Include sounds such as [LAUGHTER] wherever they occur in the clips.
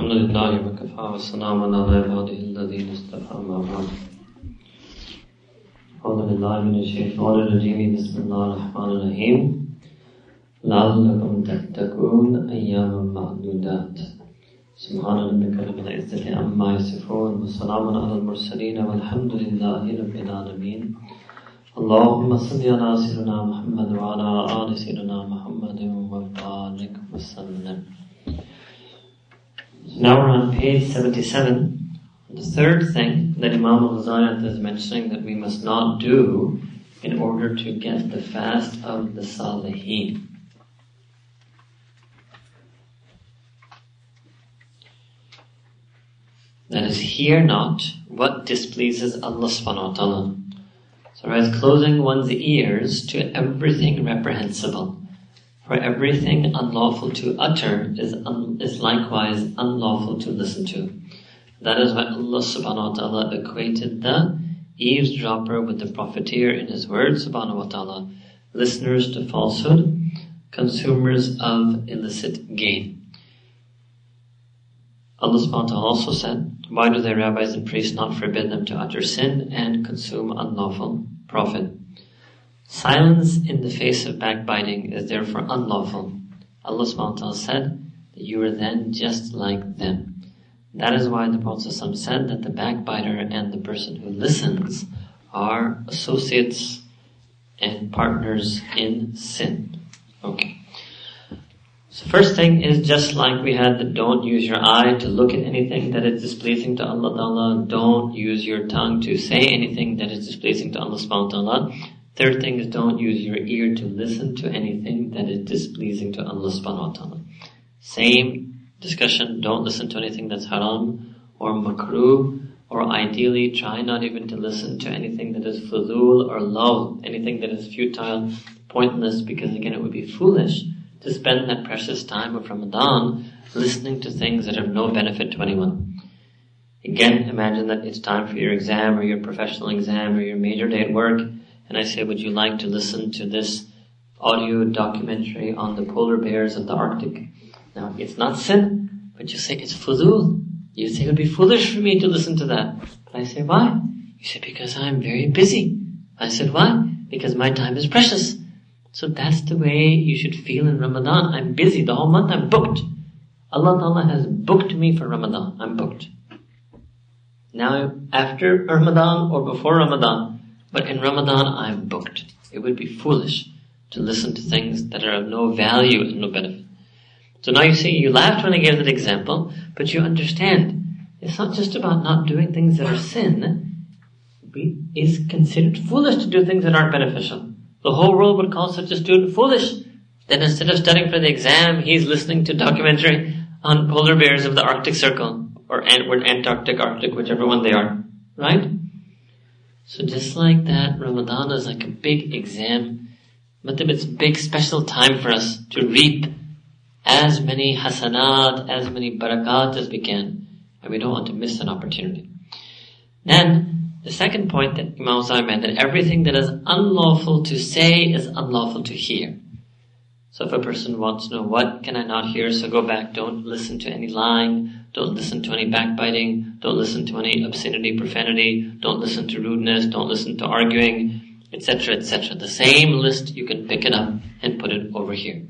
الحمد لله وكفى وسلام على عباده الذين اصطفى ما بعد. أعوذ بالله من الشيطان الرجيم. بسم الله الرحمن الرحيم. لعلكم تتقون أياما معدودات. سبحان ربك رب العزة عما يصفون وسلام على المرسلين والحمد لله رب العالمين. اللهم صل على سيدنا محمد وعلى آل سيدنا محمد وبارك وسلم. Now we're on page 77. The third thing that Imam al-Ghazali is mentioning that we must not do in order to get the fast of the Salihin. That is, hear not what displeases Allah subhanahu wa ta'ala. So as closing one's ears to everything reprehensible. For everything unlawful to utter is, un- is likewise unlawful to listen to. That is why Allah subhanahu wa ta'ala equated the eavesdropper with the profiteer in his words subhanahu wa ta'ala. Listeners to falsehood, consumers of illicit gain. Allah subhanahu wa ta'ala also said, Why do the rabbis and priests not forbid them to utter sin and consume unlawful profit? Silence in the face of backbiting is therefore unlawful. Allah subhanahu said that you are then just like them. That is why the Prophet said that the backbiter and the person who listens are associates and partners in sin. Okay. So first thing is just like we had the don't use your eye to look at anything that is displeasing to Allah. Don't use your tongue to say anything that is displeasing to Allah subhanahu wa ta'ala. Third thing is don't use your ear to listen to anything that is displeasing to Allah subhanahu wa ta'ala. Same discussion, don't listen to anything that's haram or makruh, or ideally try not even to listen to anything that is fudul or laghw, anything that is futile, pointless, because again it would be foolish to spend that precious time of Ramadan listening to things that have no benefit to anyone. Again, imagine that it's time for your exam or your professional exam or your major day at work, and I say, would you like to listen to this audio documentary on the polar bears of the Arctic? Now, it's not sin, but you say it's fudul. You say it would be foolish for me to listen to that. But I say, why? You say, because I'm very busy. I said, why? Because my time is precious. So that's the way you should feel in Ramadan. I'm busy the whole month. I'm booked. Allah Ta'ala has booked me for Ramadan. I'm booked. Now, after Ramadan or before Ramadan, but in Ramadan I'm booked. It would be foolish to listen to things that are of no value and no benefit. So now you see, you laughed when I gave that example, but you understand, it's not just about not doing things that are sin. It is considered foolish to do things that aren't beneficial. The whole world would call such a student foolish. Then instead of studying for the exam, he's listening to documentary on polar bears of the Arctic Circle, or Antarctic, Arctic, whichever one they are. Right? So just like that, Ramadan is like a big exam. But it's a big special time for us to reap as many hasanat, as many barakat as we can. And we don't want to miss an opportunity. Then, the second point that Imam Zahir made, that everything that is unlawful to say is unlawful to hear. So if a person wants to know what can I not hear, so go back, don't listen to any lying, don't listen to any backbiting, don't listen to any obscenity, profanity, don't listen to rudeness, don't listen to arguing, etc., etc. The same list, you can pick it up and put it over here.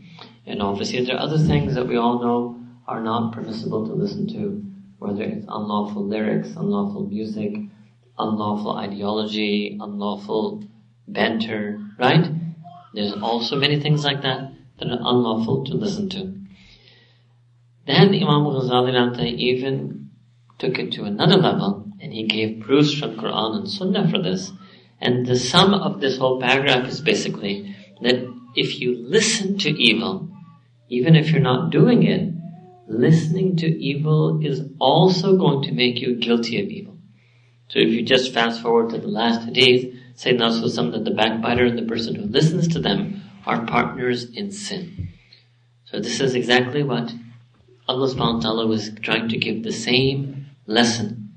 And obviously there are other things that we all know are not permissible to listen to, whether it's unlawful lyrics, unlawful music, unlawful ideology, unlawful banter, right? There's also many things like that that are unlawful to listen to. Then Imam Ghazali even took it to another level and he gave proofs from Quran and Sunnah for this. And the sum of this whole paragraph is basically that if you listen to evil, even if you're not doing it, listening to evil is also going to make you guilty of evil. So if you just fast forward to the last hadith, say some that the backbiter and the person who listens to them are partners in sin. So this is exactly what Allah subhanahu wa ta'ala was trying to give the same lesson.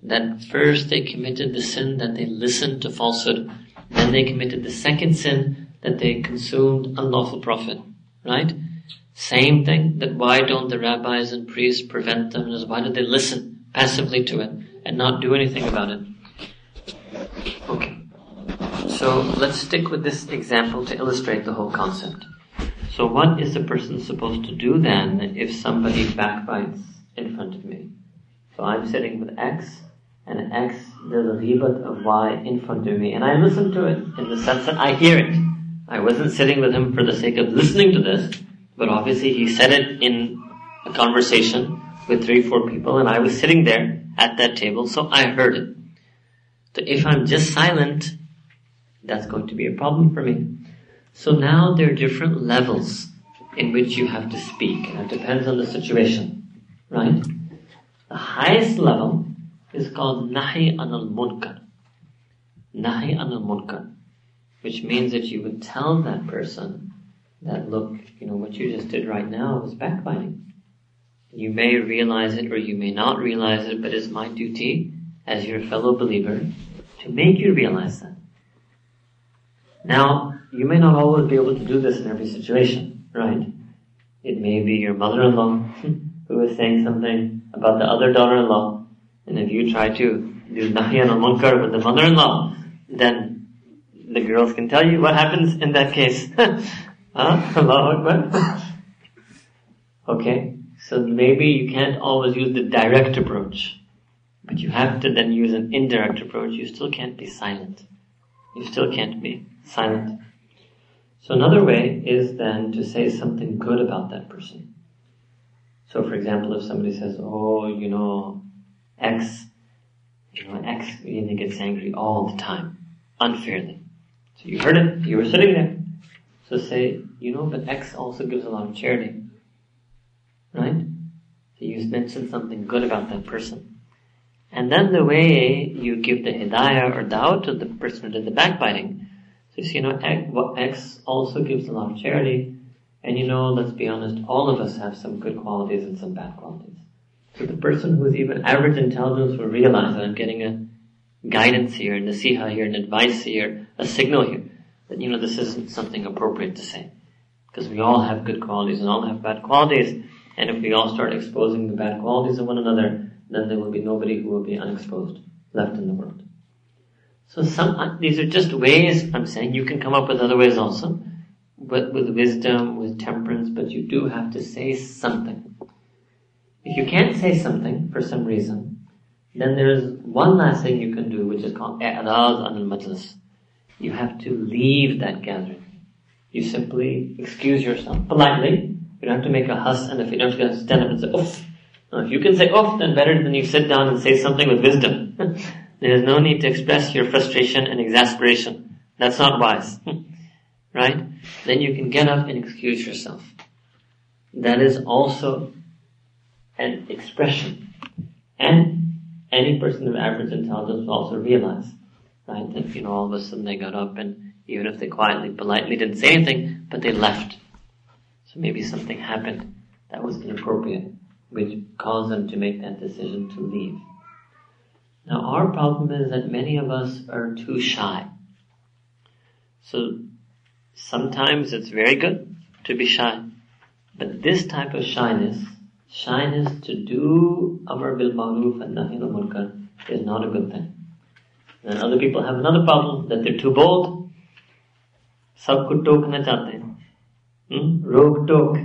That first they committed the sin that they listened to falsehood, then they committed the second sin that they consumed unlawful profit. Right? Same thing, that why don't the rabbis and priests prevent them? Why do they listen passively to it and not do anything about it? Okay. So let's stick with this example to illustrate the whole concept. So what is the person supposed to do then if somebody backbites in front of me? So I'm sitting with X and X does a ghibat of Y in front of me and I listen to it in the sense that I hear it. I wasn't sitting with him for the sake of listening to this, but obviously he said it in a conversation with three, four people, and I was sitting there at that table, so I heard it. So if I'm just silent, that's going to be a problem for me. So now there are different levels in which you have to speak, and it depends on the situation, right? The highest level is called nahi anil munkar. Nahi anil munkar, which means that you would tell that person that look, you know, what you just did right now was backbiting. You may realize it or you may not realize it, but it's my duty as your fellow believer to make you realize that. Now, you may not always be able to do this in every situation, right? It may be your mother-in-law [LAUGHS] who is saying something about the other daughter-in-law, and if you try to do nahi anil munkar with the mother-in-law, then the girls can tell you what happens in that case. [LAUGHS] Huh? Okay, so maybe you can't always use the direct approach, but you have to then use an indirect approach. You still can't be silent. You still can't be silent. So another mm-hmm. way is then to say something good about that person. So for example, if somebody says, oh, you know, X, you know, X, you know, gets angry all the time, unfairly. So you heard it, you were sitting there. So say, you know, but X also gives a lot of charity. Right? So you mention something good about that person. And then the way you give the hidayah or doubt to the person who did the backbiting. So you know, X also gives a lot of charity. And you know, let's be honest, all of us have some good qualities and some bad qualities. So the person who is even average intelligence will realize that I'm getting a guidance here, and a nasiha here, an advice here, a signal here that, you know, this isn't something appropriate to say. Because we all have good qualities and all have bad qualities. And if we all start exposing the bad qualities of one another, then there will be nobody who will be unexposed left in the world. So some, uh, these are just ways, I'm saying, you can come up with other ways also, but with wisdom, with temperance, but you do have to say something. If you can't say something for some reason, then there's one last thing you can do, which is called i'raz al majlis you have to leave that gathering. You simply excuse yourself politely. You don't have to make a huss, and if you don't have to stand up and say oof. If you can say oof, then better than you sit down and say something with wisdom. [LAUGHS] there is no need to express your frustration and exasperation. That's not wise. [LAUGHS] right? Then you can get up and excuse yourself. That is also an expression. And any person of average intelligence will also realize right? That, you know, all of a sudden they got up and even if they quietly, politely didn't say anything, but they left. So maybe something happened that was inappropriate, which caused them to make that decision to leave. Now our problem is that many of us are too shy. So sometimes it's very good to be shy. But this type of shyness, shyness to do Amr bil Ma'ruf and Nahi anil Munkar is not a good thing. And other people have another problem that they're too bold. सबको na चाहते हैं hmm? rogue Tonk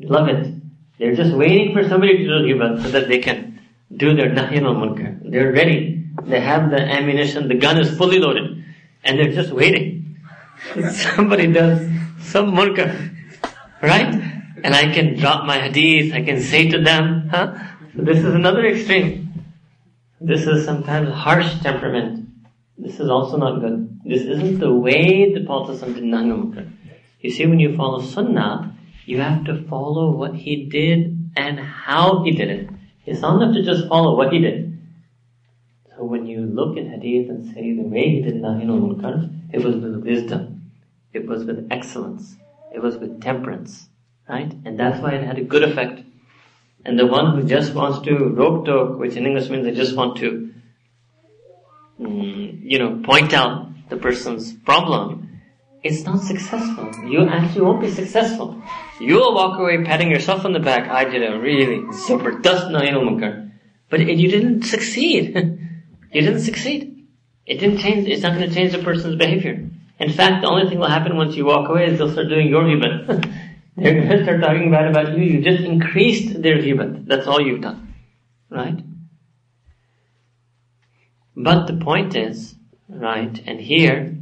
love it. They're just waiting for somebody to do it so that they can do their nahi al munkar they're ready. They have the ammunition. The gun is fully loaded. And they're just waiting. [LAUGHS] Somebody does some munkar right? And I can drop my hadith. I can say to them huh? So this is another extreme. This is sometimes harsh temperament. This is also not good. This isn't the way the Prophet did Nahi You see, when you follow Sunnah, you have to follow what he did and how he did it. It's not enough to just follow what he did. So when you look at Hadith and say the way he did Nahi Munkar, it was with wisdom. It was with excellence. It was with temperance. Right? And that's why it had a good effect. And the one who just wants to rok-tok, which in English means they just want to Mm, you know, point out the person's problem, it's not successful. You actually won't be successful. You'll walk away patting yourself on the back. I did a really zabardast nahi munkar. But it, you didn't succeed. [LAUGHS] you didn't succeed. It didn't change, it's not going to change the person's behavior. In fact, the only thing will happen once you walk away is they'll start doing your ghibat. [LAUGHS] They're going to start talking bad about you. You just increased their ghibat. That's all you've done. Right? But the point is, right, and here,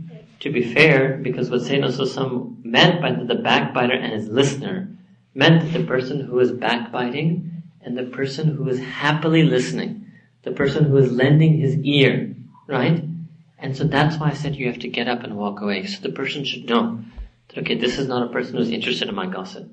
to be fair, because what Sayyidina some meant by the, backbiter and his listener meant that the person who is backbiting and the person who is happily listening, the person who is lending his ear, right? And so that's why I said you have to get up and walk away. So the person should know that, okay, this is not a person who's interested in my gossip.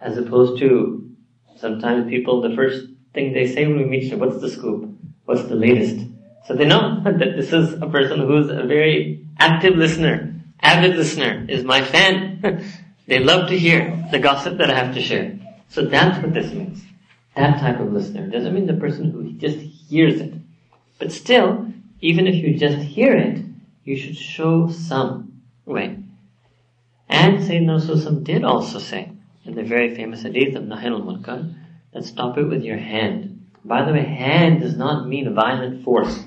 As opposed to sometimes people, the first thing they say when we meet what's the scoop? What's the latest? So they know [LAUGHS] that this is a person who's a very active listener, avid listener, is my fan. [LAUGHS] they love to hear the gossip that I have to share. So that's what this means. That type of listener. Doesn't mean the person who just hears it. But still, even if you just hear it, you should show some way. And Sayyidina Rasulullah did also say, in the very famous hadith of Nahi al-Munkar, that stop it with your hand. By the way, hand does not mean violent force.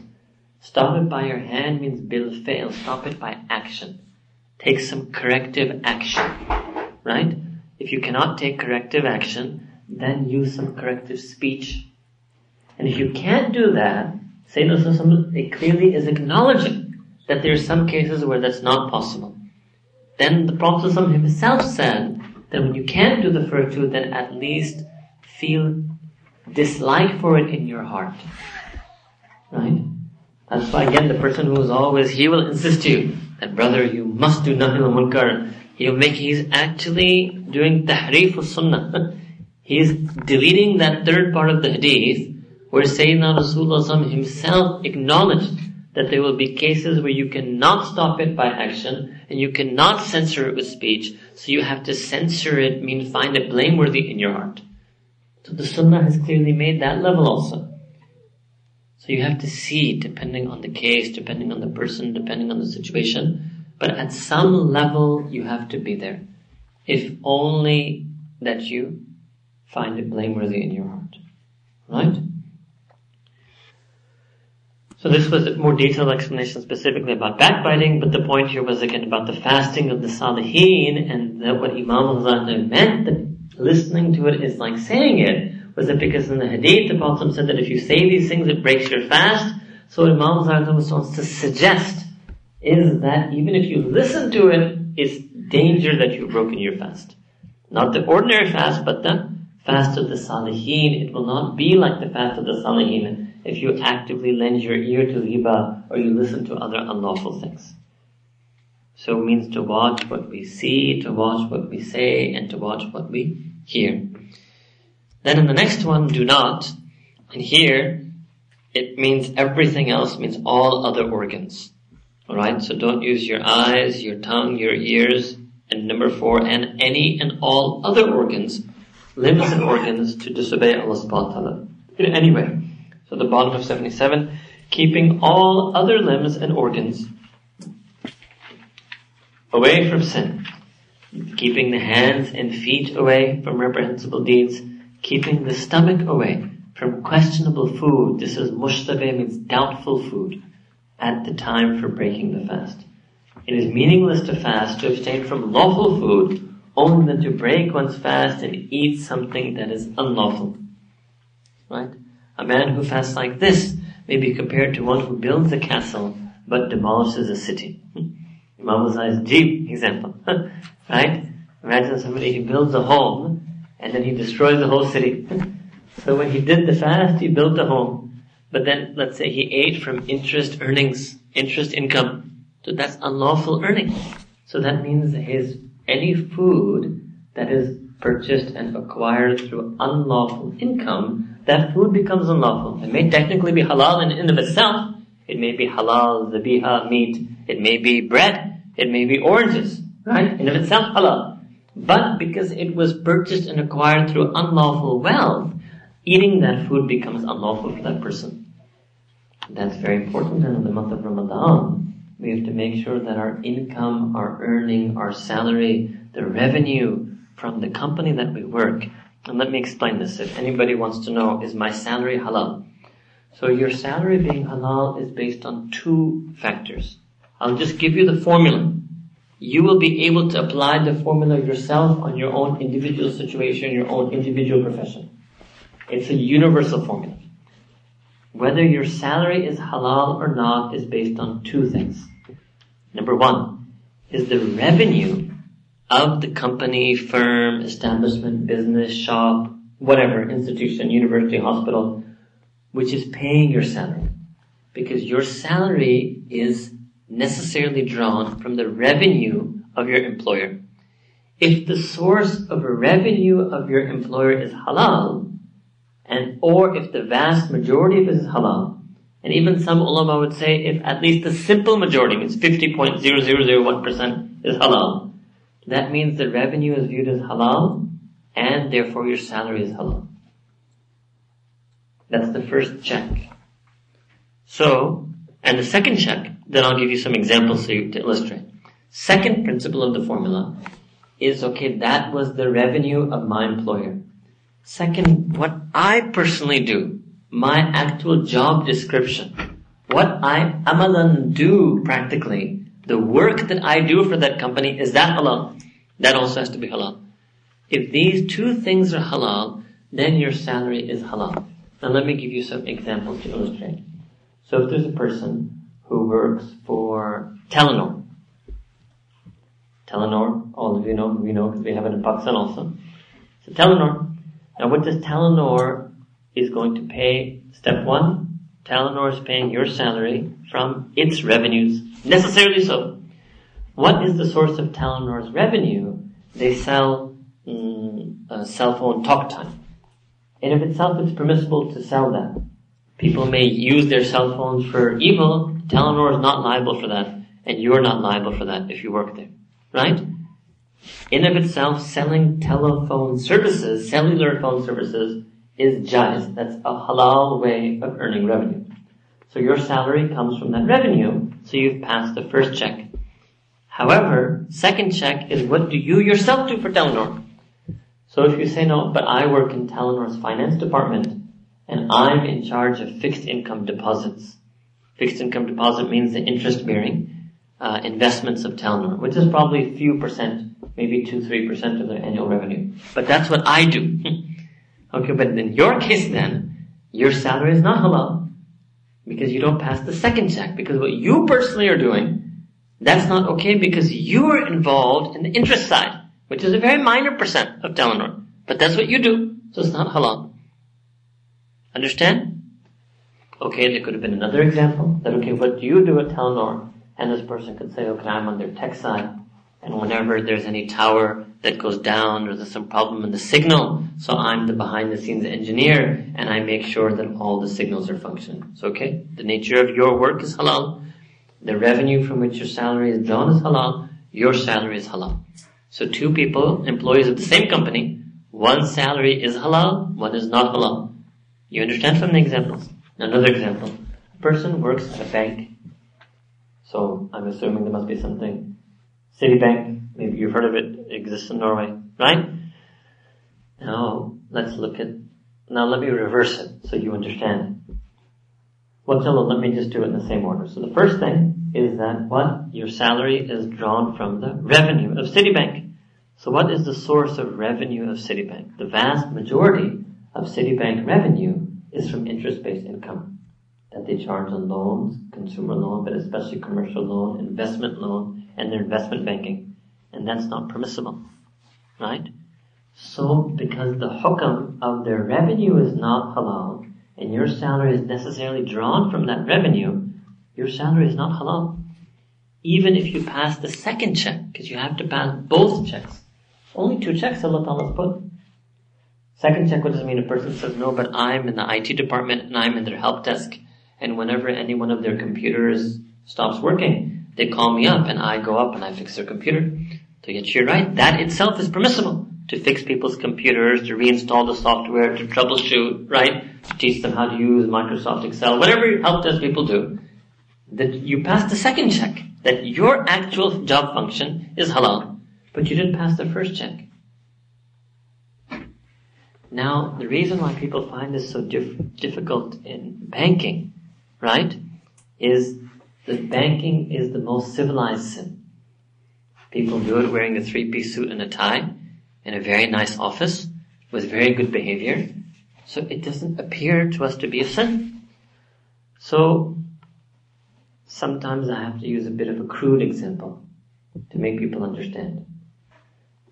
Stop it by your hand means bil fi'l. Stop it by action. Take some corrective action. Right? If you cannot take corrective action, then use some corrective speech. And if you can't do that, Sayyidina it clearly is acknowledging that there are some cases where that's not possible. Then the Prophet himself said that when you can't do the first two, then at least feel dislike for it in your heart. Right? That's why again the person who is always, he will insist to you that brother you must do nahi munkar. He'll make, he's actually doing tahrif sunnah. [LAUGHS] he's deleting that third part of the hadith where Sayyidina Rasulullah himself acknowledged that there will be cases where you cannot stop it by action and you cannot censor it with speech. So you have to censor it, mean find it blameworthy in your heart. So the Sunnah has clearly made that level also. So you have to see, depending on the case, depending on the person, depending on the situation. But at some level, you have to be there. If only that you find it blameworthy in your heart. Right? So this was a more detailed explanation specifically about backbiting, but the point here was again about the fasting of the Salihin and that what Imam al meant that listening to it is like saying it was it because in the hadith the Prophet said that if you say these things it breaks your fast? So Imam Zaydam wants to suggest is that even if you listen to it, it's danger that you've broken your fast. Not the ordinary fast, but the fast of the Salihin. It will not be like the fast of the Salihin if you actively lend your ear to riba or you listen to other unlawful things. So it means to watch what we see, to watch what we say, and to watch what we hear. Then in the next one, do not. And here, it means everything else means all other organs. Alright, so don't use your eyes, your tongue, your ears, and number four, and any and all other organs, limbs and organs to disobey Allah subhanahu wa ta'ala. Anyway, so the bottom of 77, keeping all other limbs and organs away from sin. Keeping the hands and feet away from reprehensible deeds keeping the stomach away from questionable food. This is mushtabeh means doubtful food at the time for breaking the fast. It is meaningless to fast, to abstain from lawful food, only than to break one's fast and eat something that is unlawful. Right? A man who fasts like this may be compared to one who builds a castle but demolishes a city. [LAUGHS] Imam Uzai's Jeep example. [LAUGHS] right? Imagine somebody who builds a home and then he destroys the whole city. so when he did the fast, he built a home. But then, let's say he ate from interest earnings, interest income. So that's unlawful earning. So that means his, any food that is purchased and acquired through unlawful income, that food becomes unlawful. It may technically be halal in and of itself. It may be halal, the zabiha, meat. It may be bread. It may be oranges, right? In of itself halal. But because it was purchased and acquired through unlawful wealth, eating that food becomes unlawful for that person. That's very important And in the month of Ramadan. We have to make sure that our income, our earning, our salary, the revenue from the company that we work. And let me explain this. If anybody wants to know, is my salary halal? So your salary being halal is based on two factors. I'll just give you the formula. You will be able to apply the formula yourself on your own individual situation, your own individual profession. It's a universal formula. Whether your salary is halal or not is based on two things. Number one, is the revenue of the company, firm, establishment, business, shop, whatever, institution, university, hospital, which is paying your salary. Because your salary is necessarily drawn from the revenue of your employer. If the source of revenue of your employer is halal, and or if the vast majority of it is halal, and even some ulama would say if at least the simple majority means 50.0001% is halal, that means the revenue is viewed as halal, and therefore your salary is halal. That's the first check. So, and the second check, then I'll give you some examples to, to illustrate. Second principle of the formula is, okay, that was the revenue of my employer. Second, what I personally do, my actual job description, what I amalan do practically, the work that I do for that company, is that halal? That also has to be halal. If these two things are halal, then your salary is halal. Now let me give you some examples to illustrate. So if there's a person who works for Telenor, Telenor, all of you know, we know because we have it in Pakistan also. So Telenor. Now what does Telenor is going to pay? Step one, Telenor is paying your salary from its revenues, necessarily so. What is the source of Telenor's revenue? They sell mm, cell phone talk time. And if itself it's permissible to sell that. People may use their cell phones for evil. Telenor is not liable for that. And you're not liable for that if you work there. Right? In of itself, selling telephone services, cellular phone services, is jais. That's a halal way of earning revenue. So your salary comes from that revenue, so you've passed the first check. However, second check is what do you yourself do for Telenor? So if you say no, but I work in Telenor's finance department and I'm in charge of fixed income deposits. Fixed income deposit means the interest bearing uh, investments of Telenor, which is probably a few percent, maybe two, three percent of their annual revenue. But that's what I do. [LAUGHS] okay, but in your case then, your salary is not halal because you don't pass the second check because what you personally are doing that's not okay because you are involved in the interest side, which is a very minor percent of Telenor. But that's what you do, so it's not halal. Understand? Okay, there could have been another example that okay, what do you do at Telenor? And this person could say, okay, I'm on their tech side, and whenever there's any tower that goes down or there's some problem in the signal, so I'm the behind the scenes engineer and I make sure that all the signals are functioning. So okay, the nature of your work is halal. The revenue from which your salary is drawn is halal. Your salary is halal. So two people, employees of the same company, one salary is halal, one is not halal. You understand from the examples? Another example. A person works at a bank. So I'm assuming there must be something. Citibank, maybe you've heard of it, it exists in Norway, right? Now, let's look at, now let me reverse it so you understand. Well, let me just do it in the same order. So the first thing is that what? Your salary is drawn from the revenue of Citibank. So what is the source of revenue of Citibank? The vast majority of Citibank revenue is from interest-based income that they charge on loans, consumer loan, but especially commercial loan, investment loan, and their investment banking. And that's not permissible. Right? So because the hukam of their revenue is not halal, and your salary is necessarily drawn from that revenue, your salary is not halal. Even if you pass the second check, because you have to pass both checks. Only two checks Allah Ta'ala put. Second check, what does it mean? A person says, no, but I'm in the IT department and I'm in their help desk. And whenever any one of their computers stops working, they call me up and I go up and I fix their computer. So yet you're right. That itself is permissible. To fix people's computers, to reinstall the software, to troubleshoot, right? To teach them how to use Microsoft Excel, whatever help desk people do. that you passed the second check, that your actual job function is halal, but you didn't pass the first check. Now, the reason why people find this so dif- difficult in banking, right, is that banking is the most civilized sin. People do it wearing a three-piece suit and a tie in a very nice office with very good behavior. So it doesn't appear to us to be a sin. So sometimes I have to use a bit of a crude example to make people understand.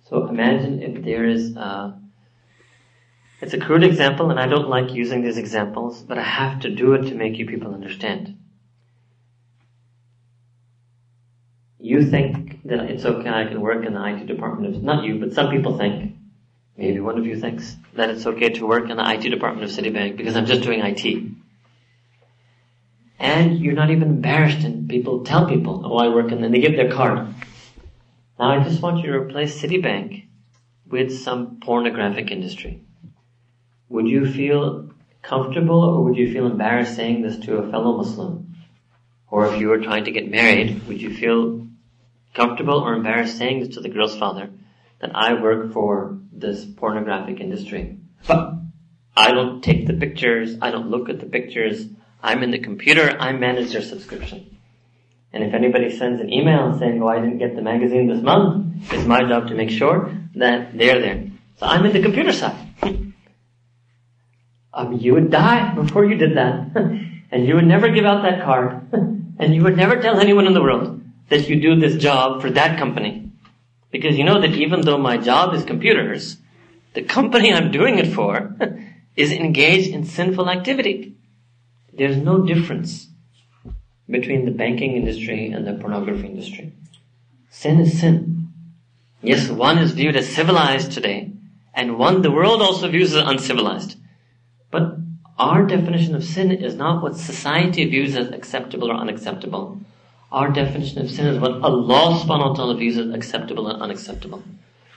So imagine if there is a, it's a crude example and I don't like using these examples, but I have to do it to make you people understand. You think that it's okay, I can work in the IT department of, not you, but some people think, maybe one of you thinks, that it's okay to work in the IT department of Citibank because I'm just doing IT. And you're not even embarrassed and people tell people, oh I work in, and they give their card. Now I just want you to replace Citibank with some pornographic industry. Would you feel comfortable or would you feel embarrassed saying this to a fellow Muslim? Or if you were trying to get married, would you feel comfortable or embarrassed saying this to the girl's father that I work for this pornographic industry. But I don't take the pictures, I don't look at the pictures, I'm in the computer, I manage their subscription. And if anybody sends an email saying, oh, I didn't get the magazine this month, it's my job to make sure that they're there. So I'm in the computer side. Um, you would die before you did that. [LAUGHS] and you would never give out that card. [LAUGHS] and you would never tell anyone in the world that you do this job for that company. Because you know that even though my job is computers, the company I'm doing it for [LAUGHS] is engaged in sinful activity. There's no difference between the banking industry and the pornography industry. Sin is sin. Yes, one is viewed as civilized today, and one the world also views as uncivilized. But our definition of sin is not what society views as acceptable or unacceptable. Our definition of sin is what Allah subhanahu wa ta'ala views as acceptable and unacceptable.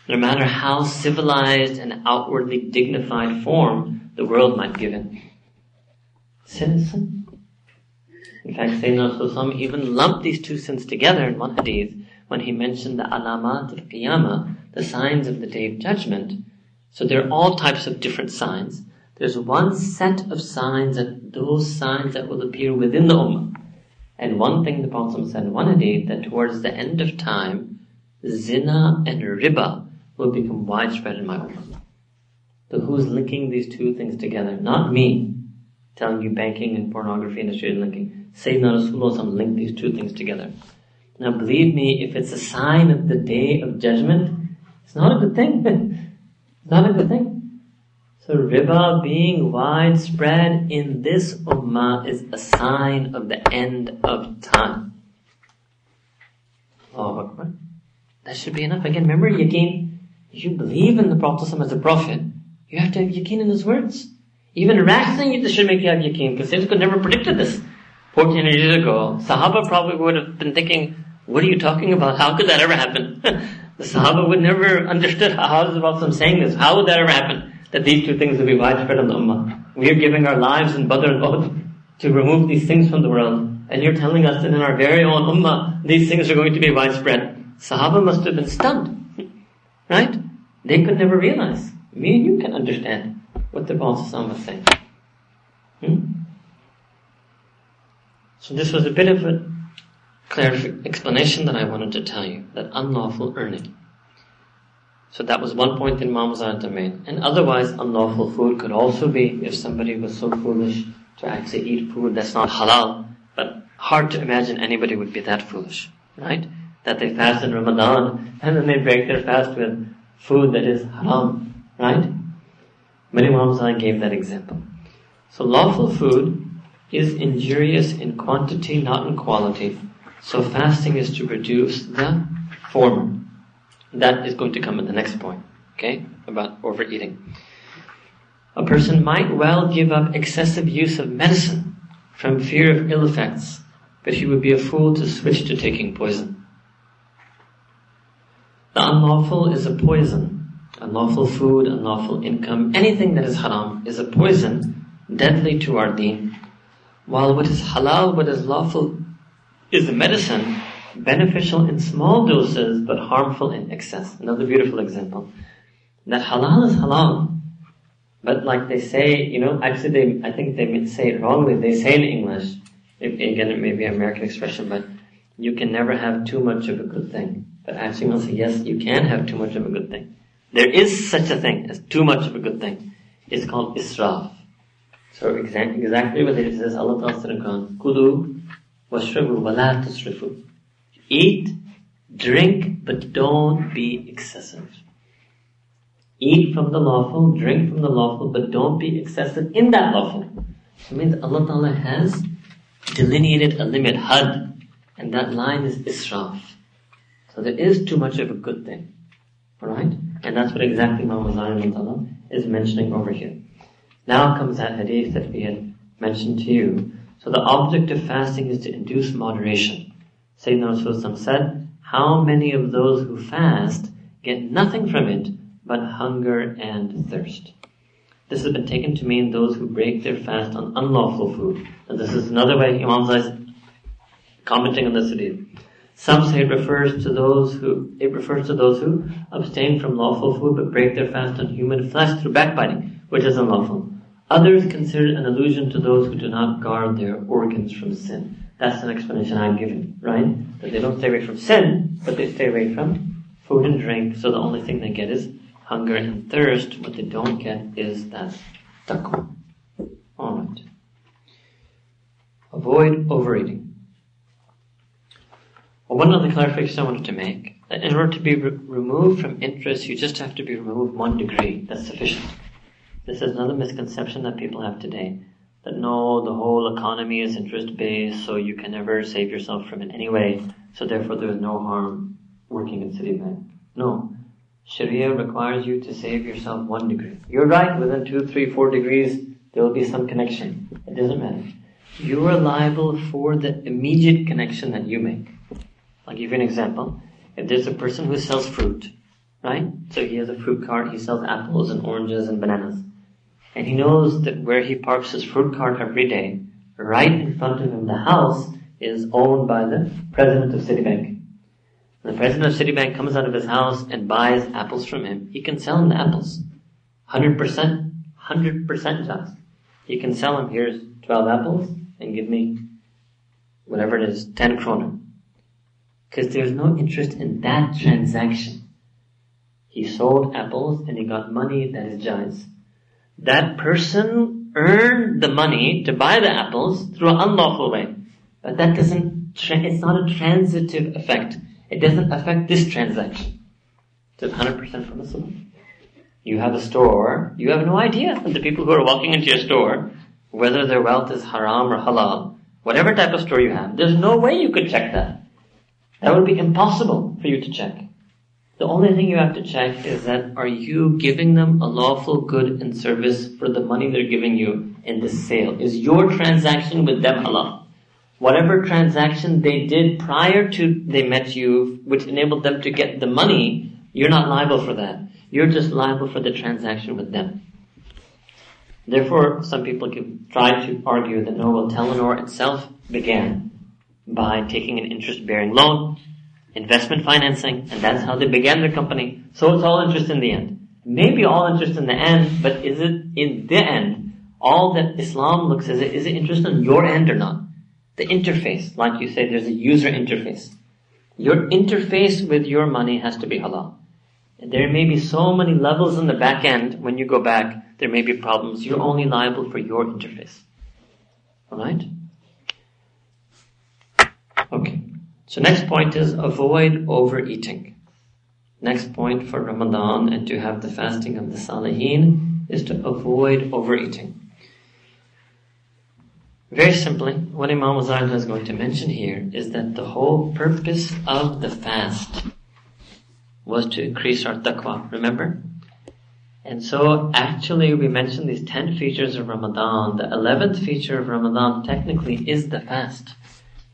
No matter how civilized and outwardly dignified form the world might give it. Sin is sin. In fact, Sayyidina Rasulullah even lumped these two sins together in one hadith when he mentioned the alamat of qiyamah, the signs of the day of judgment. So there are all types of different signs. There's one set of signs and those signs that will appear within the ummah. And one thing the Prophet said one hadith that towards the end of time, zina and riba will become widespread in my ummah. So who's linking these two things together? Not me telling you banking and pornography industry is linking. Sayyidina Rasulullah linked these two things together. Now believe me, if it's a sign of the day of judgment, it's not a good thing. [LAUGHS] it's not a good thing. So riba being widespread in this ummah is a sign of the end of time. Akbar. That should be enough. Again, remember yaqeen. You believe in the Prophet as a prophet, you have to have yaqeen in his words. Even rationally, this should make you have because Sayyid could never predicted this. 14 years ago, Sahaba probably would have been thinking, what are you talking about? How could that ever happen? [LAUGHS] the Sahaba would never understood how, how is the Prophet saying this. How would that ever happen? That these two things will be widespread in the Ummah. We are giving our lives in Badr and to remove these things from the world. And you're telling us that in our very own Ummah, these things are going to be widespread. Sahaba must have been stunned. Right? They could never realize. Me and you can understand what the Prophet was saying. Hmm? So this was a bit of a clarification, explanation that I wanted to tell you, that unlawful earning. So that was one point in Imam domain. And otherwise, unlawful food could also be if somebody was so foolish to actually eat food that's not halal. But hard to imagine anybody would be that foolish, right? That they fast in Ramadan [LAUGHS] and then they break their fast with food that is haram, right? Many Imam gave that example. So lawful food is injurious in quantity, not in quality. So fasting is to reduce the former. That is going to come in the next point, okay, about overeating. A person might well give up excessive use of medicine from fear of ill effects, but he would be a fool to switch to taking poison. The unlawful is a poison. Unlawful food, unlawful income, anything that is haram is a poison deadly to our deen. While what is halal, what is lawful, is the medicine beneficial in small doses but harmful in excess. Another beautiful example. That halal is halal. But like they say, you know, actually they, I think they say it wrongly. They say in English, again it may be an American expression, but you can never have too much of a good thing. But actually we'll say, yes, you can have too much of a good thing. There is such a thing as too much of a good thing. It's called israf. So exactly, exactly what it says, Allah Ta'ala said in Quran, Kulu washrabu wala tusrifu. Eat, drink, but don't be excessive. Eat from the lawful, drink from the lawful, but don't be excessive in that lawful. It means Allah Ta'ala has delineated a limit, had, and that line is israf. So there is too much of a good thing. Alright? And that's what exactly Ta'ala is mentioning over here. Now comes that hadith that we had mentioned to you. So the object of fasting is to induce moderation. Sayyidina Rasulullah said, How many of those who fast get nothing from it but hunger and thirst? This has been taken to mean those who break their fast on unlawful food. And this is another way Imam Zai commenting on this hadith. Some say it refers to those who it refers to those who abstain from lawful food but break their fast on human flesh through backbiting, which is unlawful. Others consider it an allusion to those who do not guard their organs from sin. That's an explanation I'm given, right? That they don't stay away from sin, but they stay away from food and drink, so the only thing they get is hunger and thirst. What they don't get is that taqwa. Alright. Avoid overeating. Well, one other clarification I wanted to make, that in order to be re- removed from interest, you just have to be removed one degree. That's sufficient. This is another misconception that people have today. That no, the whole economy is interest based, so you can never save yourself from it anyway, so therefore there is no harm working in Citibank. No. Sharia requires you to save yourself one degree. You're right, within two, three, four degrees, there will be some connection. It doesn't matter. You are liable for the immediate connection that you make. I'll give you an example. If there's a person who sells fruit, right? So he has a fruit cart, he sells apples and oranges and bananas. And he knows that where he parks his fruit cart every day, right in front of him, the house is owned by the president of Citibank. When the president of Citibank comes out of his house and buys apples from him, he can sell him the apples. 100%, 100% just. He can sell him, here's 12 apples, and give me whatever it is, 10 kroner. Because there's no interest in that transaction. He sold apples and he got money that is jais that person earned the money to buy the apples through an unlawful way. But that doesn't, it's not a transitive effect. It doesn't affect this transaction. It's 100% permissible. You have a store, you have no idea that the people who are walking into your store, whether their wealth is haram or halal, whatever type of store you have, there's no way you could check that. That would be impossible for you to check. The only thing you have to check is that are you giving them a lawful good and service for the money they're giving you in this sale? Is your transaction with them halal? Whatever transaction they did prior to they met you, which enabled them to get the money, you're not liable for that. You're just liable for the transaction with them. Therefore, some people give, try to argue that no, well, Telenor itself began by taking an interest-bearing loan investment financing, and that's how they began their company. So it's all interest in the end. Maybe all interest in the end, but is it in the end? All that Islam looks at is it interest on your end or not? The interface, like you say, there's a user interface. Your interface with your money has to be halal. There may be so many levels in the back end when you go back, there may be problems. You're only liable for your interface. Alright? Okay. So next point is avoid overeating. Next point for Ramadan and to have the fasting of the Salihin is to avoid overeating. Very simply, what Imam Azhar is going to mention here is that the whole purpose of the fast was to increase our taqwa, remember? And so actually we mentioned these 10 features of Ramadan. The 11th feature of Ramadan technically is the fast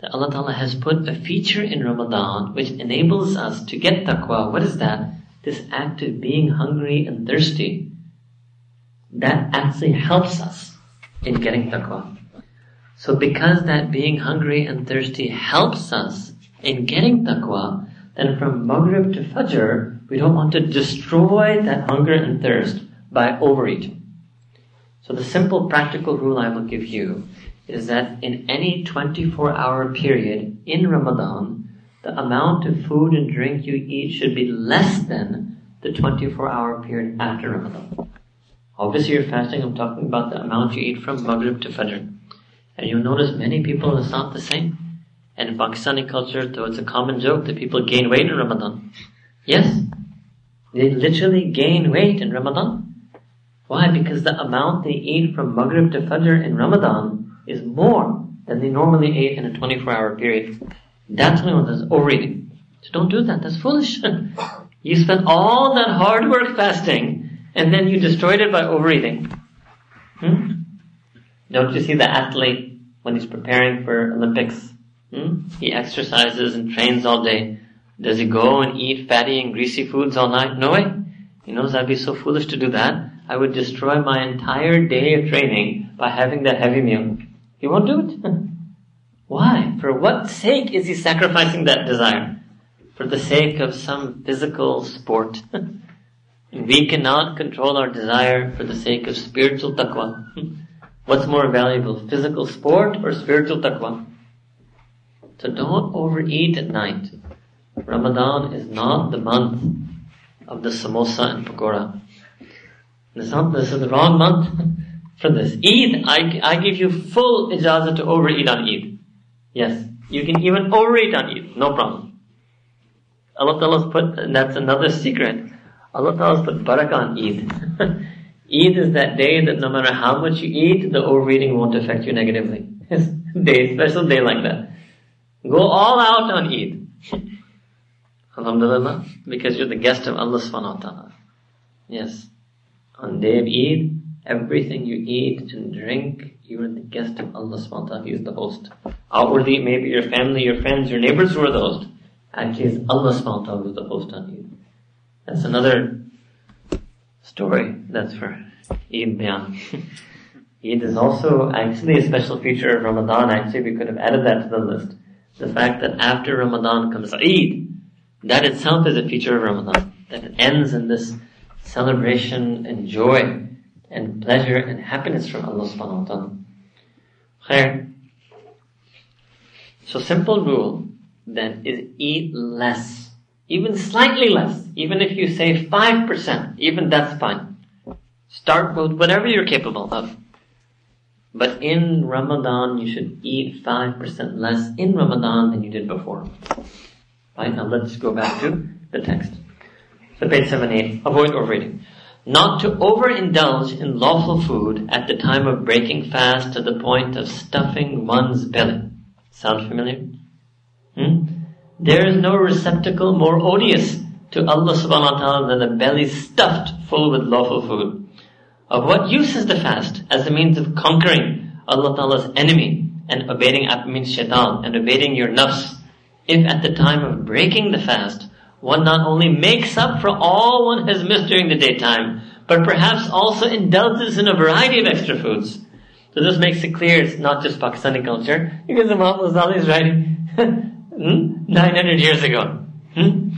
that Allah Ta'ala has put a feature in Ramadan which enables us to get taqwa. What is that? This act of being hungry and thirsty. That actually helps us in getting taqwa. So because that being hungry and thirsty helps us in getting taqwa, then from Maghrib to Fajr, we don't want to destroy that hunger and thirst by overeating. So the simple practical rule I will give you is that in any 24 hour period in Ramadan, the amount of food and drink you eat should be less than the 24 hour period after Ramadan. Obviously you're fasting, I'm talking about the amount you eat from Maghrib to Fajr. And you'll notice many people, it's not the same. And in Pakistani culture, though it's a common joke that people gain weight in Ramadan. Yes, they literally gain weight in Ramadan. Why? Because the amount they eat from Maghrib to Fajr in Ramadan is more than they normally ate in a 24 hour period. That's when there's overeating. So don't do that. That's foolish. [LAUGHS] you spent all that hard work fasting and then you destroyed it by overeating. Hmm? Don't you see the athlete when he's preparing for Olympics? Hmm? He exercises and trains all day. Does he go and eat fatty and greasy foods all night? No way. He knows I'd be so foolish to do that. I would destroy my entire day of training by having that heavy meal. He won't do it. [LAUGHS] Why? For what sake is he sacrificing that desire? For the sake of some physical sport. [LAUGHS] we cannot control our desire for the sake of spiritual taqwa. [LAUGHS] What's more valuable, physical sport or spiritual taqwa? So don't overeat at night. Ramadan is not the month of the samosa and pakora. This, is the wrong month for this. Eid, I, I give you full ijazah to overeat on Eid. Yes, you can even overeat on Eid, no problem. Allah Ta'ala's put, and that's another secret. Allah Ta'ala's put barakah on Eid. [LAUGHS] Eid is that day that no matter how much you eat, the overeating won't affect you negatively. [LAUGHS] It's day, special day like that. Go all out on Eid. [LAUGHS] Alhamdulillah, because you're the guest of Allah subhanahu wa ta'ala. Yes. On day of Eid, everything you eat and drink, you are the guest of Allah subhanahu. He is the host. Outwardly, maybe your family, your friends, your neighbors who are the host. Actually, it's Allah subhanahu who is the host on you. That's another story. That's for Eid Bayan. [LAUGHS] Eid is also actually a special feature of Ramadan. Actually, we could have added that to the list. The fact that after Ramadan comes Eid, that itself is a feature of Ramadan. That ends in this celebration and joy and pleasure and happiness from Allah subhanahu wa ta'ala. Khair. So simple rule then is eat less. Even slightly less. Even if you say 5%, even that's fine. Start with whatever you're capable of. But in Ramadan, you should eat 5% less in Ramadan than you did before. Right, now let's go back to the text. So page 78, avoid overeating. Not to overindulge in lawful food at the time of breaking fast to the point of stuffing one's belly. Sound familiar? Hmm? There is no receptacle more odious to Allah subhanahu wa ta'ala than a belly stuffed full with lawful food. Of what use is the fast as a means of conquering Allah ta'ala's enemy and abating means shaitan and abating your nafs if at the time of breaking the fast, one not only makes up for all one has missed during the daytime, but perhaps also indulges in a variety of extra foods. So this makes it clear it's not just Pakistani culture, because Imam Ghazali is writing [LAUGHS] hmm, 900 years ago. Hmm?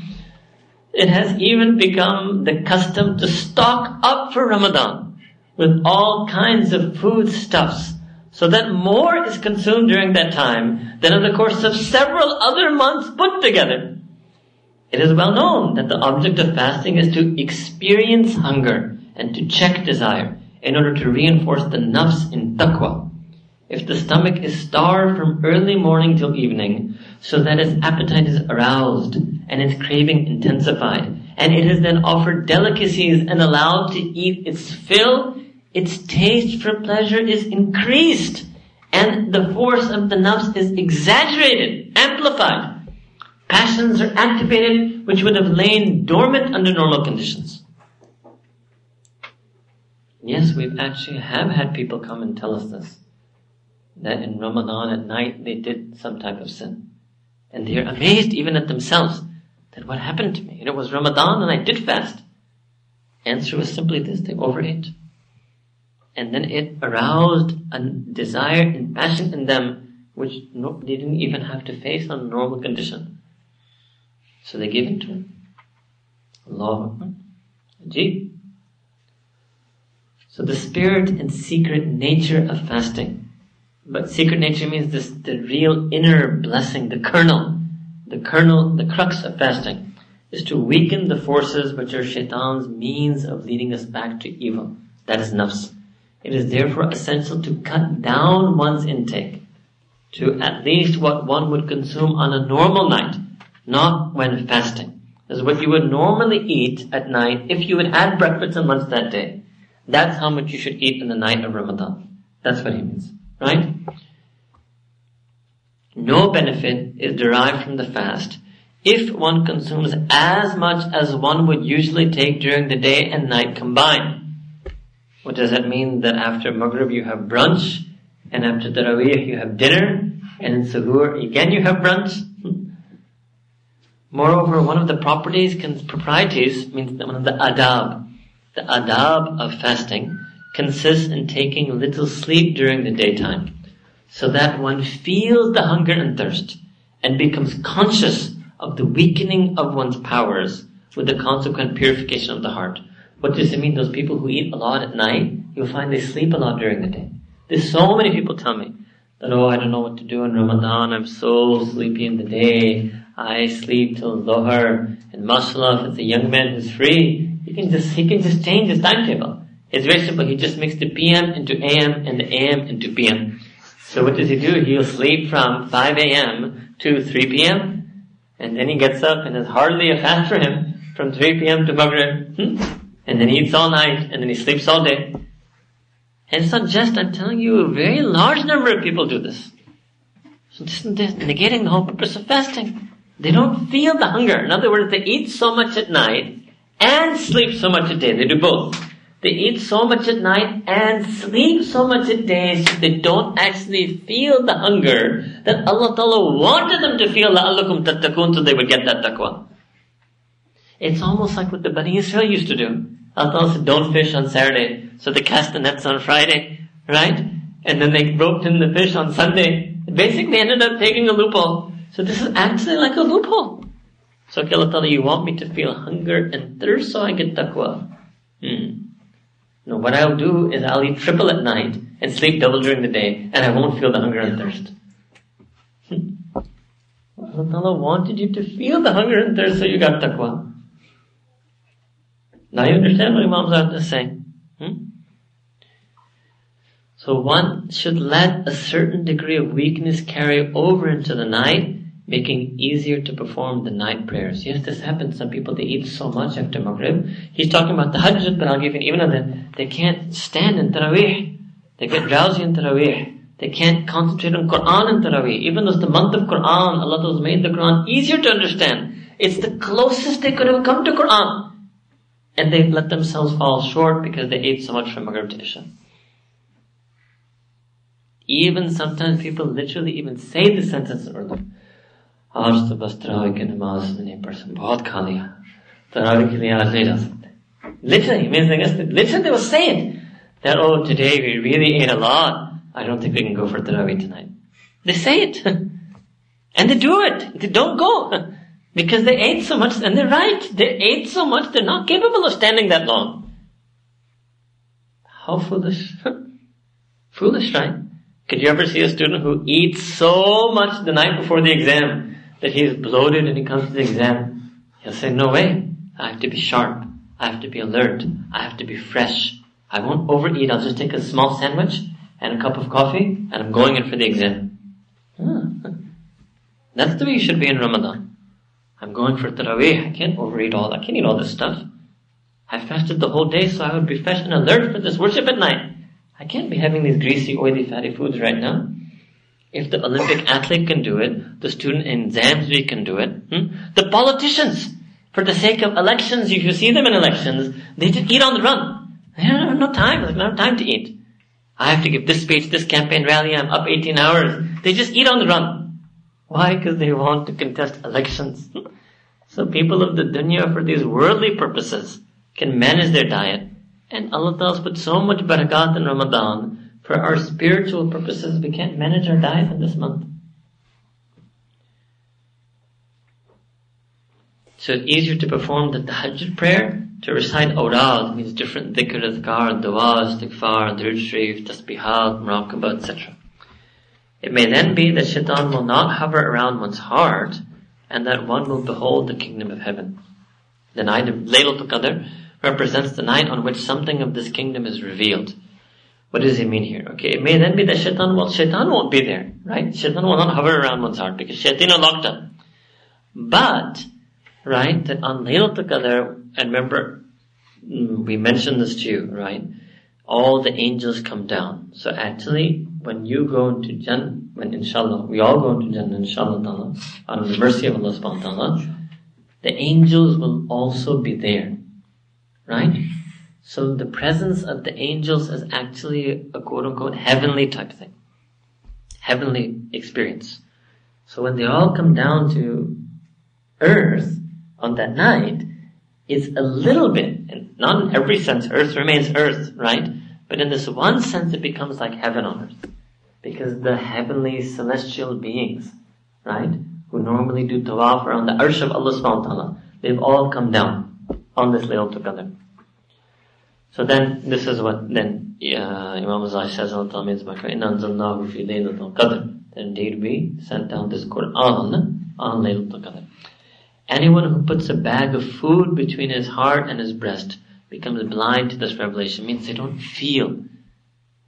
It has even become the custom to stock up for Ramadan with all kinds of foodstuffs so that more is consumed during that time than in the course of several other months put together. It is well known that the object of fasting is to experience hunger and to check desire in order to reinforce the nafs in taqwa. If the stomach is starved from early morning till evening, so that its appetite is aroused and its craving intensified, and it is then offered delicacies and allowed to eat its fill, its taste for pleasure is increased and the force of the nafs is exaggerated, amplified. Passions are activated which would have lain dormant under normal conditions. Yes, we actually have had people come and tell us this. That in Ramadan at night they did some type of sin. And they're amazed even at themselves that what happened to me? And it was Ramadan and I did fast. Answer was simply this, they overate. and then it aroused a desire and passion in them which no, they didn't even have to face on normal condition. So they gave in to it. Allah Ajib. So the spirit and secret nature of fasting. But secret nature means this the real inner blessing, the kernel, the kernel, the crux of fasting is to weaken the forces which are shaitan's means of leading us back to evil. That is nafs. It is therefore essential to cut down one's intake to at least what one would consume on a normal night, not when fasting. This is what you would normally eat at night if you had had breakfast and lunch that day. That's how much you should eat in the night of Ramadan. That's what he means, right? No benefit is derived from the fast if one consumes as much as one would usually take during the day and night combined. What does that mean? That after Maghrib you have brunch, and after Taraweeh you have dinner, and in Suhoor again you have brunch? Moreover, one of the properties, proprieties, means that one of the adab. The adab of fasting consists in taking little sleep during the daytime, so that one feels the hunger and thirst, and becomes conscious of the weakening of one's powers with the consequent purification of the heart. What does it mean? Those people who eat a lot at night, you'll find they sleep a lot during the day. There's so many people tell me that, oh, I don't know what to do in Ramadan. I'm so sleepy in the day. I sleep till Dhuhr. And mashallah, if it's a young man who's free, he can just, he can just change his timetable. It's very simple. He just makes the PM into AM and the AM into PM. So what does he do? He'll sleep from 5 AM to 3 PM and then he gets up and there's hardly a fast for him from 3 p.m. to Maghrib. Hmm? And then he eats all night and then he sleeps all day. And it's not just, I'm telling you, a very large number of people do this. So this is negating the whole purpose of fasting. They don't feel the hunger. In other words, they eat so much at night and sleep so much a day. They do both. They eat so much at night and sleep so much a day so they don't actually feel the hunger that Allah Ta'ala wanted them to feel لَأَلَّكُمْ تَتَّقُونَ so they would get that taqwa. It's almost like what the Bani Israel used to do. Allah Ta'ala said, don't fish on Saturday. So they cast the nets on Friday, right? And then they roped in the fish on Sunday. Basically ended up taking a loophole. so this is actually like a loophole. So Allah Ta'ala, you want me to feel hunger and thirst so I get taqwa. Hmm. No, what I'll do is I'll eat triple at night and sleep double during the day, and I won't feel the hunger and thirst. Allah wanted you to feel the hunger and thirst, so you got taqwa. Now you understand what Imam Zaid is saying. Hmm? So one should let a certain degree of weakness carry over into the night making easier to perform the night prayers. Yes, this happens. Some people, they eat so much after Maghrib. He's talking about the Hajj, but I'll give you even other. They can't stand in Taraweeh. They get drowsy in Taraweeh. They can't concentrate on Quran in Taraweeh. Even though it's the month of Quran, Allah has made the Quran easier to understand. It's the closest they could have come to Quran. And they've let themselves fall short because they ate so much from Maghrib to Isha. Even sometimes people literally even say the sentence in Urdu. आज तो बस तरावी की नमाज मैंने person बहुत खा लिया तरावी के लिए आज नहीं जा सकते literally means I guess literally they will say it that oh today we really ate a lot I don't think we can go for Tarawih tonight they say it and [LAUGHS] they do it they don't go [LAUGHS] because they ate so much and they're right they ate so much they're not capable of standing that long how foolish [LAUGHS] foolish right could you ever see a student who eats so much the night before the exam That he is bloated and he comes to the exam, he'll say, no way. I have to be sharp. I have to be alert. I have to be fresh. I won't overeat. I'll just take a small sandwich and a cup of coffee and I'm going in for the exam. [LAUGHS] That's the way you should be in Ramadan. I'm going for Taraweeh. I can't overeat all. I can't eat all this stuff. I fasted the whole day so I would be fresh and alert for this worship at night. I can't be having these greasy, oily, fatty foods right now. If the Olympic athlete can do it, the student in Zamsby can do it. Hmm? The politicians, for the sake of elections, if you see them in elections, they just eat on the run. They don't have no time. They don't have time to eat. I have to give this speech, this campaign rally, I'm up 18 hours. They just eat on the run. Why? Because they want to contest elections. so people of the dunya, for these worldly purposes, can manage their diet And Allah Ta'ala put so much barakat in Ramadan for our spiritual purposes. We can't manage our diet in this month. So it's easier to perform the tahajjud prayer, to recite awrad, means different dhikr, adhkar, dua, istighfar, durud sharif, tasbihat, muraqabah, etc. It may then be that shaitan will not hover around one's heart, and that one will behold the kingdom of heaven. The night of Laylatul Qadr represents the night on which something of this kingdom is revealed. What does he mean here? Okay, it may then be that shaitan will, shaitan won't be there, right? Shaitan will not hover around one's heart because shaitan are locked up. But, right, that on Laylatul Qadr, and remember, mm, we mentioned this to you, right? All the angels come down. So actually, when you go into Jannah, when inshallah, we all go into Jannah, inshallah of the mercy of Allah subhanahu wa ta'ala, the angels will also be there. Right? So the presence of the angels is actually a quote unquote heavenly type thing. Heavenly experience. So when they all come down to earth on that night, it's a little bit, and not in every sense, earth remains earth, right? But in this one sense, it becomes like heaven on earth. Because the heavenly celestial beings, right, who normally do tawaf around the arsh of Allah subhanahu wa ta'ala, they've all come down on this little together. So then, this is what then uh, Imam Ghazali says on Tamiz's Bakr, إِنَّا أَنزَلْنَاهُ فِي لَيْلَةِ الْقَدْرِ Indeed, we sent down this Quran on Laylatul Qadr. Anyone who puts a bag of food between his heart and his breast becomes blind to this revelation, means they don't feel.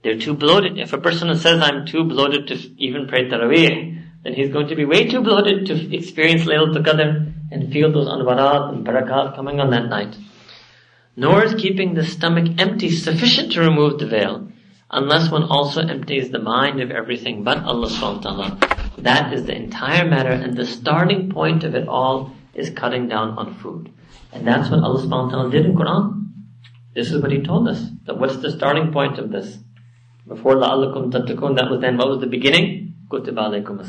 They're too bloated. If a person says, I'm too bloated to even pray Taraweeh, then he's going to be way too bloated to experience Laylatul Qadr and feel those anwarat and barakat coming on that night. Nor is keeping the stomach empty sufficient to remove the veil, unless one also empties the mind of everything but Allah subhanahu. That is the entire matter, and the starting point of it all is cutting down on food. And that's what Allah subhanahu did in Quran. This is what He told us. That what's the starting point of this? Before la'allakum tattakun, that was then, what was the beginning? Kutib alaykum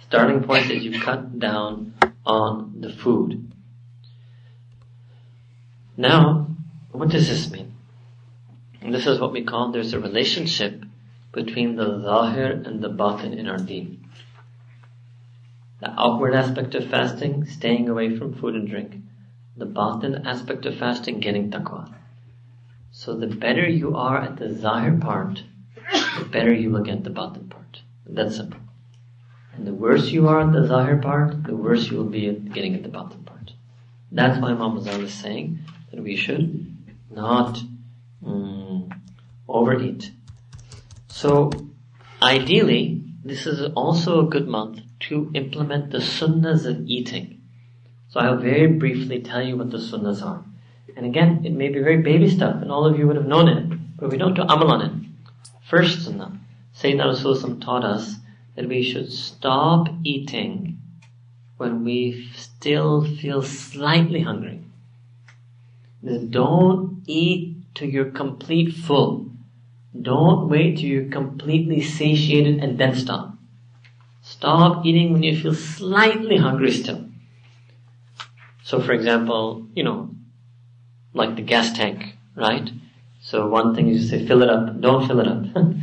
Starting point is you cut down on the food. Now, what does this mean? This is what we call there's a relationship between the zahir and the batin in our deen. The outward aspect of fasting, staying away from food and drink. The batin aspect of fasting, getting taqwa. So the better you are at the zahir part, the better you will get the batin part. That's simple. And the worse you are at the zahir part, the worse you will be at getting at the batin part. That's why Imam Ghazali is saying that we should not um, overeat. So, ideally, this is also a good month to implement the sunnahs of eating. So I'll very briefly tell you what the sunnahs are. And again, it may be very baby stuff, and all of you would have known it, but we don't do amal on it. First sunnah, Sayyidina Rasulullah taught us that we should stop eating when we still feel slightly hungry. Don't eat till you're complete full. Don't wait till you're completely satiated and then stop. Stop eating when you feel slightly hungry still. So for example, you know, like the gas tank, right? So one thing is to say fill it up, don't fill it up. [LAUGHS]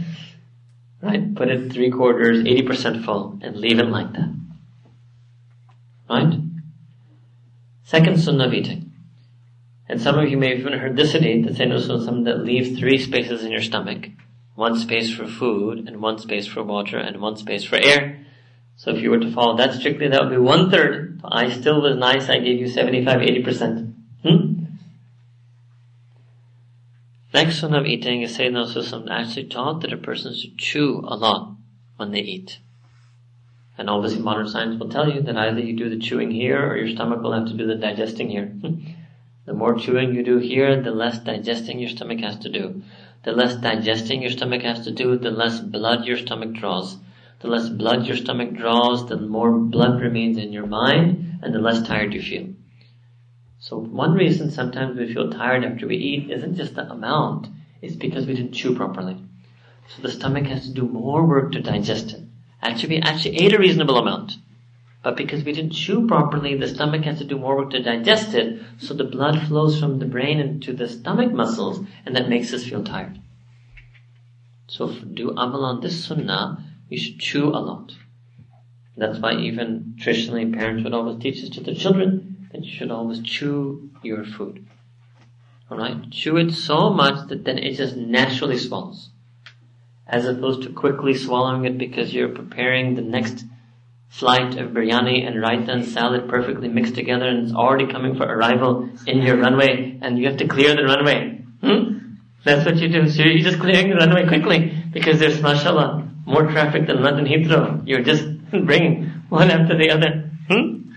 right? Put it three quarters, 80% full, and leave it like that. Right? Second sunnah of eating. And some of you may have even heard this hadith that says some that leave three spaces in your stomach. One space for food, and one space for water, and one space for air. So if you were to follow that strictly, that would be one third. I still was nice, I gave you 75, 80%. Hmm? Next one of eating is Sayyidina Rasulullah actually taught that a person should chew a lot when they eat. And obviously modern science will tell you that either you do the chewing here or your stomach will have to do the digesting here. The more chewing you do here, the less digesting your stomach has to do. The less digesting your stomach has to do, the less blood your stomach draws. The less blood your stomach draws, the more blood remains in your mind, and the less tired you feel. So one reason sometimes we feel tired after we eat isn't just the amount, it's because we didn't chew properly. So the stomach has to do more work to digest it. Actually, we actually ate a reasonable amount. But because we didn't chew properly, the stomach has to do more work to digest it, so the blood flows from the brain into the stomach muscles, and that makes us feel tired. So do amal on this sunnah, you should chew a lot. That's why even traditionally parents would always teach this to their children, that you should always chew your food. Alright? Chew it so much that then it just naturally swallows. As opposed to quickly swallowing it because you're preparing the next flight of biryani and raita and salad perfectly mixed together and it's already coming for arrival in your runway and you have to clear the runway. Hmm? That's what you do. So you're just clearing the runway quickly because there's mashallah more traffic than London Heathrow. You're just [LAUGHS] bringing one after the other. Hmm?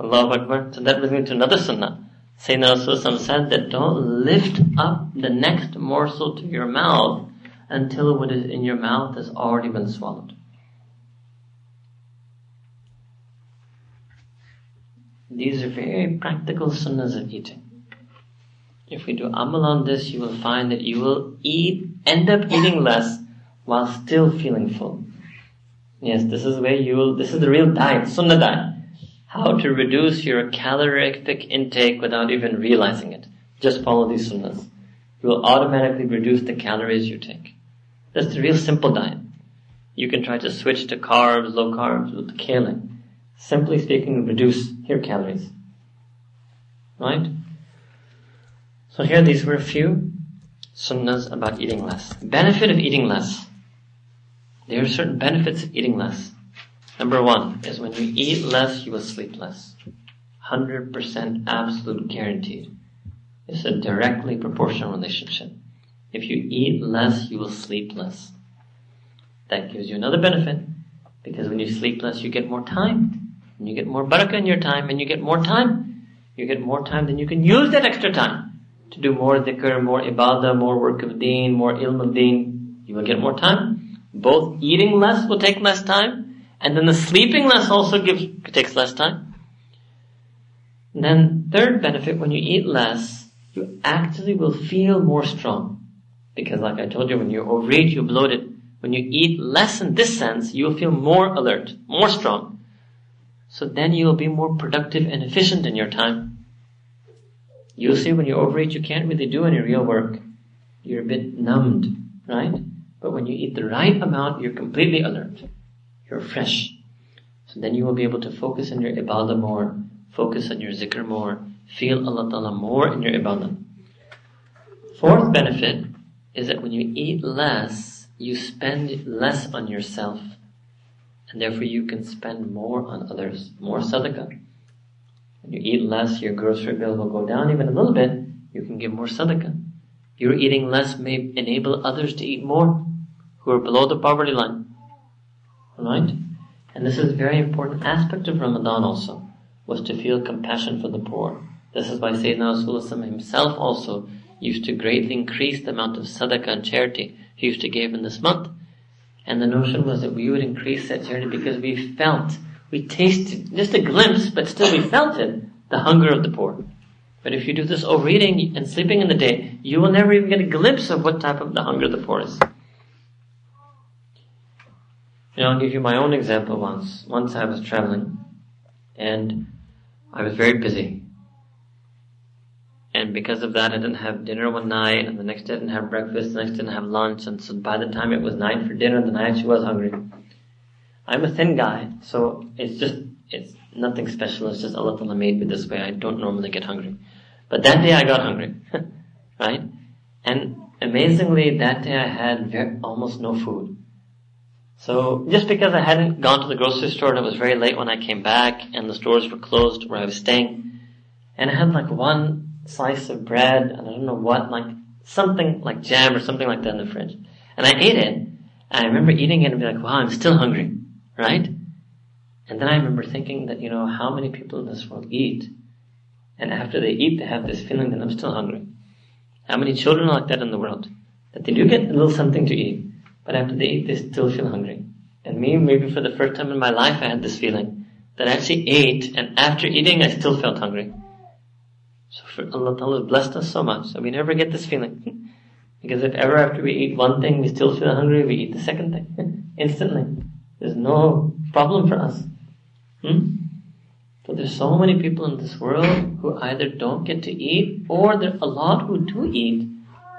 Allahu Akbar. So that brings me to another sunnah. Sayyidina Rasulullah said that don't lift up the next morsel to your mouth until what is in your mouth has already been swallowed. These are very practical sunnahs of eating. If we do amal on this, you will find that you will eat, end up eating less while still feeling full. Yes, this is where you will, this is the real diet, sunnah diet. How to reduce your calorific intake without even realizing it. Just follow these sunnahs. You will automatically reduce the calories you take. That's the real simple diet. You can try to switch to carbs, low carbs with kaling. Simply speaking, reduce your calories. Right? So here these were a few sunnas about eating less. Benefit of eating less. There are certain benefits of eating less. Number one is when you eat less, you will sleep less. 100% absolute guaranteed. It's a directly proportional relationship. If you eat less, you will sleep less. That gives you another benefit because when you sleep less, you get more time. And you get more barakah in your time and you get more time. You get more time, then you can use that extra time to do more dhikr, more ibadah, more work of deen, more ilm of deen. You will get more time. Both eating less will take less time, and then the sleeping less also gives, takes less time. And then third benefit, when you eat less, you actually will feel more strong. Because like I told you, when you overeat, you bloat it. When you eat less in this sense, you will feel more alert, more strong. So then you'll be more productive and efficient in your time. You'll see when you overeat, you can't really do any real work. You're a bit numbed, right? But when you eat the right amount, you're completely alert. You're fresh. So then you will be able to focus on your ibadah more, focus on your zikr more, feel Allah Ta'ala more in your ibadah. Fourth benefit is that when you eat less, you spend less on yourself and therefore mm-hmm. you can spend more on others, more sadaqah. When you eat less, your grocery bill will go down even a little bit, you can give more sadaqah. Your eating less may enable others to eat more who are below the poverty line. Alright? And this is a very important aspect of Ramadan also, was to feel compassion for the poor. This is why Sayyidina Rasulullah himself also used to greatly increase the amount of sadaqah and charity he used to give in this month. And the notion was that we would increase that charity because we felt, we tasted, just a glimpse, but still we felt it, the hunger of the poor. But if you do this overeating and sleeping in the day, you will never even get a glimpse of what type of the hunger the poor is. You know, I'll give you my own example once. Once I was traveling and I was very busy. And because of that, I didn't have dinner one night, and the next day I didn't have breakfast, the next didn't have lunch, and so by the time it was night for dinner, then I actually was hungry. I'm a thin guy, so it's just, it's nothing special, it's just Allah Ta'ala made me this way, I don't normally get hungry. But that day I got hungry, [LAUGHS] right? And amazingly, that day I had very, almost no food. So just because I hadn't gone to the grocery store and it was very late when I came back and the stores were closed where I was staying, and I had like one slice of bread and I don't know what, like something like jam or something like that in the fridge. And I ate it, and I remember eating it and be like, wow, I'm still hungry, right? And then I remember thinking that, you know, how many people in this world eat, and after they eat, they have this feeling that I'm still hungry. How many children are like that in the world? That they do get a little something to eat, but after they eat, they still feel hungry. And me, maybe for the first time in my life, I had this feeling that I actually ate, and after eating, I still felt hungry. So for Allah Ta'ala has blessed us so much that we never get this feeling. [LAUGHS] because if ever after we eat one thing we still feel hungry, we eat the second thing [LAUGHS] instantly. There's no problem for us. Hmm? So there's so many people in this world who either don't get to eat or there are a lot who do eat,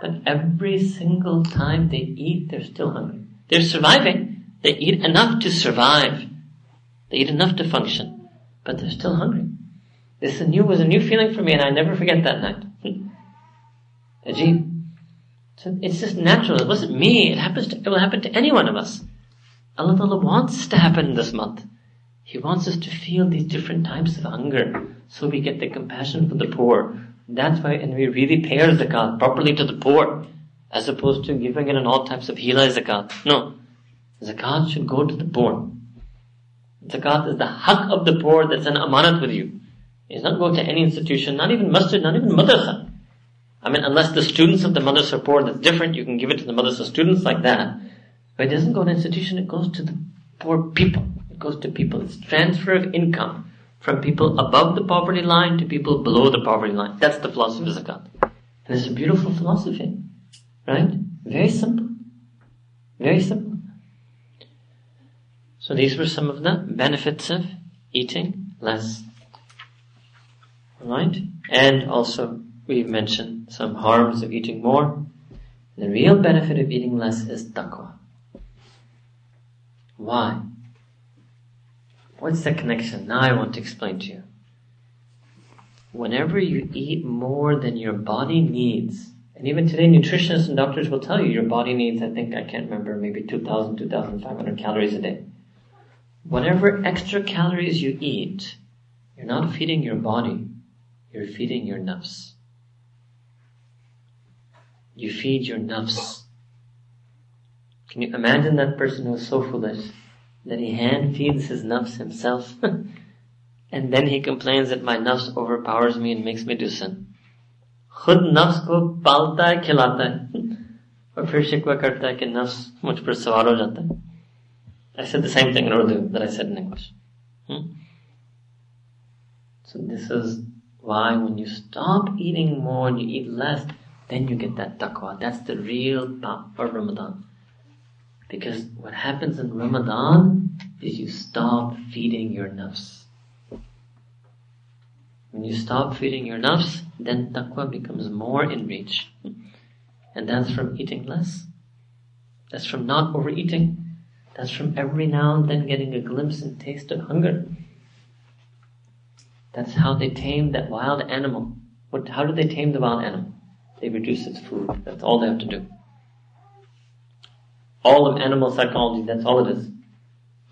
but every single time they eat, they're still hungry. They're surviving. They eat enough to survive. They eat enough to function, but they're still hungry. This new, was a new feeling for me and I never forget that night. [LAUGHS] Ajib. So it's just natural. It wasn't me. It happens to, it will happen to any one of us. Allah Ta'ala wants to happen this month. He wants us to feel these different types of hunger so we get the compassion for the poor. That's why, and we really pay our zakat properly to the poor as opposed to giving it in all types of hila zakat. No. Zakat should go to the poor. Zakat is the haq of the poor that's an amanat with you. It's not go to any institution, not even masjid, not even madrasa. I mean, unless the students of the madrasa are poor, that's different. You can give it to the madrasa students like that. But it doesn't go to institution, it goes to the poor people It goes to people. It's transfer of income from people above the poverty line to people below the poverty line. That's the philosophy of zakat. And it's a beautiful philosophy, right? Very simple. Very simple. So these were some of the benefits of eating less. Right? And also we've mentioned some harms of eating more. The real benefit of eating less is taqwa. Why? What's the connection? Now I want to explain to you. Whenever you eat more than your body needs, and even today nutritionists and doctors will tell you your body needs, I think, I can't remember, maybe 2,000, 2,500 calories a day. Whatever extra calories you eat, you're not feeding your body, you're feeding your nafs. You feed your nafs. Can you imagine that person who's so foolish? that he hand feeds his nafs himself, [LAUGHS] and then he complains that my nafs overpowers me and makes me do sin. खुद नफ्स को पालता है खिलाता है [LAUGHS] और फिर शिकवा करता है कि नफ्स मुझ पर सवार हो जाता है I said the same thing in Urdu that I said in English. Hmm? So this is why when you stop eating more and you eat less, then you get that taqwa. That's the real power of Ramadan. Because what happens in Ramadan is you stop feeding your nafs. When you stop feeding your nafs, then taqwa becomes more in reach. And that's from eating less. That's from not overeating. That's from every now and then getting a glimpse and taste of hunger. That's how they tame that wild animal. What, how do they tame the wild animal? They reduce its food. That's all they have to do. All of animal psychology, that's all it is.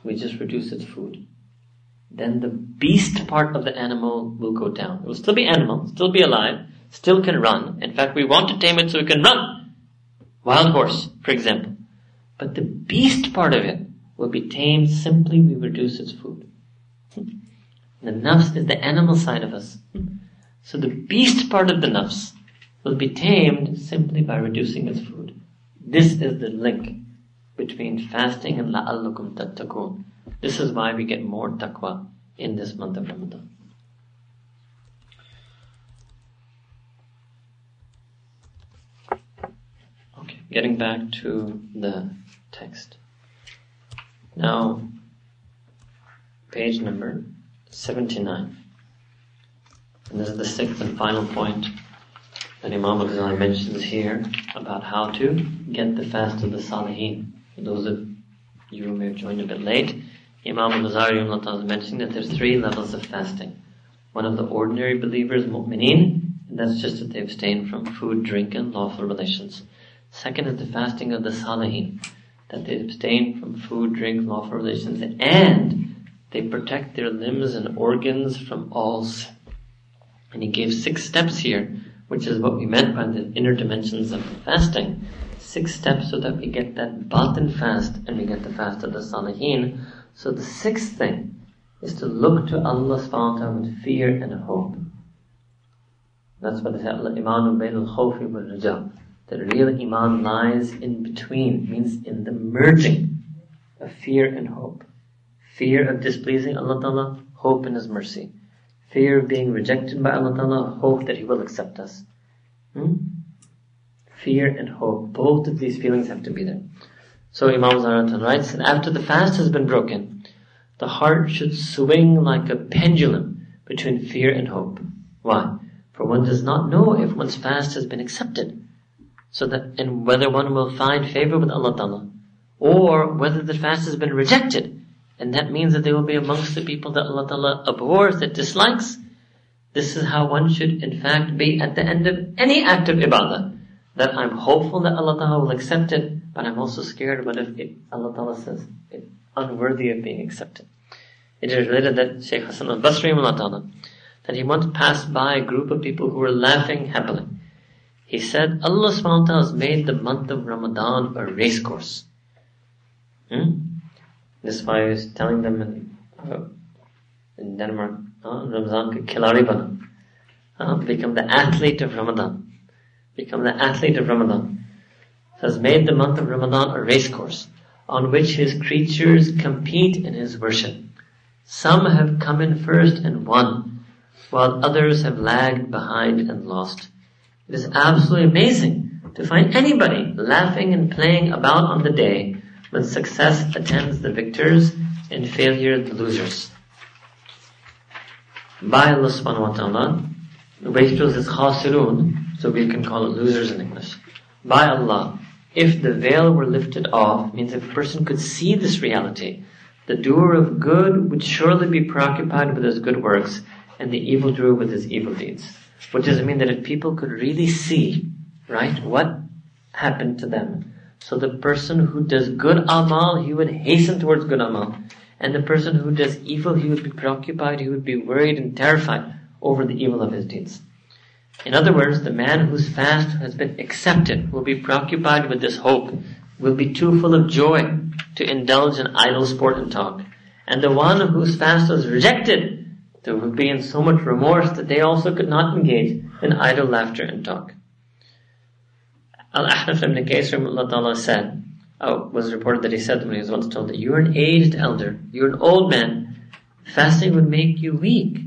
We just reduce its food. Then the beast part of the animal will go down. It will still be animal, still be alive, still can run. In fact, we want to tame it so it can run. Wild horse, for example. But the beast part of it will be tamed simply we reduce its food. The nafs is the animal side of us. Hmm. So the beast part of the nafs will be tamed simply by reducing its food. This is the link between fasting and la'allakum tattaqun. This is why we get more taqwa in this month of Ramadan. Okay, getting back to the text. Now, page number 79. And this is the sixth and final point that Imam Ghazali mentions here about how to get the fast of the Salihin. For those of you who may have joined a bit late, Imam al-Ghazali is mentioning that there's three levels of fasting. One of the ordinary believers, mu'mineen, and that's just that they abstain from food, drink, and lawful relations. Second is the fasting of the salihin, that they abstain from food, drink, lawful relations, and they protect their limbs and organs from all sin. And he gave six steps here, which is what we meant by the inner dimensions of fasting six steps so that we get that batin fast and we get the fast of the salihin. So the sixth thing is to look to Allah subhanahu with fear and hope. That's what they say, Imanu bain al-khawfi wal The real iman lies in between, means in the merging of fear and hope. Fear of displeasing Allah Ta'ala, hope in His mercy. Fear of being rejected by Allah Ta'ala, hope that He will accept us. Hmm? fear and hope. Both of these feelings have to be there. So Imam Zaratan writes that after the fast has been broken, the heart should swing like a pendulum between fear and hope. Why? For one does not know if one's fast has been accepted. So that, and whether one will find favor with Allah Ta'ala, or whether the fast has been rejected. And that means that they will be amongst the people that Allah Ta'ala abhors, that dislikes. This is how one should in fact be at the end of any act of ibadah. That I'm hopeful that Allah Ta'ala will accept it, but I'm also scared what if it, Allah Ta'ala says it's unworthy of being accepted. It is related that Shaykh Hassan al-Basri Ta'ala, that he once passed by a group of people who were laughing happily. He said, Allah subhanahu wa ta'ala has made the month of Ramadan a racecourse. Hmm? This is why I was telling them in, uh, in Denmark, uh, Ramzan ka. Uh, become the athlete of Ramadan. Become the athlete of Ramadan. Has made the month of Ramadan a racecourse on which his creatures compete in his worship. Some have come in first and won, while others have lagged behind and lost. It is absolutely amazing to find anybody laughing and playing about on the day when success attends the victors and failure the losers. By Allah subhanahu wa ta'ala, the wastrels is khasirun, so we can call it losers in English. By Allah, if the veil were lifted off, means if a person could see this reality, the doer of good would surely be preoccupied with his good works and the evildoer with his evil deeds. Which does it mean that if people could really see, right, what happened to them. So the person who does good amal, he would hasten towards good amal. And the person who does evil, he would be preoccupied, he would be worried and terrified over the evil of his deeds. In other words, the man whose fast has been accepted will be preoccupied with this hope, will be too full of joy to indulge in idle sport and talk. And the one whose fast was rejected they would be in so much remorse that they also could not engage in idle laughter and talk. Al-Ahnaf ibn Qais said, oh, was reported that he said when he was once told that you're an aged elder, you're an old man, fasting would make you weak.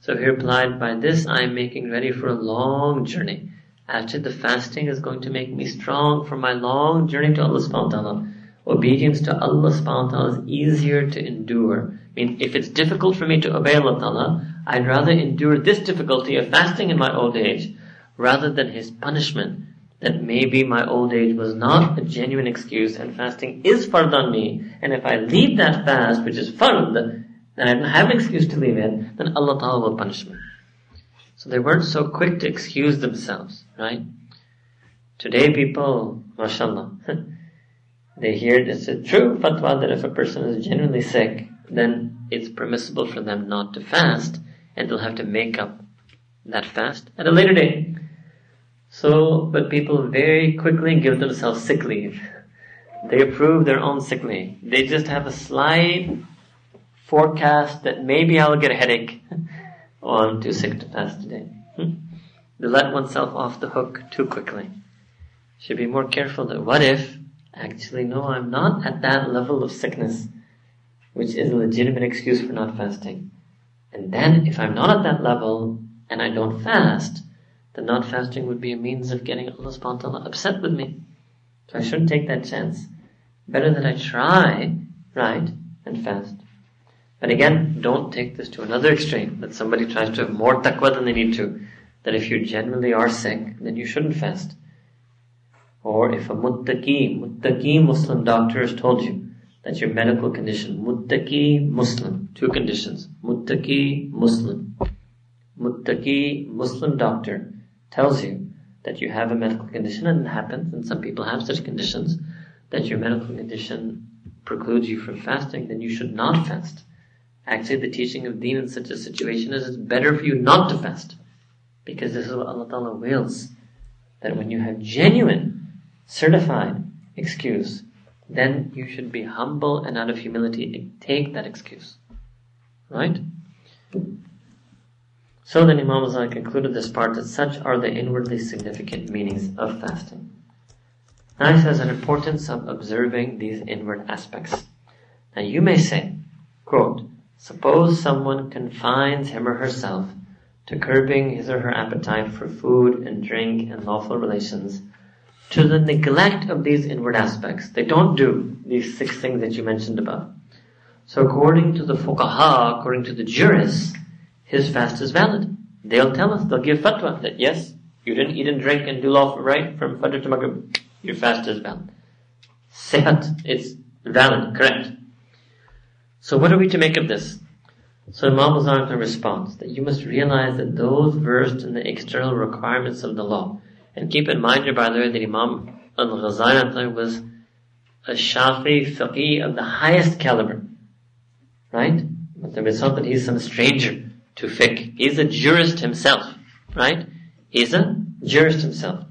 So he replied, by this I am making ready for a long journey. Actually, the fasting is going to make me strong for my long journey to Allah subhanahu wa ta'ala. Obedience to Allah subhanahu wa ta'ala is easier to endure I mean, if it's difficult for me to obey Allah Ta'ala, I'd rather endure this difficulty of fasting in my old age rather than His punishment that maybe my old age was not a genuine excuse and fasting is fard on me. And if I leave that fast, which is fard, then I don't have an excuse to leave it, then Allah Ta'ala will punish me. So they weren't so quick to excuse themselves, right? Today people, mashallah, [LAUGHS] they hear it's a true fatwa that if a person is genuinely sick, then it's permissible for them not to fast, and they'll have to make up that fast at a later date. So, but people very quickly give themselves sick leave. They approve their own sick leave. They just have a slight forecast that maybe I'll get a headache. oh, I'm too sick to fast today. Hmm? They let oneself off the hook too quickly. Should be more careful that what if, actually no, I'm not at that level of sickness which is a legitimate excuse for not fasting. And then, if I'm not at that level and I don't fast, then not fasting would be a means of getting Allah subhanahu wa ta'ala upset with me. So I shouldn't take that chance. Better that I try, right, and fast. But again, don't take this to another extreme, that somebody tries to have more taqwa than they need to. That if you genuinely are sick, then you shouldn't fast. Or if a muttaqi, muttaqi Muslim doctor has told you, that your medical condition. Muttaqi Muslim. Two conditions. Muttaqi Muslim. Muttaqi Muslim doctor tells you that you have a medical condition and it happens, and some people have such conditions, that your medical condition precludes you from fasting, then you should not fast. Actually, the teaching of deen in such a situation is it's better for you not to fast. Because this is what Allah Ta'ala wills. That when you have genuine, certified excuse, then you should be humble and out of humility take that excuse. Right? So then Imam Ghazali concluded this part that such are the inwardly significant meanings of fasting. Now he says an importance of observing these inward aspects. Now you may say, quote, suppose someone confines him or herself to curbing his or her appetite for food and drink and lawful relations to the neglect of these inward aspects. They don't do these six things that you mentioned above. So according to the fuqaha, according to the jurists, his fast is valid. They'll tell us, they'll give fatwa that yes, you didn't eat and drink and do lawful right from Fajr to Maghrib. Your fast is valid. Sihat, it's valid, correct. So what are we to make of this? So Imam Ghazali responds that you must realize that those versed in the external requirements of the law, and keep in mind here by the way that Imam Al-Ghazali was a Shafi faqih of the highest caliber. Right? But it's not that he's some stranger to fiqh. He's a jurist himself. Right? He's a jurist himself.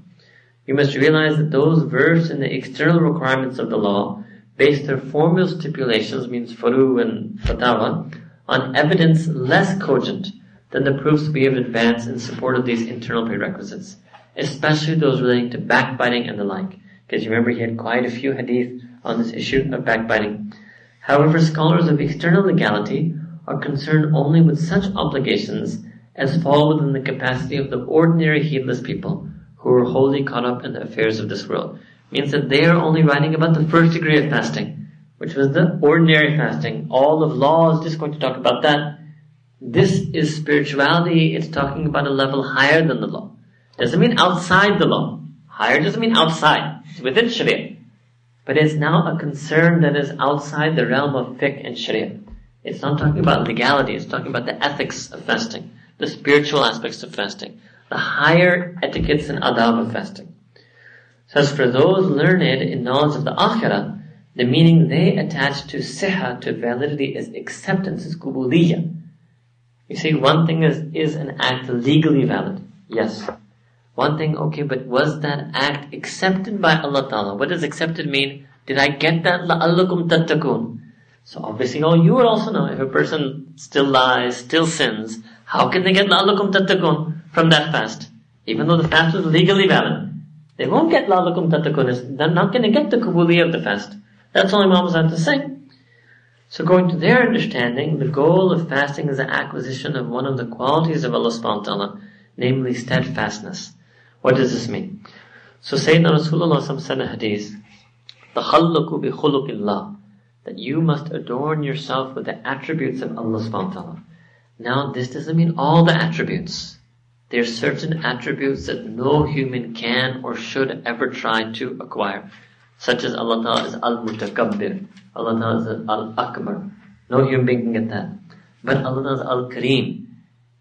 You must realize that those versed in the external requirements of the law base their formal stipulations, means furu and fatawa, on evidence less cogent than the proofs we have advanced in support of these internal prerequisites, especially those relating to backbiting and the like. Because you remember he had quite a few hadith on this issue of backbiting. However, scholars of external legality are concerned only with such obligations as fall within the capacity of the ordinary heedless people who are wholly caught up in the affairs of this world. Means that they are only writing about the first degree of fasting, which was the ordinary fasting. All of law is just going to talk about that. This is spirituality. It's talking about a level higher than the law. Doesn't mean outside the law. Higher doesn't mean outside. It's within Sharia. But it's now a concern that is outside the realm of fiqh and Sharia. It's not talking about legality. It's talking about the ethics of fasting, the spiritual aspects of fasting, the higher etiquettes and adab of fasting. So as for those learned in knowledge of the akhirah, the meaning they attach to siha, to validity, is acceptance, is kubuliyah. You see, one thing is, is an act legally valid? Yes. One thing, okay, but was that act accepted by Allah Ta'ala? What does accepted mean? Did I get that? لَأَلَّكُمْ تَتَّقُونَ So obviously, oh, you would also know if a person still lies, still sins, how can they get لَأَلَّكُمْ تَتَّقُونَ from that fast? Even though the fast was legally valid. They won't get لَأَلَّكُمْ تَتَّقُونَ. They're not going to get the kubuli of the fast. That's all Imam had to say. So going to their understanding, the goal of fasting is the acquisition of one of the qualities of Allah subhanahu wa ta'ala, namely steadfastness. What does this mean? So Sayyidina Rasulullah said in hadith, تَخَلَّقُ بِخُلُقِ اللَّهِ that you must adorn yourself with the attributes of Allah subhanahu wa ta'ala. Now this doesn't mean all the attributes. There are certain attributes that no human can or should ever try to acquire such as Allah Ta'ala is Al-Mutakabbir, Allah Ta'ala is Al-Akbar. No human being can get that. But Allah Ta'ala is Al-Kareem.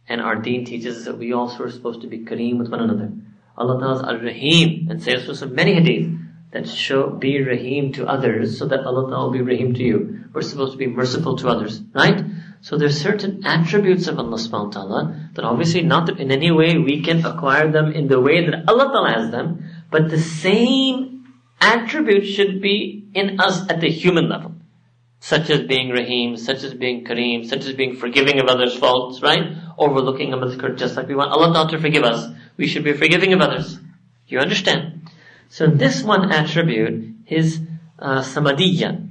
And our deen teaches us that we also are supposed to be Kareem with one another. Allah Ta'ala is Al-Rahim, and says in many hadith that show be Rahim to others so that Allah Ta'ala will be Rahim to you. We're supposed to be merciful to others, right? So there's certain attributes of Allah subhanahu wa ta'ala that obviously not in any way we can acquire them in the way that Allah ta'ala has them, but the same attributes should be in us at the human level. Such as being Rahim, such as being Kareem, such as being forgiving of others' faults, right? Overlooking a mazkur, just like we want Allah not to forgive us. We should be forgiving of others. You understand? So this one attribute is uh, samadiyya.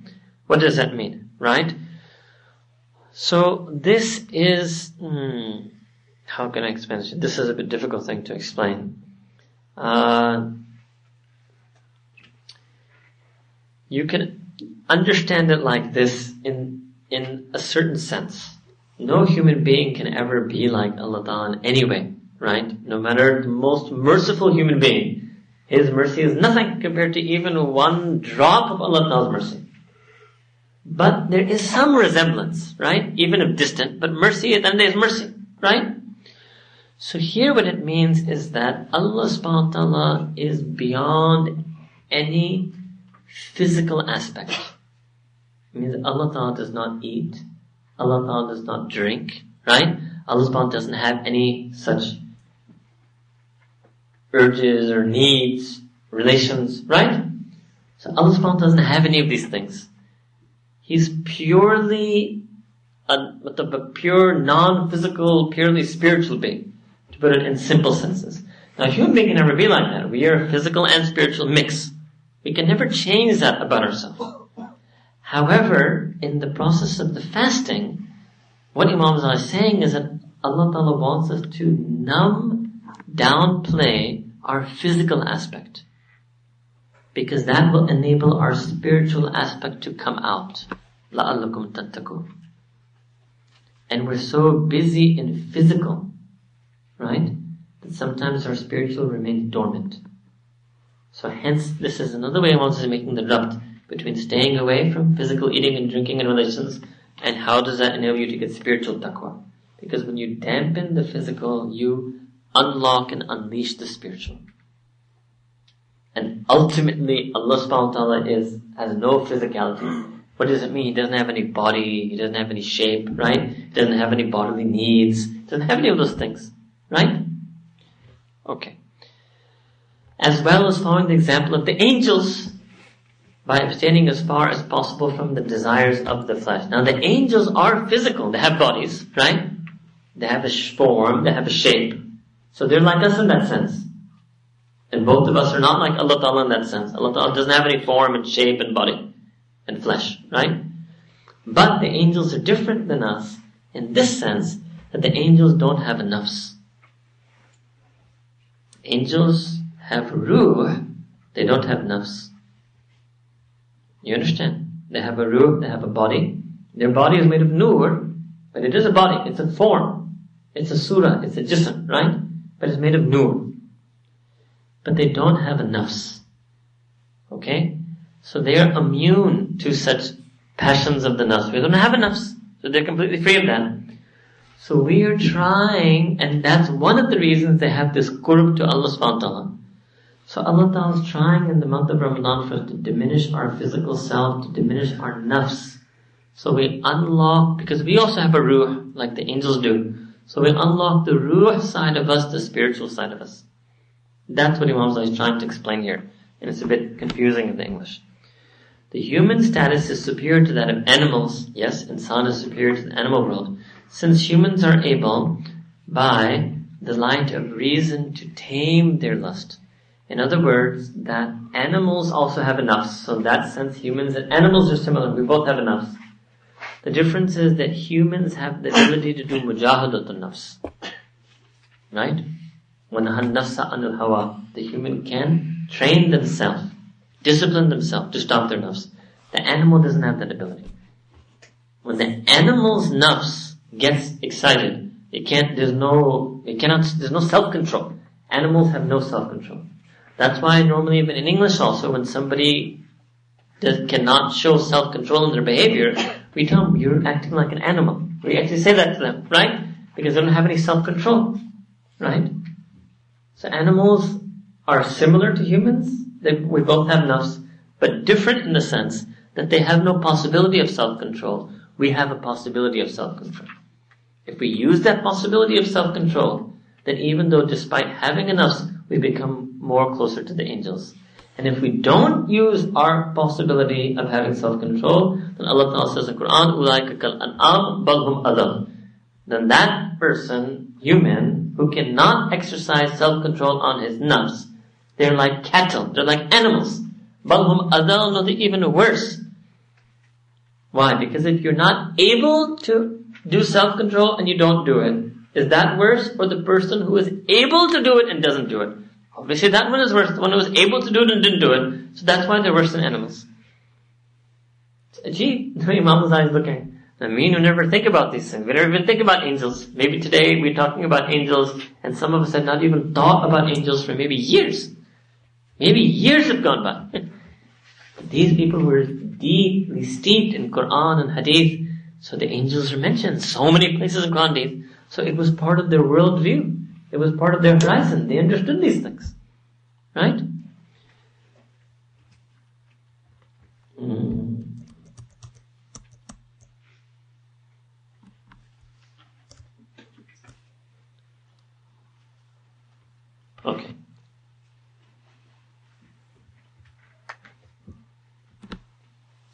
What does that mean? Right? So this is, hmm, how can I explain this? This is a bit difficult thing to explain. Uh, you can understand it like this in, in a certain sense. No human being can ever be like Allah Ta'ala in any way, right? No matter the most merciful human being, His mercy is nothing compared to even one drop of Allah Ta'ala's mercy. But there is some resemblance, right? Even if distant, but mercy at the end is mercy, right? So here what it means is that Allah subhanahu wa ta'ala is beyond any physical aspect. It means Allah Ta'ala does not eat, Allah Ta'ala does not drink, right? Allah Ta'ala doesn't have any such urges or needs, relations, right? So Allah Ta'ala doesn't have any of these things. He's purely a, a pure non-physical, purely spiritual being, to put it in simple senses. Now, human being can never be like that. We are a physical and spiritual mix. We can never change that about ourselves. However, in the process of the fasting, what Imam is saying is that Allah Ta'ala wants us to numb, downplay our physical aspect. Because that will enable our spiritual aspect to come out. لَعَلَّكُمْ تَتَّقُونَ And we're so busy in physical, right? That sometimes our spiritual remains dormant. So hence, this is another way Moses is making the rabt between staying away from physical eating and drinking and relations, and how does that enable you to get spiritual taqwa? Because when you dampen the physical, you unlock and unleash the spiritual. And ultimately, Allah subhanahu wa ta'ala is, has no physicality. What does it mean? He doesn't have any body, he doesn't have any shape, right? He doesn't have any bodily needs, he doesn't have any of those things, right? Okay. As well as following the example of the angels by abstaining as far as possible from the desires of the flesh. Now the angels are physical, they have bodies, right? They have a form, they have a shape. So they're like us in that sense. And both of us are not like Allah Ta'ala in that sense. Allah Ta'ala doesn't have any form and shape and body and flesh, right? But the angels are different than us in this sense that the angels don't have nafs. Angels have ruh, they don't have nafs. You understand? They have a ruh, they have a body. Their body is made of nur, but it is a body, it's a form. It's a surah, it's a jism, right? But it's made of nur but they don't have a nafs. Okay? So they are immune to such passions of the nafs. We don't have a nafs. So they're completely free of that. So we are trying, and that's one of the reasons they have this qurb to Allah subhanahu wa ta'ala. So Allah Ta'ala is trying in the month of Ramadan for us to diminish our physical self, to diminish our nafs. So we unlock, because we also have a ruh, like the angels do. So we unlock the ruh side of us, the spiritual side of us. That's what Imam Zahid is trying to explain here. And it's a bit confusing in the English. The human status is superior to that of animals. Yes, insan is superior to the animal world. Since humans are able, by the light of reason, to tame their lust. In other words, that animals also have nafs. So in that sense, humans and animals are similar. We both have nafs. The difference is that humans have the ability to do mujahadat nafs. Right? When the nafsa anil hawa. The human can train themselves, discipline themselves to stop their nafs. The animal doesn't have that ability. When the animal's nafs gets excited, it can't, there's no, it cannot, there's no self-control. Animals have no self-control. That's why normally even in English also, when somebody does, cannot show self-control in their behavior, we tell them, you're acting like an animal. We actually say that to them, right? Because they don't have any self-control, right? So animals are similar to humans. They, we both have nafs, but different in the sense that they have no possibility of self-control. We have a possibility of self-control. If we use that possibility of self-control, then even though despite having a nafs, we become more closer to the angels. And if we don't use our possibility of having self-control, then Allah Ta'ala says in the Quran, أُولَٰئِكَ كَالْأَنْعَامِ بَلْ هُمْ Then that person, human, who cannot exercise self-control on his nafs. They're like cattle. They're like animals. Balhum adal, no, they're even worse. Why? Because if you're not able to do self-control and you don't do it, is that worse or the person who is able to do it and doesn't do it? Obviously that one is worse. The one who was able to do it and didn't do it. So that's why they're worse than animals. Ajib. Imam Zahid is looking. I mean, we never think about these things. We never even think about angels. Maybe today we're talking about angels, and some of us have not even thought about angels for maybe years. Maybe years have gone by. [LAUGHS] these people were deeply steeped in Quran and Hadith, so the angels are mentioned so many places in Quran. So it was part of their worldview. It was part of their horizon. They understood these things. Right? Mm. Okay.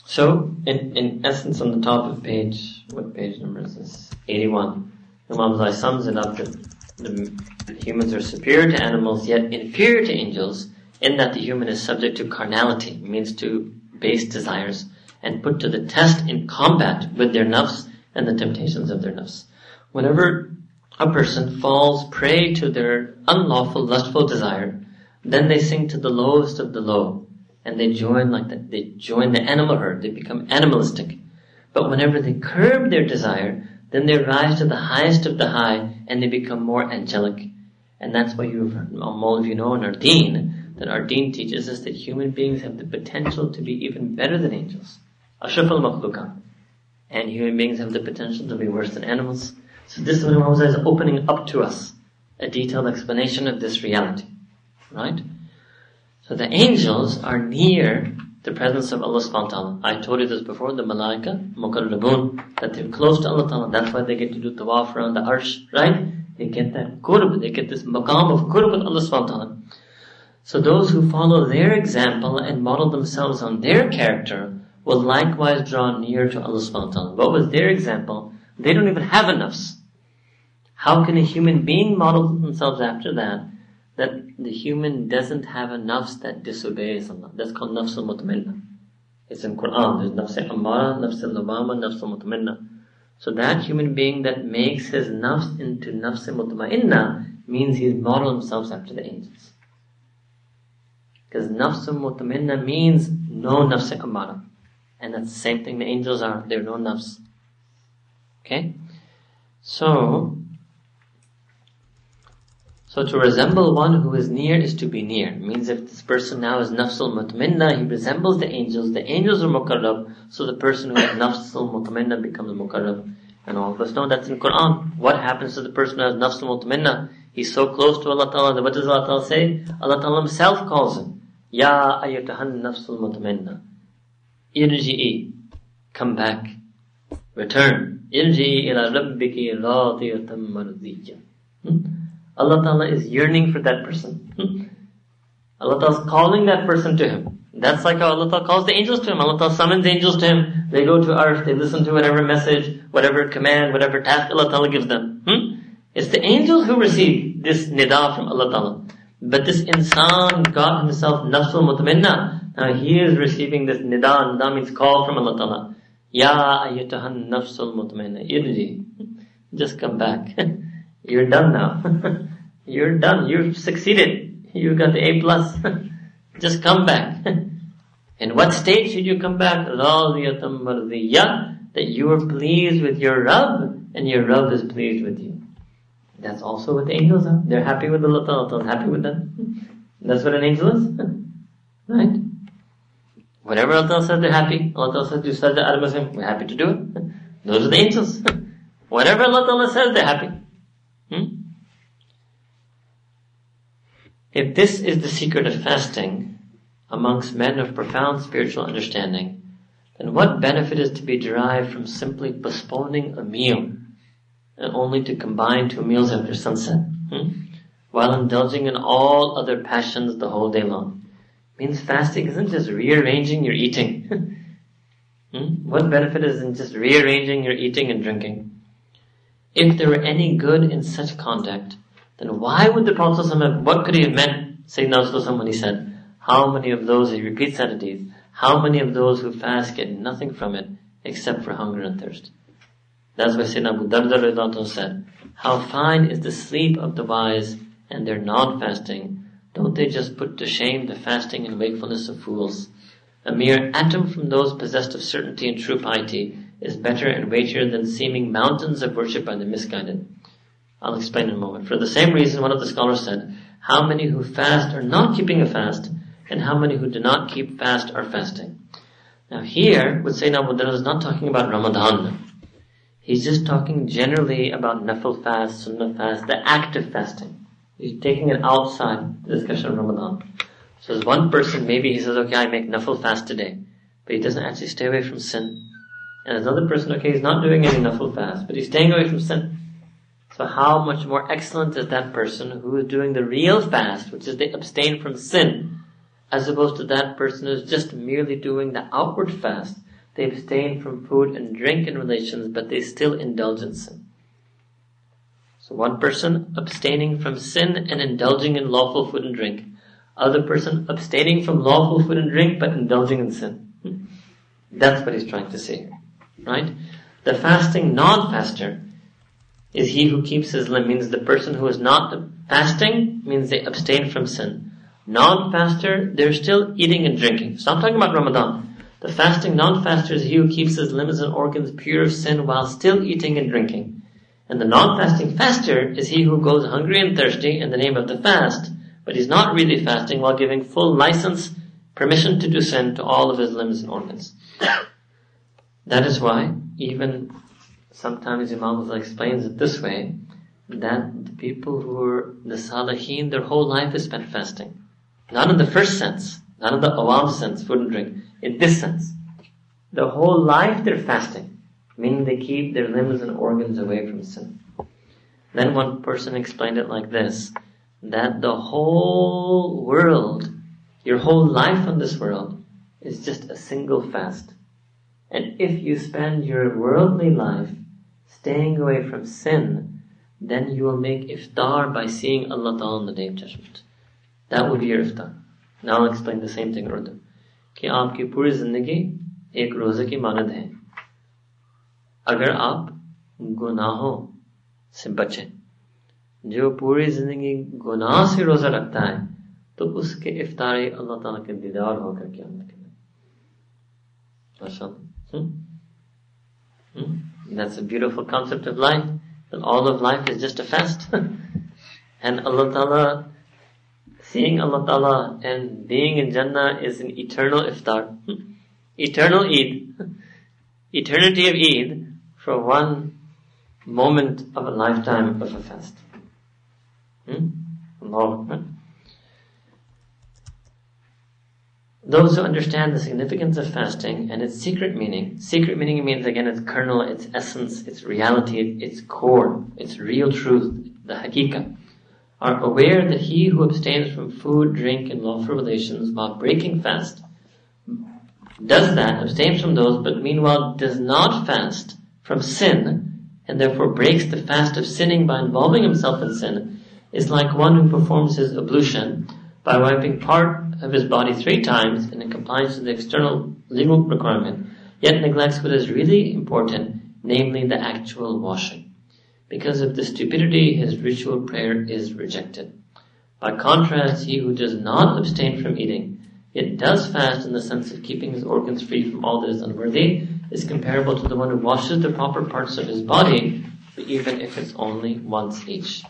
So, in, in essence, on the top of page, what page number is this? 81. Imam Zai sums it up that the humans are superior to animals, yet inferior to angels, in that the human is subject to carnality, means to base desires, and put to the test in combat with their nafs and the temptations of their nafs. Whenever a person falls prey to their unlawful lustful desire, then they sink to the lowest of the low, and they join like that. They join the animal herd. They become animalistic. But whenever they curb their desire, then they rise to the highest of the high and they become more angelic. And that's why you've, all of you know in our deen, that our deen teaches us that human beings have the potential to be even better than angels. And human beings have the potential to be worse than animals. So this is what is opening up to us a detailed explanation of this reality. Right? So the angels are near the presence of Allah subhanahu wa ta'ala. I told you this before, the malaika, mukarrabun, that they're close to Allah ta'ala. That's why they get to do tawaf around the arsh, right? They get that qurb, they get this maqam of qurb with Allah subhanahu wa ta'ala. So those who follow their example and model themselves on their character will likewise draw near to Allah subhanahu wa ta'ala. What was their example? They don't even have nafs. How can a human being model themselves after that? That the human doesn't have a nafs that disobeys Allah. That's called nafs al-mutmainna. It's in Quran. There's nafs al-ammara, nafs al-lawama, nafs al-mutmainna. So that human being that makes his nafs into nafs al-mutmainna means he's modeled himself after the angels. Because nafs al-mutmainna means no nafs al-ammara. And that's the same thing the angels are. They're no nafs. Okay? So, so to resemble one who is near is to be near. Means if this person now is nafsul mutminna, he resembles the angels. The angels are mukarrab, so the person who has [COUGHS] nafsul mutminna becomes mukarrab. And all of us know that's in Quran. What happens to the person who has nafsul mutminna? He's so close to Allah Ta'ala. What does Allah Ta'ala say? Allah Ta'ala himself calls him. Ya ayatahan nafsul mutminna. Irji'i. Come back. Return. Irji'i ila rabbiki radiyatan mardiyya. Hmm? Hmm? Allah Ta'ala is yearning for that person. Hmm? Allah Ta'ala is calling that person to Him. That's like how Allah Ta'ala calls the angels to Him. Allah Ta'ala summons angels to Him. They go to earth, they listen to whatever message, whatever command, whatever task Allah Ta'ala gives them. Hmm? It's the angels who receive this nida from Allah Ta'ala. But this insan got himself nafsul mutminna. Now he is receiving this nida, nida means call from Allah Ta'ala. Ya ayyatahan nafsul mutminna. Irji. Just come back. [LAUGHS] You're done now. [LAUGHS] You're done. You've succeeded. You got the A plus. [LAUGHS] Just come back. [LAUGHS] In what state should you come back? That you are pleased with your Rabb and your Rabb is pleased with you. That's also what the angels are. They're happy with the Allah happy with them. That's what an angel is. right? Whatever Allah says, they're happy. Allah says, do sajda al we're happy to do it. Those are the angels. Whatever Allah says, they're happy. Hmm? If this is the secret of fasting amongst men of profound spiritual understanding, then what benefit is to be derived from simply postponing a meal and only to combine two meals after sunset, hmm? while indulging in all other passions the whole day long? means fasting isn't just rearranging your eating. [LAUGHS] hmm? What benefit is in just rearranging your eating and drinking? If there were any good in such conduct, then why would the Prophet have, what could he have meant, Sayyidina when he said, how many of those, he repeats that hadith, how many of those who fast get nothing from it except for hunger and thirst? That's why Sayyidina Abu Darda said, how fine is the sleep of the wise and their non-fasting. Don't they just put to shame the fasting and wakefulness of fools? A mere atom from those possessed of certainty and true piety is better and weightier than seeming mountains of worship by the misguided. I'll explain in a moment. For the same reason, one of the scholars said, how many who fast are not keeping a fast, and how many who do not keep fast are fasting. Now here, Sayyidina Abu Darda is not talking about Ramadan. He's just talking generally about nafil fast, sunnah fast, the act of fasting. He's taking it outside the discussion of Ramadan. So as one person, maybe he says, okay, I make nafil fast today, but he doesn't actually stay away from sin. And another person, okay, he's not doing any nafil fast, but he's staying away from sin. So how much more excellent is that person who is doing the real fast, which is they abstain from sin, as opposed to that person who's just merely doing the outward fast. They abstain from food and drink and relations, but they still indulge in sin. So one person abstaining from sin and indulging in lawful food and drink. Other person abstaining from lawful food and drink, but indulging in sin. Hmm? That's what he's trying to say. Right? The fasting non-faster is he who keeps his limb, means the person who is not fasting, means they abstain from sin. Non-faster, they're still eating and drinking. I'm talking about Ramadan. The fasting non-faster is he who keeps his limbs and organs pure of sin while still eating and drinking. And the non-fasting faster is he who goes hungry and thirsty in the name of the fast, but he's not really fasting while giving full license, permission to do sin to all of his limbs and organs. [COUGHS] That is why even sometimes Imam explains it this way, that the people who are the Salihin, their whole life is spent fasting. Not in the first sense, not in the awam sense, food and drink. In this sense. The whole life they're fasting, meaning they keep their limbs and organs away from sin. Then one person explained it like this, that the whole world, your whole life on this world, is just a single fast. And if you spend your worldly life staying away from sin, then you will make iftar by seeing Allah Ta'ala on the Day of Judgment. That would be your iftar. Now I'll explain the same thing in Urdu. کہ آپ کی پوری زندگی ایک روزے کی مانند ہے اگر آپ گناہوں سے بچیں جو پوری زندگی گناہ سے روزہ رکھتا ہے تو اس کے افطار اللہ تعالیٰ کے دیدار ہو کر کے اندر ماشاء اللہ That's a beautiful concept of life. That all of life is just a fast. [LAUGHS] and Allah Ta'ala seeing Allah Ta'ala and being in Jannah is an eternal iftar. [LAUGHS] eternal Eid. [LAUGHS] Eternity of Eid for one moment of a lifetime of a fast. Hmm? Those who understand the significance of fasting and its secret meaning, secret meaning means again its kernel, its essence, its reality, its core, its real truth, the hakika are aware that he who abstains from food, drink, and lawful relations while breaking fast does that, abstains from those, but meanwhile does not fast from sin, and therefore breaks the fast of sinning by involving himself in sin, is like one who performs his ablution by wiping part of his body three times in compliance with the external legal requirement, yet neglects what is really important, namely the actual washing. Because of the stupidity, his ritual prayer is rejected. By contrast, he who does not abstain from eating, yet does fast in the sense of keeping his organs free from all that is unworthy, is comparable to the one who washes the proper parts of his body, even if it's only once each.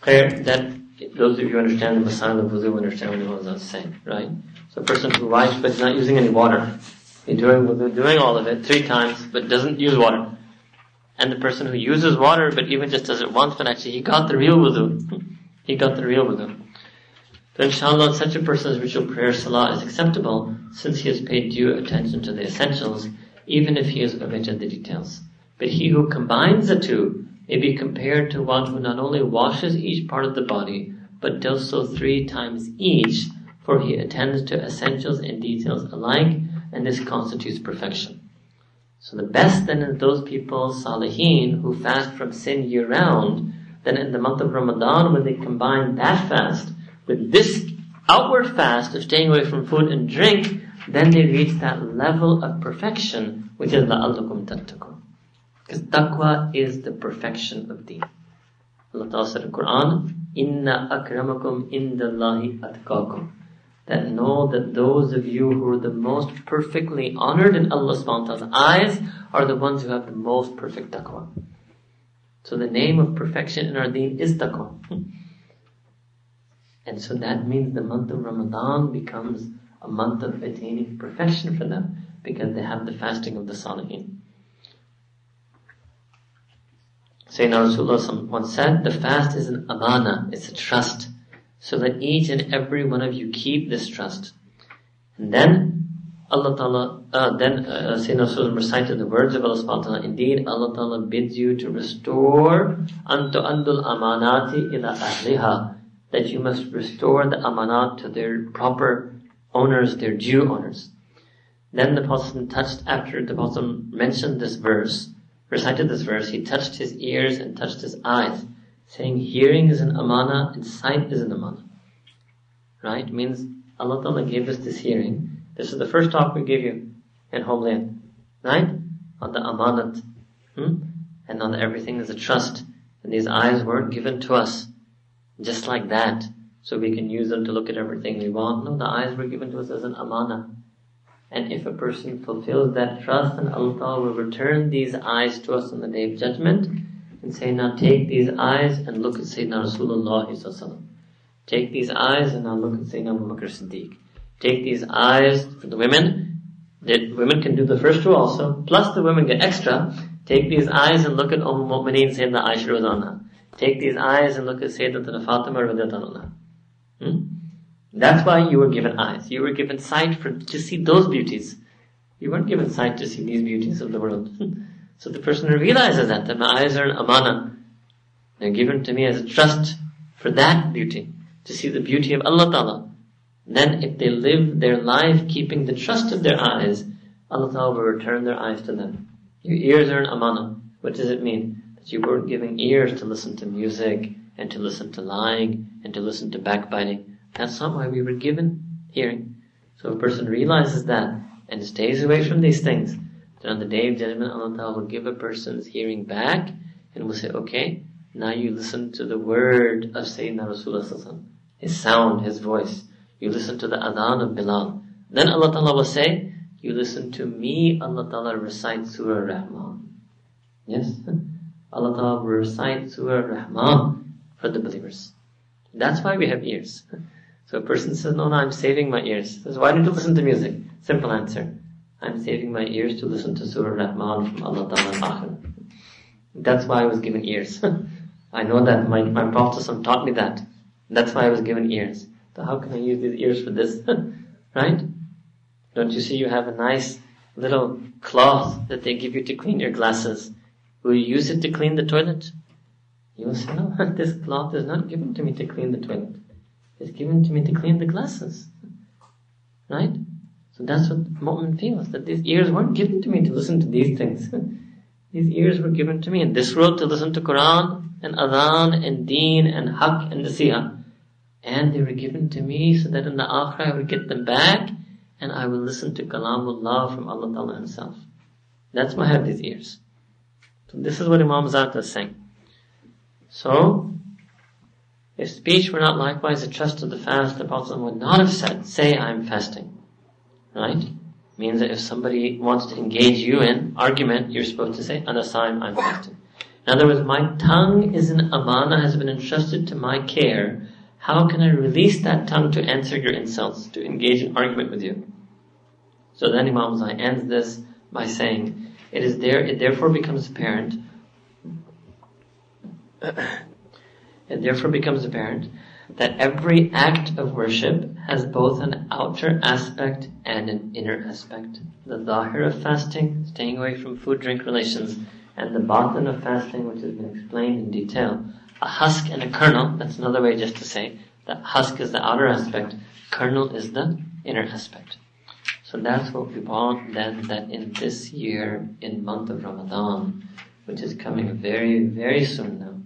Clear that those of you who understand the Masala of wudu understand what I was saying, right? So a person who wipes but is not using any water, he's doing doing all of it three times, but doesn't use water and the person who uses water but even just does it once, but actually he got the real wudu. he got the real wudu. So inshallah, such a person's ritual prayer salah is acceptable since he has paid due attention to the essentials, even if he has omitted the details. But he who combines the two may be compared to one who not only washes each part of the body, but does so three times each, for he attends to essentials and details alike, and this constitutes perfection. So the best then is those people, salihin, who fast from sin year round, then in the month of Ramadan, when they combine that fast with this outward fast of staying away from food and drink, then they reach that level of perfection, which is la'allakum tattaqun. Because taqwa is the perfection of deen. Allah Ta'ala said in Quran, Inna akramakum indallahi atqakum that know that those of you who are the most perfectly honored in Allah subhanahu wa ta'ala's eyes are the ones who have the most perfect taqwa. So the name of perfection in our deen is taqwa. [LAUGHS] And so that means the month of Ramadan becomes a month of attaining perfection for them because they have the fasting of the Salihin. Sayyidina Rasulullah once said, the fast is an amana, it's a trust so that each and every one of you keep this trust. And then Allah Ta'ala, uh, then uh, Sayyidina Rasulullah recited the words of Allah subhanahu wa ta'ala, indeed Allah Ta'ala bids you to restore unto andul amanati ila ahliha, that you must restore the amanat to their proper owners, their due owners. Then the Prophet touched, after the Prophet mentioned this verse, recited this verse, he touched his ears and touched his eyes saying hearing is an amana and sight is an amana. Right? Means Allah Ta'ala gave us this hearing. This is the first talk we give you in Homeland. Right? On the amanat. Hmm? And on everything is a trust. And these eyes weren't given to us just like that. So we can use them to look at everything we want. No, the eyes were given to us as an amana. And if a person fulfills that trust, then Allah will return these eyes to us on the day of judgment and say, now take these eyes and look at Sayyidina Rasulullah Take these eyes and now look at Sayyidina Abu Bakr Siddiq. Take these eyes for the women. The women can do the first two also, plus the women get extra. Take these eyes and look at Umm Mu'mineen Sayyidina Aisha Take these eyes and look at Sayyidina Fatima Radhanah. Hmm? That's why you were given eyes. You were given sight for, to see those beauties. You weren't given sight to see these beauties of the world. [LAUGHS] so the person realizes that, that my eyes are an amana, they're given to me as a trust for that beauty, to see the beauty of Allah Ta'ala. Then if they live their life keeping the trust of their eyes, Allah Ta'ala will return their eyes to them. Your ears are an amana. What does it mean? That you weren't giving ears to listen to music, and to listen to lying, and to listen to backbiting. That's not why we were given hearing. So a person realizes that and stays away from these things, then on the day of judgment, Allah Ta'ala will give a person's hearing back and will say, okay, now you listen to the word of Sayyidina Rasulullah his sound, his voice. You listen to the adhan of Bilal. Then Allah Ta'ala will say, you listen to me, Allah Ta'ala recite Surah Rahman. Yes? Allah Ta'ala will recite Surah Rahman for the believers. That's why we have ears. So a person says, no, no, I'm saving my ears. Says, why don't you listen to music? Simple answer. I'm saving my ears to listen to Surah Rahman from Allah Ta'ala That's why I was given ears. [LAUGHS] I know that my, my Prophet taught me that. That's why I was given ears. So how can I use these ears for this? [LAUGHS] right? Don't you see you have a nice little cloth that they give you to clean your glasses? Will you use it to clean the toilet? You will say, no, [LAUGHS] this cloth is not given to me to clean the toilet is given to me to clean the glasses. Right? So that's what Mu'min feels, that these ears weren't given to me to listen to these things. [LAUGHS] these ears were given to me in this world to listen to Quran and Adhan and Deen and Haqq and Nasiha. And they were given to me so that in the Akhirah I would get them back and I will listen to Kalamullah from Allah Ta'ala Himself. That's why I have these ears. So this is what Imam Zata is saying. So, if speech were not likewise a trust of the fast, the Prophet would not have said, say I'm fasting. Right? Means that if somebody wants to engage you in argument, you're supposed to say, Anasayim, I'm fasting. In other words, my tongue is an amana, has been entrusted to my care. How can I release that tongue to answer your insults, to engage in argument with you? So then Imam Zai ends this by saying, it is there, it therefore becomes apparent It therefore becomes apparent that every act of worship has both an outer aspect and an inner aspect. The zahir of fasting, staying away from food drink relations, and the batin of fasting, which has been explained in detail. A husk and a kernel, that's another way just to say that husk is the outer aspect, kernel is the inner aspect. So that's what we want then that in this year, in month of Ramadan, which is coming very, very soon now,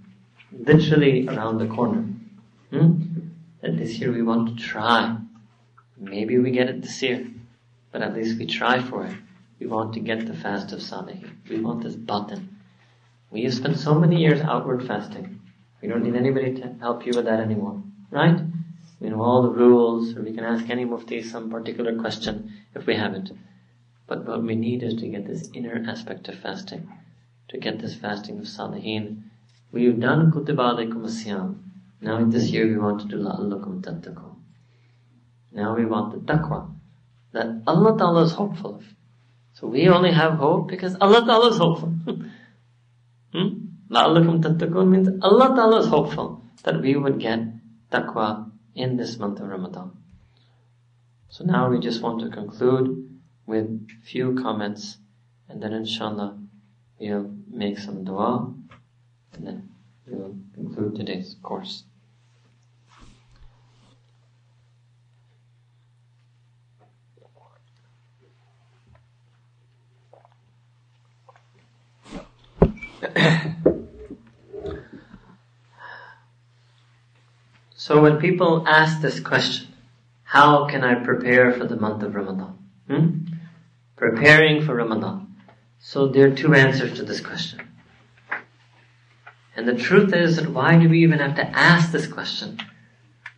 literally around the corner. Hmm? That this year we want to try. Maybe we get it this year, but at least we try for it. We want to get the fast of Salihin. We want this batin. We have spent so many years outward fasting. We don't need anybody to help you with that anymore. Right? We know all the rules, or we can ask any mufti some particular question if we haven't. But what we need is to get this inner aspect of fasting. To get this fasting of Salihin We've done kutiba alaikum siyam. Now this year we want to do la'allakum tattaqun. Now we want the taqwa. That Allah Ta'ala is hopeful of. So we only have hope because Allah Ta'ala is hopeful. [LAUGHS] hmm? La'allakum tattaqun means Allah Ta'ala is hopeful that we would get taqwa in this month of Ramadan. So now we just want to conclude with few comments and then inshallah we'll make some dua and then we will conclude today's course. so when people ask this question, how can I prepare for the month of Ramadan? Hmm? Preparing for Ramadan. So there are two answers to this question. And the truth is that why do we even have to ask this question?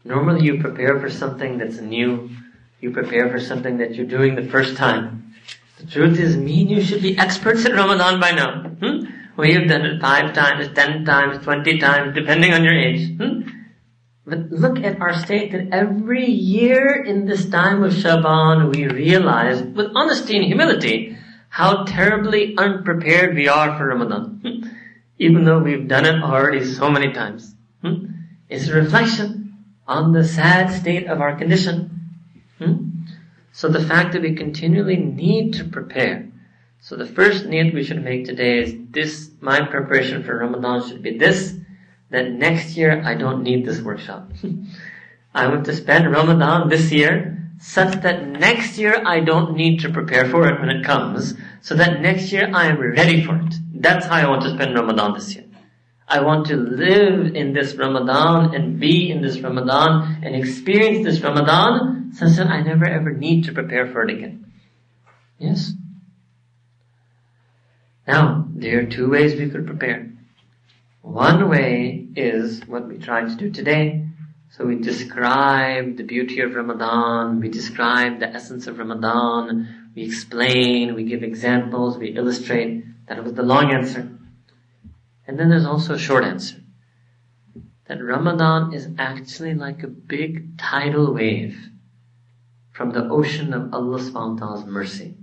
Normally you prepare for something that's new. you prepare for something that you're doing the first time. The truth is, me and you should be experts in Ramadan by now. Hmm? We have done it five times, ten times, twenty times, depending on your age. Hmm? But look at our state that every year in this time of Shaban, we realize, with honesty and humility, how terribly unprepared we are for Ramadan. Hmm? Even though we've done it already so many times. Hmm? It's a reflection on the sad state of our condition. Hmm? So the fact that we continually need to prepare. So the first need we should make today is this, my preparation for Ramadan should be this, that next year I don't need this workshop. [LAUGHS] I want to spend Ramadan this year such that next year I don't need to prepare for it when it comes, so that next year I am ready for it. That's how I want to spend Ramadan this year. I want to live in this Ramadan and be in this Ramadan and experience this Ramadan such that I never ever need to prepare for it again. Yes? Now, there are two ways we could prepare. One way is what we try to do today. So we describe the beauty of Ramadan, we describe the essence of Ramadan, we explain, we give examples, we illustrate. That was the long answer. And then there's also a short answer. That Ramadan is actually like a big tidal wave from the ocean of Allah subhanahu wa ta'ala's mercy.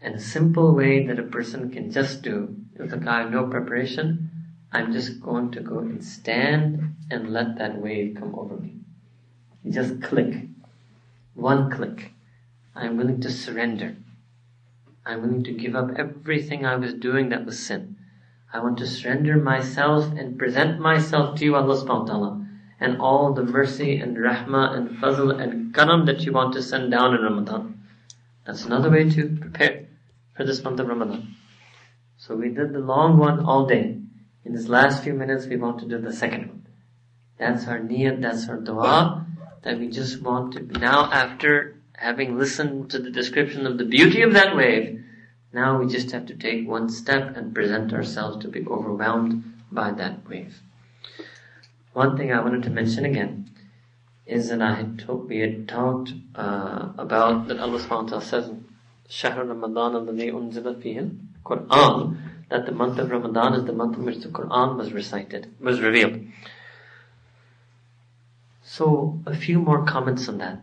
And a simple way that a person can just do with a guy no preparation I'm just going to go and stand and let that wave come over me. just click. One click. I'm willing to surrender. I'm willing to give up everything I was doing that was sin. I want to surrender myself and present myself to you, Allah subhanahu wa ta'ala, and all the mercy and rahmah and fazl and karam that you want to send down in Ramadan. That's another way to prepare for this month of Ramadan. So we did the long one all day. In these last few minutes, we want to do the second one. That's our niyat, that's our dua, that we just want to, now after having listened to the description of the beauty of that wave, now we just have to take one step and present ourselves to be overwhelmed by that wave. One thing I wanted to mention again is that I had talked, we had talked uh, about that Allah subhanahu wa ta'ala says, شهر رمضان الذي أنزل فيه القرآن that the month of Ramadan is the month in which the Quran was recited, was revealed. So, a few more comments on that.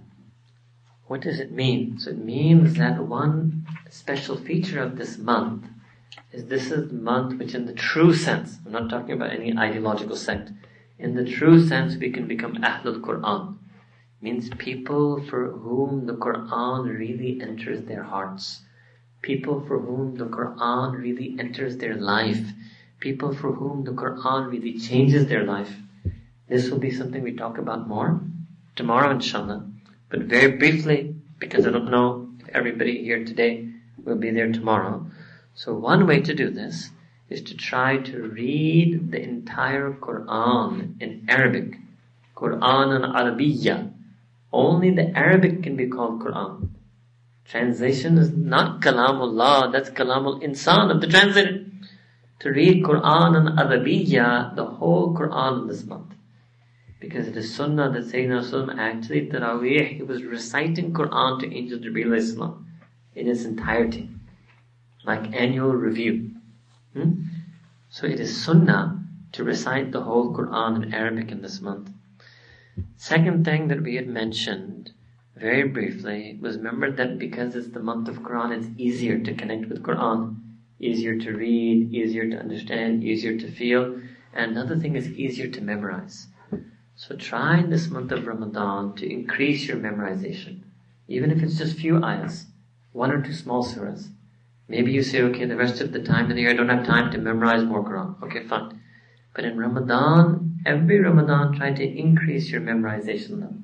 What does it mean? So it means that one special feature of this month is this is the month which in the true sense, I'm not talking about any ideological sect, in the true sense we can become Ahlul Quran. Means people for whom the Quran really enters their hearts people for whom the Quran really enters their life, people for whom the Quran really changes their life. This will be something we talk about more tomorrow, inshallah. But very briefly, because I don't know if everybody here today will be there tomorrow. So one way to do this is to try to read the entire Quran in Arabic. Quran and Arabiya. Only the Arabic can be called Quran. Translation is not Kalamullah, that's Kalamul Insan of the translator. To read Quran and Arabiya, the whole Quran this month. Because it is Sunnah that Sayyidina Rasul actually, Taraweeh, he was reciting Quran to Angel Jibreel Islam in its entirety. Like annual review. Hmm? So it is Sunnah to recite the whole Quran in Arabic in this month. Second thing that we had mentioned very briefly was remember that because it's the month of Quran, it's easier to connect with Quran, easier to read, easier to understand, easier to feel, and another thing is easier to memorize. So try in this month of Ramadan to increase your memorization, even if it's just few ayahs, one or two small surahs. Maybe you say, okay, the rest of the time in the year I don't have time to memorize more Quran. Okay, fine. But in Ramadan, every Ramadan, try to increase your memorization level.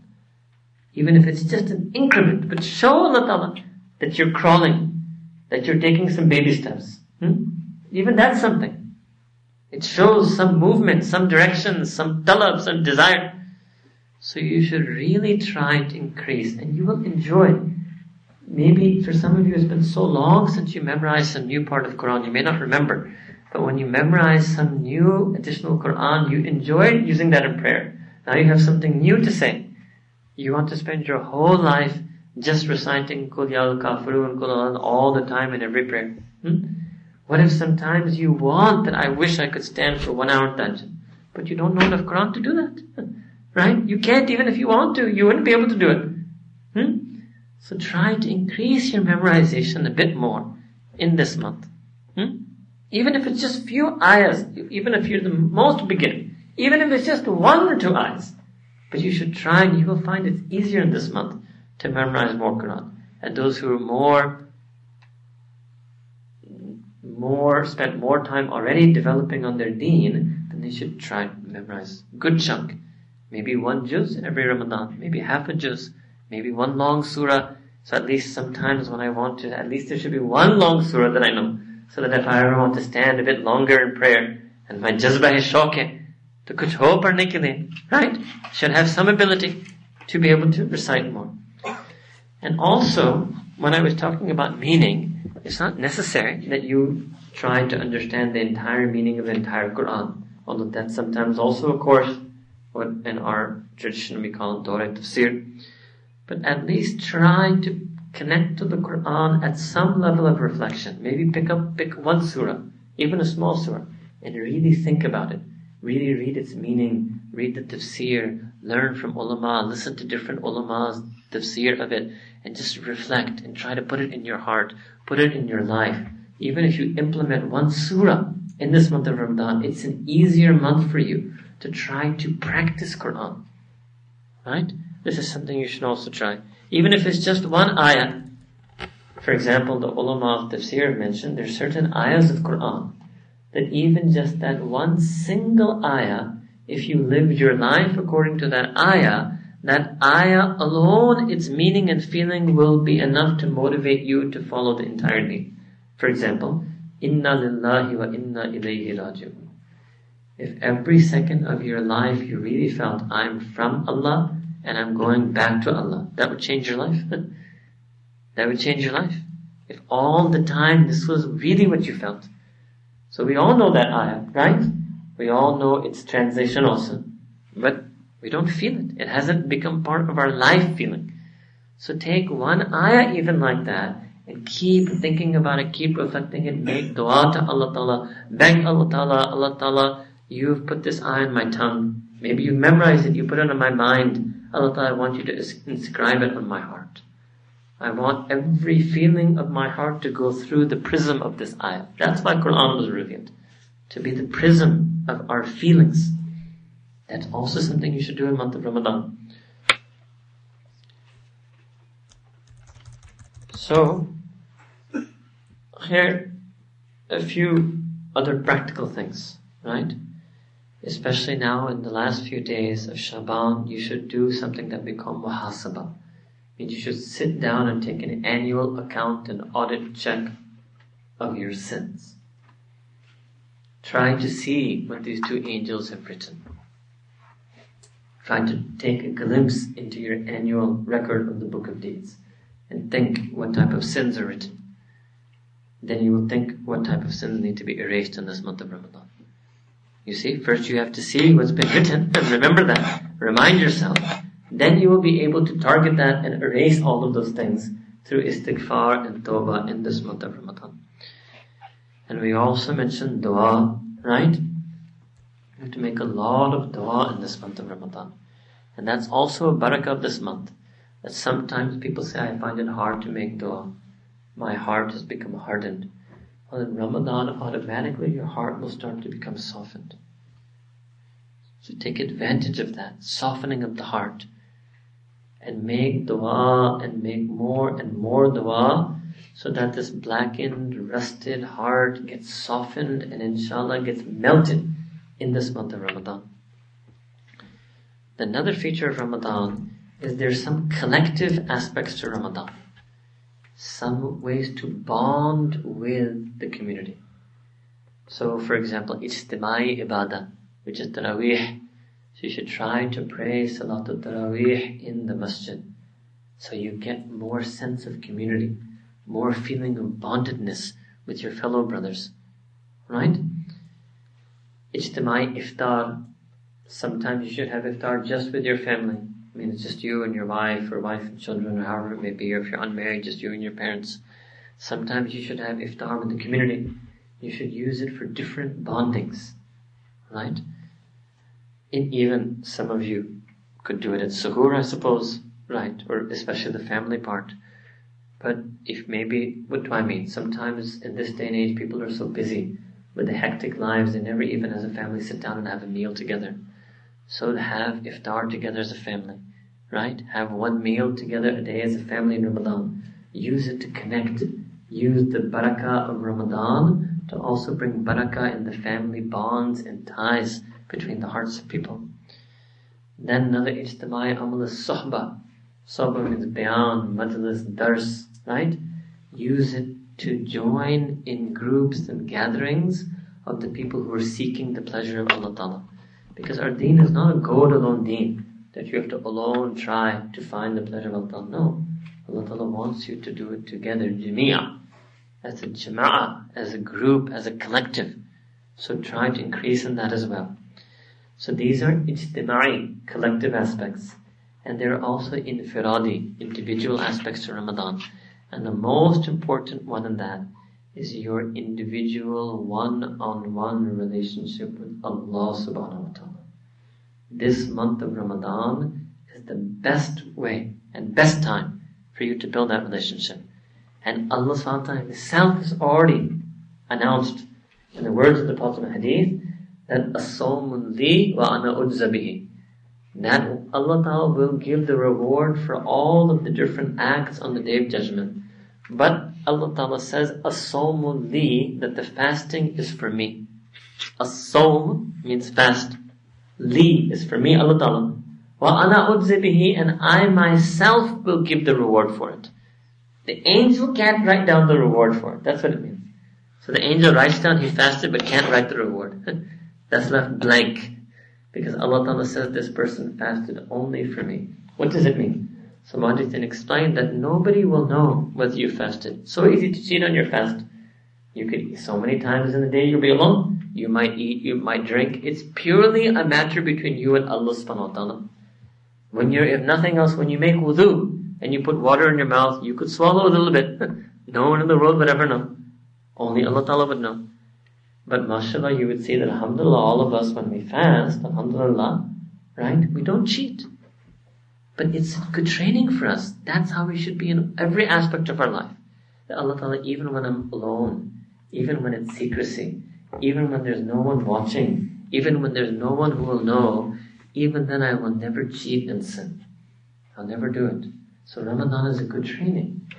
Even if it's just an increment, but show Allah Ta'ala that you're crawling, that you're taking some baby steps. Hmm? Even that's something. It shows some movement, some direction, some talab, some desire. So you should really try to increase and you will enjoy. Maybe for some of you it's been so long since you memorized some new part of Quran, you may not remember. But when you memorize some new additional Quran, you enjoy using that in prayer. Now you have something new to say. You want to spend your whole life just reciting Kul Kafirun Kul all the time in every prayer. Hmm? What if sometimes you want that I wish I could stand for one hour tahajjud, but you don't know enough Quran to do that, [LAUGHS] right? You can't even if you want to. You wouldn't be able to do it. Hmm? So try to increase your memorization a bit more in this month. Hmm? Even if it's just few ayahs, even if you're the most beginner, even if it's just one or two ayahs, but you should try and you will find it's easier in this month to memorize more Quran. And those who are more, more, spent more time already developing on their deen, then they should try to memorize good chunk. Maybe one juz every Ramadan, maybe half a juz, maybe one long surah. So at least sometimes when I want to, at least there should be one long surah that I know. So that if I ever want to stand a bit longer in prayer, and my jazba is shauq to kuch ho parne ke liye, right? Should have some ability to be able to recite more. And also, when I was talking about meaning, it's not necessary that you try to understand the entire meaning of the entire Quran. Although that's sometimes also, of course, what in our tradition we call Dore Tafsir. But at least try to connect to the Quran at some level of reflection. Maybe pick up, pick one surah, even a small surah, and really think about it. Really read its meaning, read the tafsir, learn from ulama, listen to different ulama's tafsir of it, and just reflect and try to put it in your heart, put it in your life. Even if you implement one surah in this month of Ramadan, it's an easier month for you to try to practice Quran. Right? This is something you should also try. Even if it's just one ayah. For example, the ulama of tafsir mentioned there's certain ayahs of Quran that even just that one single ayah, if you lived your life according to that ayah, that ayah alone, its meaning and feeling will be enough to motivate you to follow the entire. For example, Inna lillahi wa inna ilayhi raji'un. If every second of your life you really felt, I'm from Allah and I'm going back to Allah, that would change your life. [LAUGHS] that would change your life. If all the time this was really what you felt. So we all know that ayah, right? We all know its translation also. But we don't feel it. It hasn't become part of our life feeling. So take one ayah even like that and keep thinking about it, keep reflecting it, make dua to Allah Ta'ala, beg Allah Ta'ala, Allah Ta'ala, you've put this ayah in my tongue. Maybe you've memorized it, you put it on my mind. Allah Ta'ala, I want you to inscribe it on my heart. I want every feeling of my heart to go through the prism of this ayah. That's why Quran was revealed. To be the prism of our feelings. That's also something you should do in month of Ramadan. So, here a few other practical things, right? Especially now in the last few days of Shaban, you should do something that we call muhasabah. Means you should sit down and take an annual account and audit check of your sins. Try to see what these two angels have written. Try to take a glimpse into your annual record of the book of deeds and think what type of sins are written. Then you will think what type of sins need to be erased in this month of Ramadan. You see, first you have to see what's been [LAUGHS] written and remember that. Remind yourself. Then you will be able to target that and erase all of those things through istighfar and tawbah in this month of Ramadan. And we also mentioned dua, right? You have to make a lot of dua in this month of Ramadan. And that's also a barakah of this month. That sometimes people say, I find it hard to make dua. My heart has become hardened. Well, in Ramadan, automatically your heart will start to become softened. So take advantage of that, softening of the heart. And make dua and make more and more dua so that this blackened, rusted heart gets softened and inshallah gets melted in this month of Ramadan. Another feature of Ramadan is there's some collective aspects to Ramadan. Some ways to bond with the community. So, for example, ijtimai ibadah, which is tarawih. So you should try to pray Salatul Tarawih in the masjid. So you get more sense of community, more feeling of bondedness with your fellow brothers. Right? Ijtimai iftar. Sometimes you should have iftar just with your family. I mean, it's just you and your wife, or wife and children, or however it may be, or if you're unmarried, just you and your parents. Sometimes you should have iftar with the community. You should use it for different bondings, right? And even some of you could do it at suhoor, I suppose, right? Or especially the family part. But if maybe, what do I mean? Sometimes in this day and age, people are so busy with the hectic lives, they never even as a family sit down and have a meal together. So to have iftar together as a family, right? Have one meal together a day as a family in Ramadan. Use it to connect. Use the barakah of Ramadan to also bring barakah in the family bonds and ties between the hearts of people. Then another ijtimai amal is sohbah. Sohbah means beyond, majlis, dars, right? Use it to join in groups and gatherings of the people who are seeking the pleasure of Allah Ta'ala. Because our deen is not a God alone deen, that you have to alone try to find the pleasure of Allah Ta'ala. No. Allah Ta'ala wants you to do it together, jamia, as a jama'ah, as a group, as a collective. So try to increase in that as well. So these are ijtima'i, collective aspects. And there are also infiradi, individual aspects to Ramadan. And the most important one in that is your individual one-on-one relationship with Allah subhanahu wa ta'ala. This month of Ramadan is the best way and best time for you to build that relationship. And Allah subhanahu wa ta'ala himself has already announced in the words of the Prophet Hadith that as-sawmun li wa ana udza That Allah Ta'ala will give the reward for all of the different acts on the day of judgment. But Allah Ta'ala says, as-sawmu li, that the fasting is for me. As-sawm means fast. Li is for me, Allah Ta'ala. Wa ana udzi and I myself will give the reward for it. The angel can't write down the reward for it. That's what it means. So the angel writes down he fasted but can't write the reward. [LAUGHS] That's left blank. Because Allah Ta'ala says this person fasted only for me. What does it mean? So Muhaddithin explained that nobody will know whether you fasted. So easy to cheat on your fast. You could eat so many times in the day you'll be alone. You might eat, you might drink. It's purely a matter between you and Allah subhanahu wa ta'ala. When you're, if nothing else, when you make wudu and you put water in your mouth, you could swallow a little bit. [LAUGHS] no one in the world would ever know. Only Allah ta'ala would know. But mashallah, you would see that alhamdulillah, all of us when we fast, alhamdulillah, right, we don't cheat. But it's good training for us. That's how we should be in every aspect of our life. That Allah Ta'ala, even when I'm alone, even when it's secrecy, even when there's no one watching, even when there's no one who will know, even then I will never cheat and sin. I'll never do it. So Ramadan is a good training.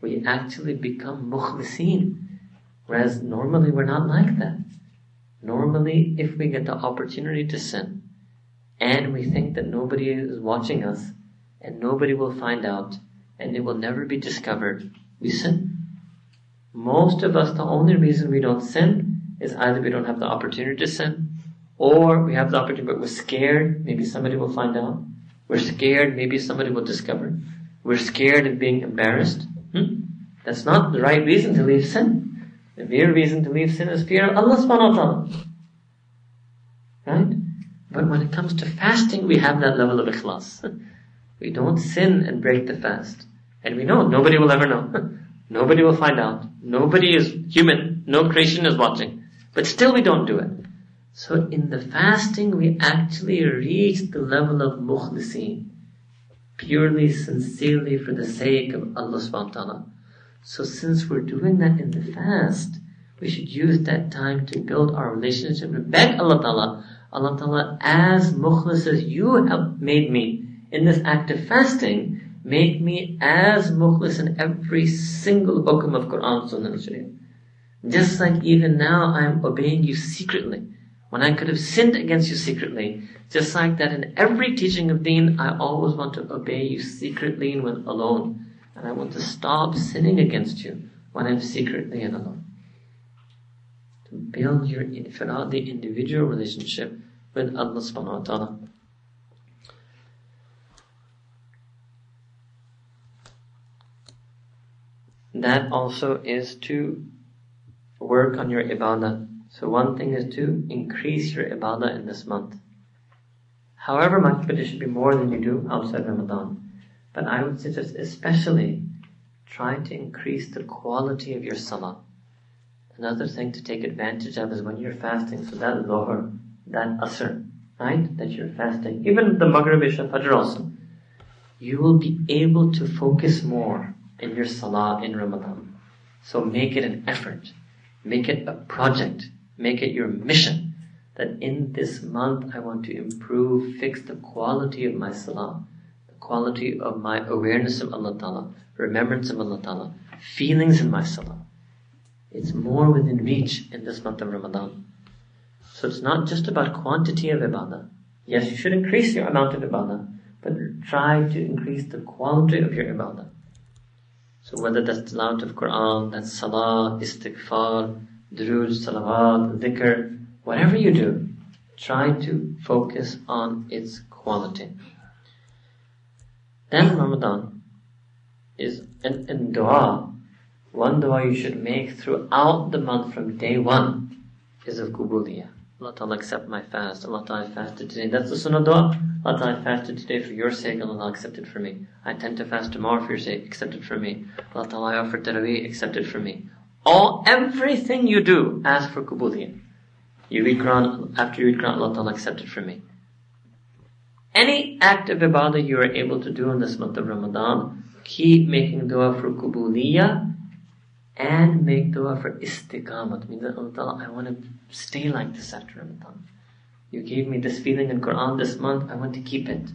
We actually become mukhlisin. Whereas normally we're not like that. Normally, if we get the opportunity to sin, and we think that nobody is watching us, and nobody will find out, and it will never be discovered, we sin. Most of us, the only reason we don't sin is either we don't have the opportunity to sin, or we have the opportunity but we're scared, maybe somebody will find out. We're scared, maybe somebody will discover. We're scared of being embarrassed. Hmm? That's not the right reason to leave sin. The real reason to leave sin is fear of Allah subhanahu wa ta'ala. Right? But when it comes to fasting, we have that level of ikhlas. [LAUGHS] We don't sin and break the fast. And we know nobody will ever know. [LAUGHS] nobody will find out. Nobody is human. No creation is watching. But still we don't do it. So in the fasting we actually reach the level of mukhlisin. Purely, sincerely for the sake of Allah subhanahu wa ta'ala. So since we're doing that in the fast, we should use that time to build our relationship and beg Allah ta'ala, Allah ta'ala, as mukhlis as you have made me, in this act of fasting, make me as mukhlis in every single hukum of Quran, Sunnah, and Sharia. Just like even now I am obeying you secretly, when I could have sinned against you secretly, just like that in every teaching of deen, I always want to obey you secretly and when alone. And I want to stop sinning against you when I'm secretly and alone. To build your infiradi individual relationship with Allah subhanahu wa ta'ala. that also is to work on your ibadah. So one thing is to increase your ibadah in this month. however much, but it should be more than you do outside Ramadan. But I would suggest especially try to increase the quality of your salah. Another thing to take advantage of is when you're fasting, so that lower, that asr, right, that you're fasting, even the Maghrib Isha Fajr also, you will be able to focus more in your salah in Ramadan. So make it an effort. Make it a project. Make it your mission that in this month I want to improve, fix the quality of my salah, quality of my awareness of Allah Ta'ala, remembrance of Allah Ta'ala, feelings in my salah. It's more within reach in this month of Ramadan. So it's not just about quantity of ibadah. Yes, you should increase your amount of ibadah, but try to increase the quality of your ibadah. So whether that's tilawat of Quran, that's salah, istighfar, durood, salawat, dhikr, whatever you do, try to focus on its quality. Then Ramadan is an, in dua. One dua you should make throughout the month from day one is of kubuliyah. Allah Ta'ala accept my fast. Allah Ta'ala fasted today. That's the sunnah dua. Allah Ta'ala fasted today for your sake. Allah accept it for me. I tend to fast tomorrow for your sake. Accept it for me. Allah Ta'ala I offer taraweeh. Accept it for me. All, everything you do, ask for kubuliyah. You read Quran, after you read Quran, Allah Ta'ala accept it for me. Any act of ibadah you are able to do in this month of Ramadan, keep making dua for kubuliyah and make dua for istiqamat. Means that Allah I want to stay like this after Ramadan. You gave me this feeling in Quran this month, I want to keep it.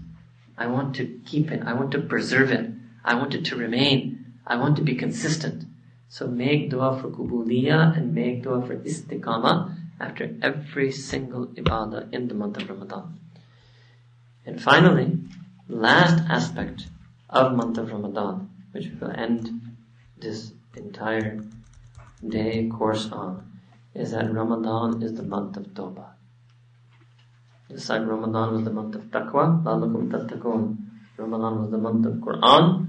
I want to keep it. I want to preserve it. I want it to remain. I want to be consistent. So make dua for kubuliyah and make dua for istiqamah after every single ibadah in the month of Ramadan. And finally, last aspect of month of Ramadan, which we will end this entire day course on, is that Ramadan is the month of Tawbah. Just like Ramadan was the month of Taqwa, Ramadan was the month of Quran.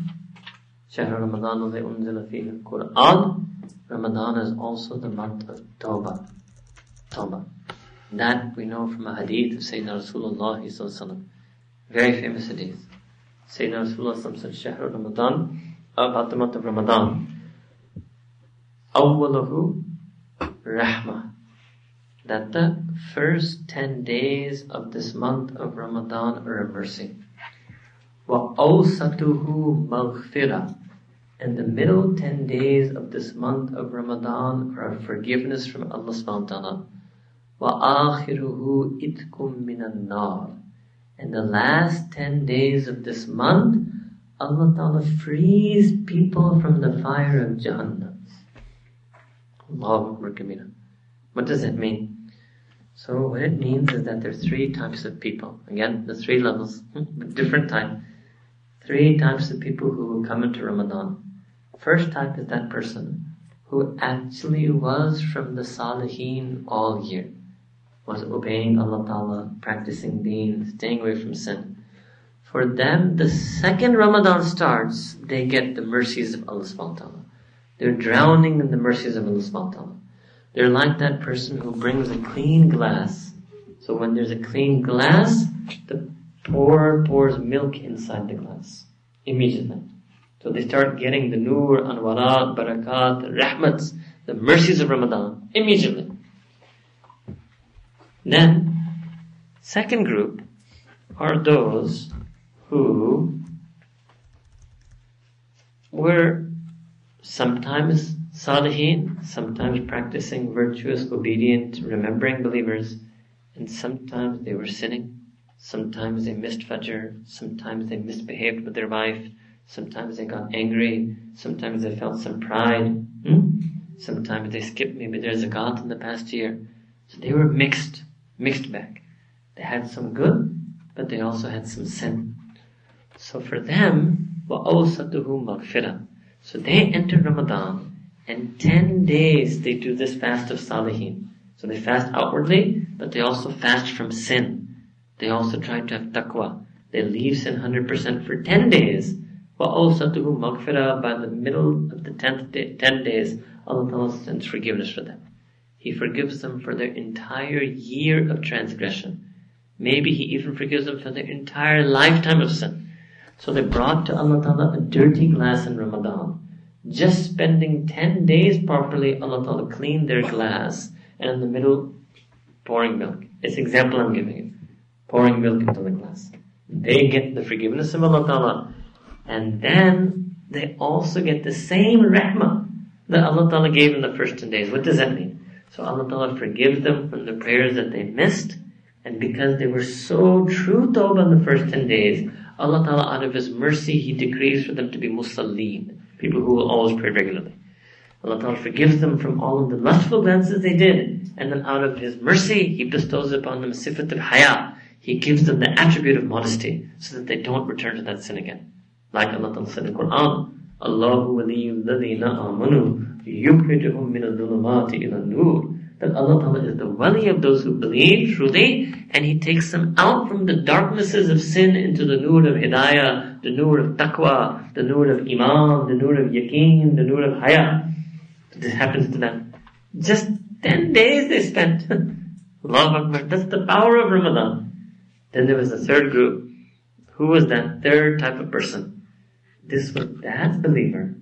Shahr Ramadan was the unzila fihi Quran. Ramadan is also the month of Tawbah. Tawbah. That we know from a hadith of Sayyidina Rasulullah Very famous hadith. Sayyidina Rasulullah said, Shahr Ramadan, about the month of Ramadan. أوله Rahmah. That the first 10 days of this month of Ramadan are a mercy. وَأَوْسَطُهُ مَغْفِرَةً And the middle 10 days of this month of Ramadan are a forgiveness from Allah subhanahu wa ta'ala. وَآخِرُهُ إِتْكُم مِّنَ النَّارِ and the last 10 days of this month, Allah Ta'ala frees people from the fire of Jahannam. Allahu What does it mean? So what it means is that there are three types of people. Again, the three levels, different type. Three types of people who will come into Ramadan. First type is that person who actually was from the Salihin all year. Was obeying Allah Ta'ala, practicing deen, staying away from sin. For them, the second Ramadan starts, they get the mercies of Allah subhanahu ta'ala. They're drowning in the mercies of Allah subhanahu They're like that person who brings a clean glass. So when there's a clean glass, the pourer pours milk inside the glass. Immediately. So they start getting the nur, anwarat, barakat, rahmats, the mercies of Ramadan. Immediately. Then, second group are those who were sometimes salihin, sometimes practicing virtuous, obedient, remembering believers, and sometimes they were sinning, sometimes they missed Fajr, sometimes they misbehaved with their wife, sometimes they got angry, sometimes they felt some pride, hmm? sometimes they skipped maybe their zakat in the past year. So they were mixed, mixed bag. They had some good, but they also had some sin. So for them, وَأَوْسَطُهُ مَغْفِرَةً so they enter Ramadan and 10 days they do this fast of Salihin. So they fast outwardly, but they also fast from sin. They also try to have taqwa. They leave sin 100% for 10 days. وَأَوْسَطُهُ مَغْفِرَةً By the middle of the 10th day, 10 days, Allah sends forgiveness for them. He forgives them for their entire year of transgression. Maybe He even forgives them for their entire lifetime of sin. So they brought to Allah Ta'ala a dirty glass in Ramadan. Just spending 10 days properly, Allah Ta'ala cleaned their glass and in the middle, pouring milk. It's example I'm giving you. Pouring milk into the glass. They get the forgiveness of Allah Ta'ala. And then they also get the same rahmah that Allah Ta'ala gave in the first 10 days. What does that mean? So Allah Ta'ala forgives them from the prayers that they missed. And because they were so true tawbah in the first 10 days, Allah Ta'ala out of His mercy, He decrees for them to be musalleen, people who will always pray regularly. Allah Ta'ala forgives them from all of the lustful glances they did. And then out of His mercy, He bestows upon them sifat of haya. He gives them the attribute of modesty so that they don't return to that sin again. Like Allah Ta'ala said in the Quran, Allahu waliyyu alladhina amanu yukhrijuhum min al-dhulumati ila nur that Allah Ta'ala is the wali of those who believe truly, and He takes them out from the darknesses of sin into the nur of hidayah, the nur of taqwa, the nur of iman, the nur of yaqeen, the nur of haya. This happens to them. Just 10 days they spent. [LAUGHS] Allah Akbar. That's the power of Ramadan. Then there was a third group. Who was that third type of person? This was that believer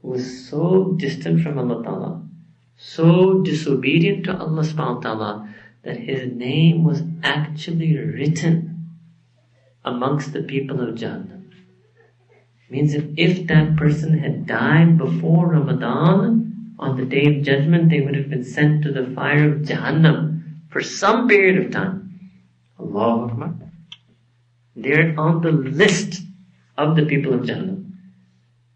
who was so distant from Allah Ta'ala so disobedient to Allah subhanahu wa ta'ala that his name was actually written amongst the people of Jannah. Means that if that person had died before Ramadan, on the day of judgment, they would have been sent to the fire of Jahannam for some period of time. Allah. They're on the list of the people of Jannah.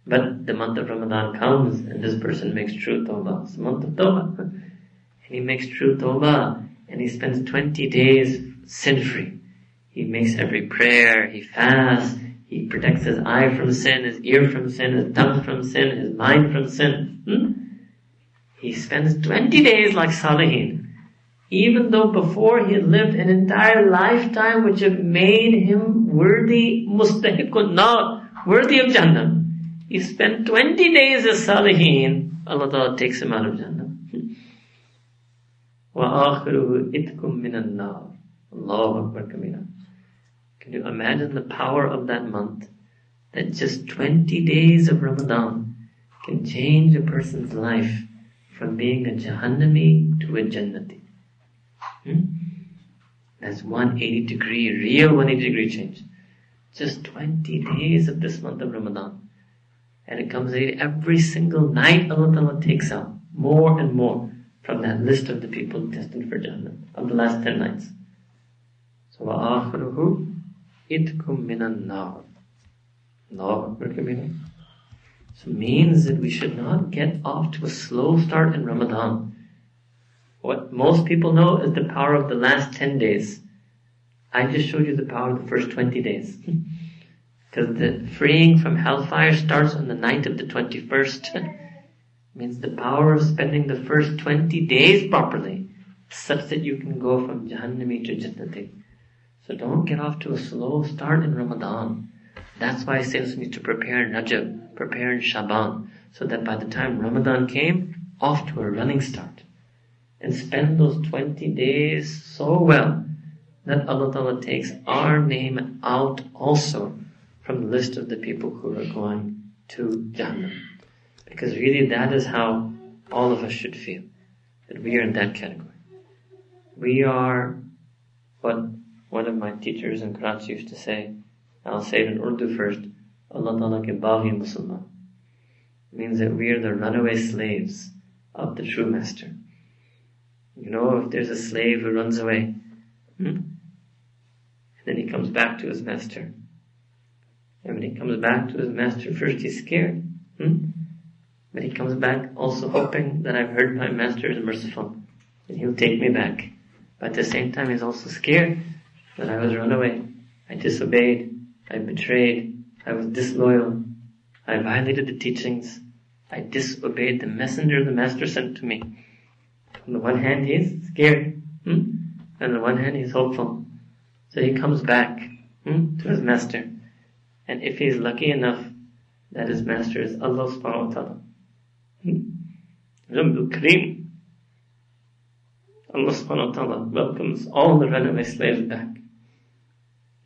But the month of Ramadan comes and this person makes true tawbah. It's the month of tawbah. And he makes true tawbah and he spends 20 days sin free. He makes every prayer, he fasts, he protects his eye from sin, his ear from sin, his tongue from sin, his mind from sin. Hmm? He spends 20 days like Salihin Even though before he had lived an entire lifetime which had made him worthy, mustahiqun, not worthy of Jannah. He spent 20 days as Salihin. Allah Ta'ala takes him out of Jannah. وَآخِرُهُ إِتْكُم مِّنَ النَّارِ Allahu Akbar Kabira. Can you imagine the power of that month? That just 20 days of Ramadan can change a person's life from being a Jahannami to a Jannati. Hmm? That's 180 degree, real 180 degree change. Just 20 days of this month of Ramadan. And it comes in every single night Allah Ta'ala takes out more and more from that list of the people destined for Jannah of the last ten nights. So وَآخِرُهُ إِتْكُم مِّنَ النَّارِ Allah So it means that we should not get off to a slow start in Ramadan. What most people know is the power of the last 10 days. I just showed you the power of the first 20 days. [LAUGHS] Because the freeing from hellfire starts on the night of the 21st. [LAUGHS] means the power of spending the first 20 days properly, such that you can go from Jahannami to Jannati. So don't get off to a slow start in Ramadan. That's why says need to prepare in Rajab, prepare in Shaban, so that by the time Ramadan came, off to a running start. And spend those 20 days so well that Allah Ta'ala takes our name out also from the list of the people who are going to Jannah. Because really that is how all of us should feel. That we are in that category. We are what one of my teachers in Karachi used to say, I'll say it in Urdu first, Allah Ta'ala ke baghi Musulman. means that we are the runaway slaves of the true master. You know, if there's a slave who runs away, hmm, then he comes back to his master, and when he comes back to his master, first he's scared. Hmm? But he comes back also hoping that I've heard my master is merciful and he'll take me back. But at the same time, he's also scared that I was run away. I disobeyed. I betrayed. I was disloyal. I violated the teachings. I disobeyed the messenger the master sent to me. On the one hand, he's scared. Hmm? On the one hand, he's hopeful. So he comes back hmm, to his master. And if he is lucky enough that his master is Allah subhanahu wa ta'ala. Rabbul Kareem. Allah subhanahu wa ta'ala welcomes all the runaway slaves back.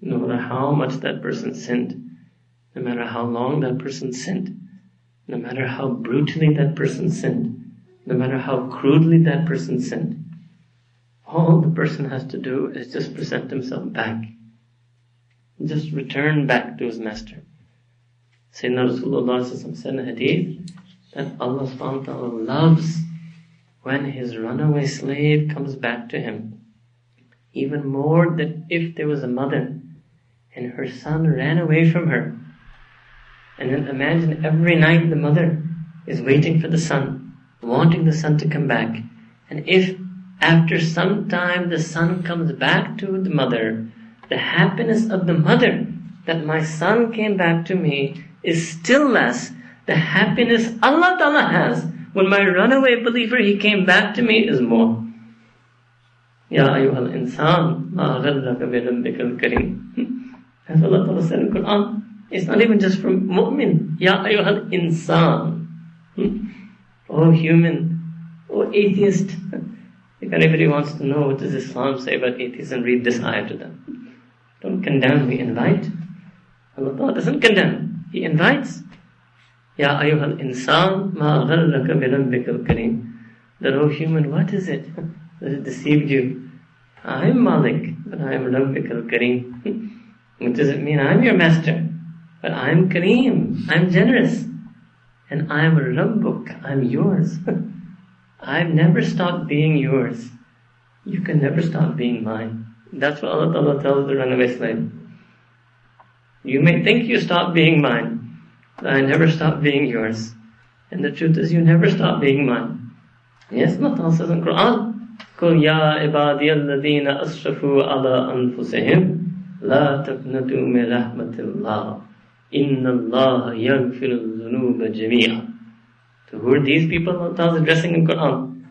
no matter how much that person sinned, no matter how long that person sinned, no matter how brutally that person sinned, no matter how crudely that person sinned, all the person has to do is just present himself back. Just return back to his master. Sayyidina Rasulullah said in a hadith that Allah subhanahu wa ta'ala loves when his runaway slave comes back to him. Even more than if there was a mother and her son ran away from her. And then imagine every night the mother is waiting for the son, wanting the son to come back. And if after some time the son comes back to the mother, the happiness of the mother that my son came back to me is still less. The happiness Allah Ta'ala has when my runaway believer he came back to me is more. Ya ayyuhal insan, ma gharraka bi rabbikal kareem. [LAUGHS] As Allah Ta'ala said in Quran, it's not even just from mu'min. Ya ayyuhal insan. Hmm? Oh human. Oh atheist. If anybody wants to know what does Islam say about atheists, read this ayah to them. Don't condemn, we invite. Allah doesn't condemn. He invites. Ya ayyuhal insan ma gharraka bi rabbikal kareem. That, oh human, what is it that has deceived you? I'm Malik, but I'm Rabbikal Kareem. [LAUGHS] What does it mean? I'm your master, but I'm Kareem. I'm generous And I'm Rabbuk. I'm yours. I've never stopped being yours. You can never stop being mine. That's what Allah Ta'ala tells the runaway slave. You may think you stopped being mine, but I never stopped being yours. And the truth is you never stop being mine. Yes, Allah Ta'ala says in Quran, قُلْ يَا عِبَادِيَ الَّذِينَ أَسْرَفُوا عَلَىٰ أَنفُسِهِمْ لا تقنطوا من رحمة الله Inna Allah dhunuba jami'a. So who are these people Allah is addressing in Quran?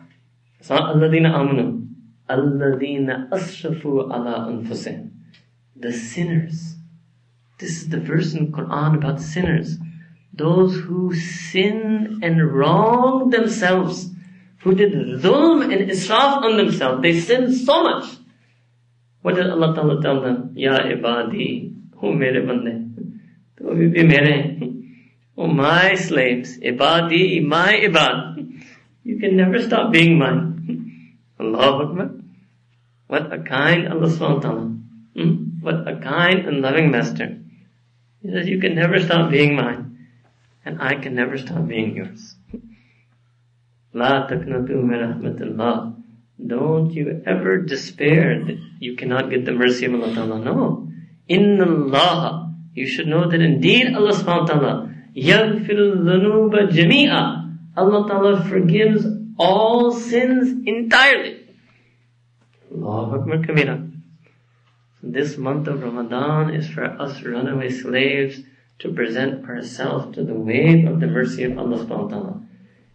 It's not Alladina Amanu. Alladina Asrafu ala anfusihim. The sinners. This is the verse in Quran about sinners. Those who sin and wrong themselves. Who did zulm and israf on themselves. They sin so much. What did Allah Ta'ala tell them? Ya ibadi, who mere bande? तो अभी भी मेरे Oh, my slaves, ibadi, my ibad. You can never stop being mine. Allahu Akbar. What a kind Allah subhanahu? Hmm? What a kind and loving master. He says, you can never stop being mine. And I can never stop being yours. La taknatu min. Don't you ever despair that you cannot get the mercy of Allah No. Inna Allah you should know that indeed Allah subhanahu wa ta'ala yaghfirul dhunuba jami'a. Allah Ta'ala forgives all sins entirely. Allahu Akbar Kabira. This month of Ramadan is for us runaway slaves to present ourselves to the wave of the mercy of Allah subhanahu wa ta'ala.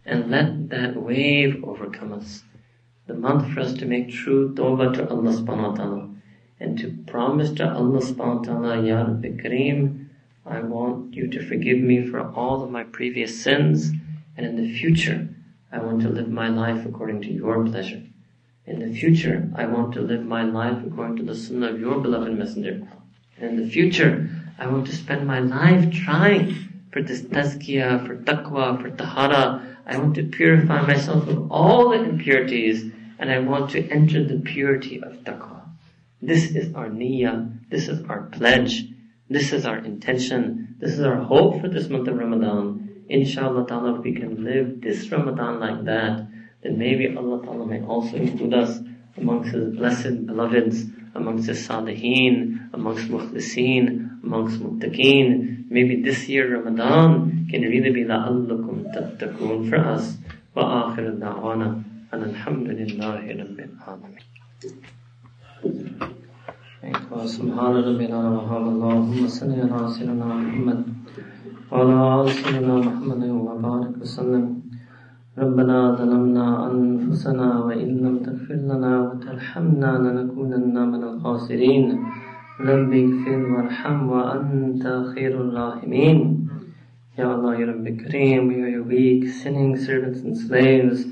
And let that wave overcome us the month for us to make true tawbah to Allah subhanahu wa ta'ala and to promise to Allah subhanahu wa ta'ala, Ya Rabbi Kareem, I want you to forgive me for all of my previous sins and in the future I want to live my life according to your pleasure. In the future, I want to live my life according to the sunnah of your beloved messenger. And in the future, I want to spend my life trying for this tazkiyah, for taqwa, for tahara. I want to purify myself of all the impurities and I want to enter the purity of taqwa. This is our niyyah, this is our pledge, this is our intention, this is our hope for this month of Ramadan. Inshallah ta'ala, if we can live this Ramadan like that, then maybe Allah ta'ala may also include us amongst His blessed beloveds, amongst His salihin, amongst mukhlisin, amongst muttaqeen. Maybe this year Ramadan can really be la'allakum tattaqoon for us. Wa akhir da'wana. And alhamdulillah rabbil alamin. سبحان ربنا وحمد اللهم صل على سيدنا محمد وعلى آل سيدنا محمد وبارك وسلم ربنا ظلمنا أنفسنا وإن لم تغفر لنا وترحمنا لنكونن من الخاسرين رب اغفر وارحم وأنت خير الراحمين Ya Allah, Ya Rabbi Kareem, we are your weak, sinning servants and slaves.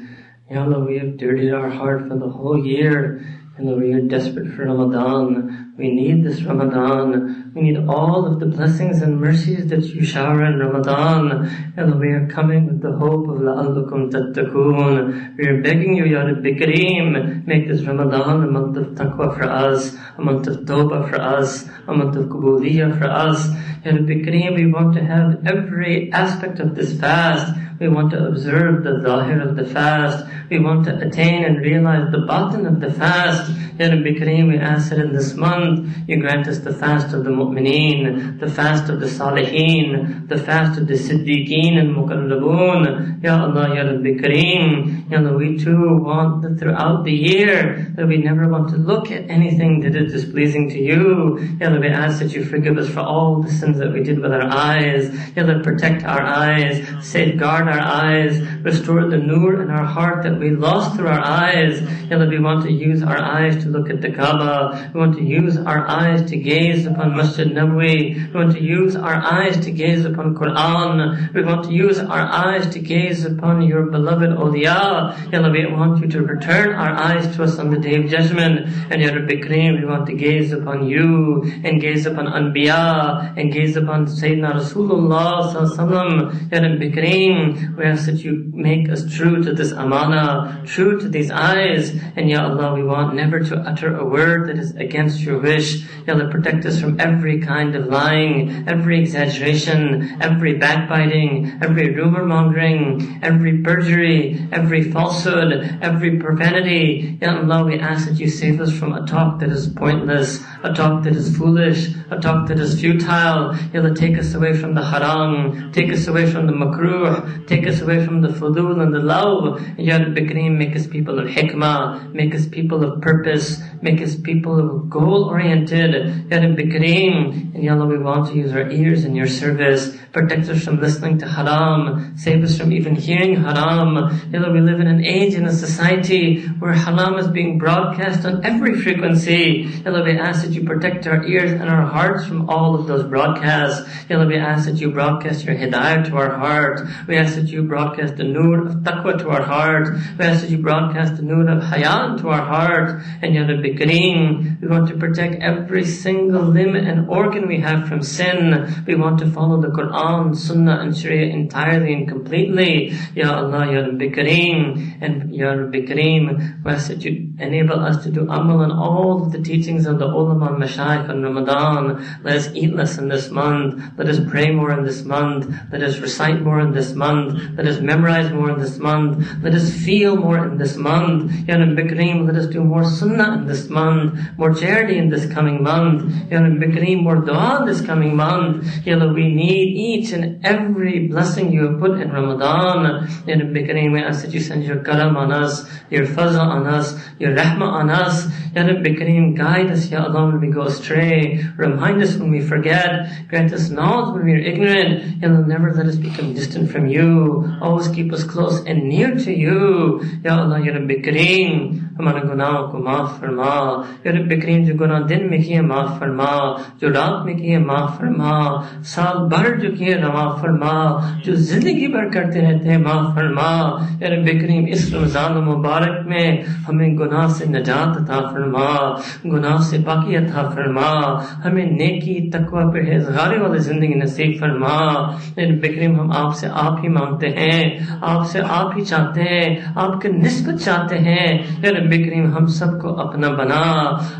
Ya Allah, we have dirtied our heart for the whole year. And Lord, we are desperate for Ramadan. We need this Ramadan. We need all of the blessings and mercies that you shower in Ramadan. And we are coming with the hope of لَأَلَّكُمْ تَتَّقُونَ. We are begging you, Ya Rabbi Kareem, make this Ramadan a month of taqwa for us, a month of tawbah for us, a month of kubuliyah for us. Ya Rabbi Kareem, we want to have every aspect of this fast we want to observe the zahir of the fast. We want to attain and realize the batin of the fast. Ya Rabbi Kareem, we ask that in this month you grant us the fast of the mu'mineen, the fast of the salihin, the fast of the siddiqeen and muqarraboon. Ya Allah, Ya Rabbi Kareem, Ya Allah, we too want that throughout the year that we never want to look at anything that is displeasing to you. Ya Allah, we ask that you forgive us for all the sins that we did with our eyes. Ya Allah, protect our eyes, safeguard our eyes, restore the nur in our heart that we lost through our eyes. Ya Allah, we want to use our eyes to look at the Kaaba. We want to use our eyes to gaze upon Masjid Nabawi. We want to use our eyes to gaze upon Quran. We want to use our eyes to gaze upon your beloved awliya. Ya Allah, we want you to return our eyes to us on the day of judgment. And Ya Rabbi Kareem, we want to gaze upon you and gaze upon Anbiya and gaze upon Sayyidina Rasulullah sallallahu Ya Rabbi Kareem, we ask that you make us true to this amana, true to these eyes. And Ya Allah, we want never to utter a word that is against your wish. Ya Allah, protect us from every kind of lying, every exaggeration, every backbiting, every rumor mongering, every perjury, every falsehood, every profanity. Ya Allah, we ask that you save us from a talk that is pointless, a talk that is foolish, a talk that is futile. Ya Allah, take us away from the haram, take us away from the makruh, take us away from the fudul and the laghw. Ya make us people of hikmah, make us people of purpose, make us people of goal oriented. Ya Rabbi Kareem, and Ya Allah, we want to use our ears in your service. Protect us from listening to haram. Save us from even hearing haram. Ya Allah, we live in an age, in a society where haram is being broadcast on every frequency. Ya Allah, we ask that you protect our ears and our hearts from all of those broadcasts. Ya Allah, we ask that you broadcast your hidayah to our heart. We ask that you broadcast the nur of taqwa to our heart. We ask that you broadcast the nur of hayan to our heart. And Ya Rabbi Kareem, we want to protect every single limb and organ we have from sin. We want to follow the Quran, Sunnah and Sharia entirely and completely. Ya Allah, Ya Rabbi Kareem, and Ya Rabbi Kareem, we ask that you enable us to do amal on all of the teachings of the ulama and mashayikh on Ramadan. Let us eat less in this month. Let us pray more in this month. Let us recite more in this month. Let us memorize more in this month. Let us feel more in this month. Ya Rabbi Kareem, let us do more sunnah in this month, more charity in this coming month. Ya Rabbi Kareem, more dua this coming month. Ya Allah, we need each and every blessing you have put in Ramadan. Ya Rabbi Kareem, we ask that you send your karam on us, your fazl on us, your rahmah on us. Ya Rabbi Kareem, guide us, Ya Allah, when we go astray. Remind us when we forget. Grant us knowledge when we are ignorant. Ya Allah, never let us become distant from you. Always keep us close and near to you. Ya Allah, Ya Rabbi Kareem, ہمارے گناہوں کو معاف فرما۔ یا رب کریم جو گناہ دن میں کیے معاف فرما، جو رات میں کیے معاف فرما، سال بھر جو کیے معاف فرما، جو زندگی بھر کرتے رہتے ہیں معاف فرما۔ یا رب کریم اس رمضان مبارک میں ہمیں گناہ سے نجات عطا فرما، گناہ سے باقی عطا فرما۔ ہمیں نیکی، تقوی پہ اظہارے والے زندگی نصیب فرما۔ رب کریم ہم آپ سے آپ ہی مانگتے ہیں، آپ سے آپ ہی چاہتے ہیں، آپ کے نسبت چاہتے ہیں۔ رب رب کریم ہم سب کو اپنا بنا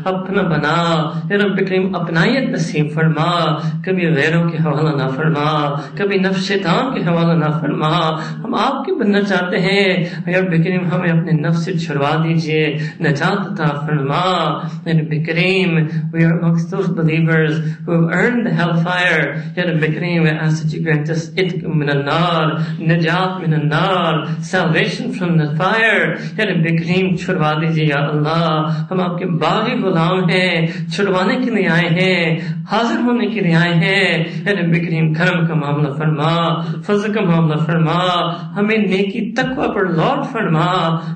اپنا بنا۔ اے رب کریم، اپنائیت نصیب فرما۔ کبھی غیروں کے حوالہ نہ فرما، کبھی نفس شیطان کے حوالہ نہ فرما۔ ہم آپ کے بننا چاہتے ہیں۔ اے رب کریم، ہمیں اپنے نفس سے چھڑوا دیجیے۔ نجات عطا فرما۔ اے رب کریم، we are amongst those believers who have earned the hellfire. اے رب کریم، we ask that you grant us itq من النار نجات من النار salvation from the fire اے رب کریم، چھڑوا دیجیے یا اللہ ہم آپ کے باغی غلام ہیں چھڑوانے کے لیے آئے ہیں۔ حاضر ہونے کی رعائیں ہیں رب کریم، کرم کا معاملہ فرما، فضل کا معاملہ فرما، ہمیں نیکی، تقوی پر لوٹ فرما،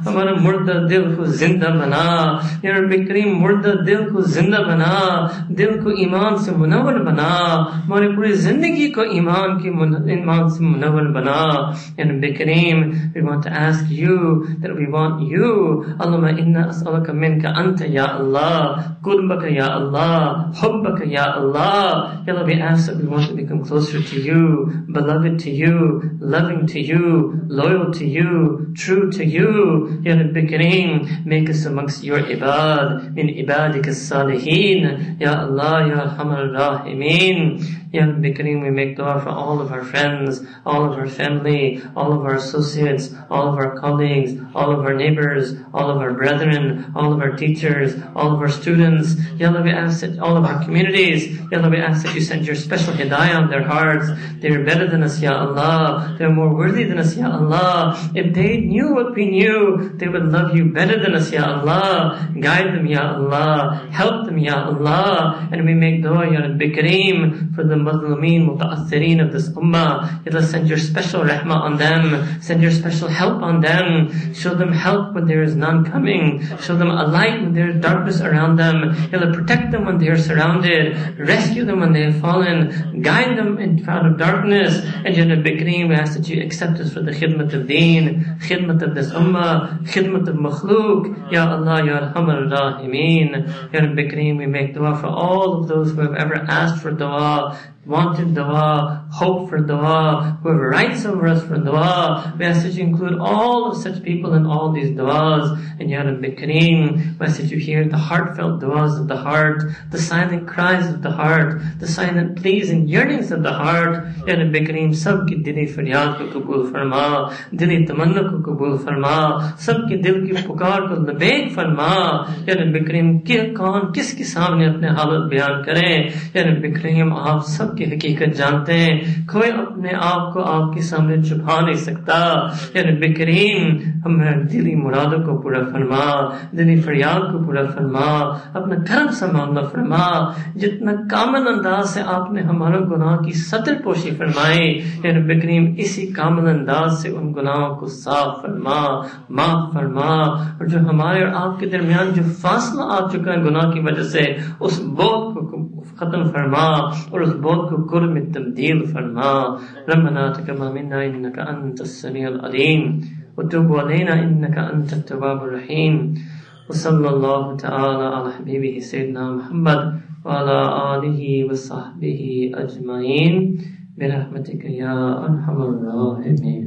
ہمارا مردہ دل کو زندہ بنا۔ یا رب کریم، مردہ دل کو زندہ بنا، دل کو ایمان سے منور بنا ہمارے پوری زندگی کو ایمان کی من... ایمان سے منور بنا۔ یا رب کریم، we want to ask you that we want you. اللہم انہا اسألک منک انت یا اللہ قربک یا اللہ حبک یا اللہ Allah Ya Allah we ask that we want to become closer to you beloved to you loving to you loyal to you true to you. Ya Rabbi make us amongst your ibad min ibadika salihin. Ya Allah Ya Arhamar Rahimin Ya Rabbi Kareem, we make dua for all of our friends, all of our family, all of our associates, all of our colleagues, all of our neighbors, all of our brethren, all of our teachers, all of our students. Ya Allah, we ask that all of our communities, Ya Allah, we ask that you send your special hidayah on their hearts. They are better than us, Ya Allah. They are more worthy than us, Ya Allah. If they knew what we knew, they would love you better than us, Ya Allah. Guide them, Ya Allah. Help them, Ya Allah. And we make dua, Ya Rabbi Kareem, for the Muslimin, muta'assirin of this ummah. Allah, send your special rahmah on them. Send your special help on them. Show them help when there is none coming. Show them a light when there is darkness around them. Allah, protect them when they are surrounded. Rescue them when they have fallen. Guide them in out of darkness. And Ya Rabbi Kareem, we ask that you accept us for the khidmat of deen, khidmat of this ummah, khidmat of makhluk. Ya Allah, Ya Arhamar Rahimeen. Ya Rabbi Kareem, we make dua for all of those who have ever asked for dua wanted dua, hope for dua, whoever writes over us for dua. May ask that you include all of such people in all these duas. And Ya Rabbi Kareem, may ask that you hear the heartfelt duas of the heart, the silent cries of the heart, the silent pleas and yearnings of the heart. Ya Rabbi Kareem, sab ki dili faryad ko kabul farma, dili tamanna ko kabul farma, sab ki dil ki pukar ko nabeg farma. Ya Rabbi Kareem, kya kaun, kis ki saamne apne halat bayan kare. Ya Rabbi Kareem, aap sab سب کی حقیقت جانتے ہیں، کوئی اپنے آپ کو آپ کے سامنے چھپا نہیں سکتا۔ یعنی بکریم ہمیں دلی مرادوں کو پورا فرما، دلی فریاد کو پورا فرما، اپنا کرم سا معاملہ فرما۔ جتنا کامل انداز سے آپ نے ہمارا گناہ کی سطر پوشی فرمائی یعنی بکریم، اسی کامل انداز سے ان گناہوں کو صاف فرما، معاف فرما۔ اور جو ہمارے اور آپ کے درمیان جو فاصلہ آ چکا ہے گناہ کی وجہ سے، اس بوت کو खत्म फरमा और उस बोध को कुर में तब्दील फरमा रबना तकबल मिन्ना इन्नका अंत السميع العليم وتب علينا إنك أنت التواب الرحيم وصلى الله تعالى على حبيبه سيدنا محمد وعلى آله وصحبه أجمعين برحمتك يا أرحم الراحمين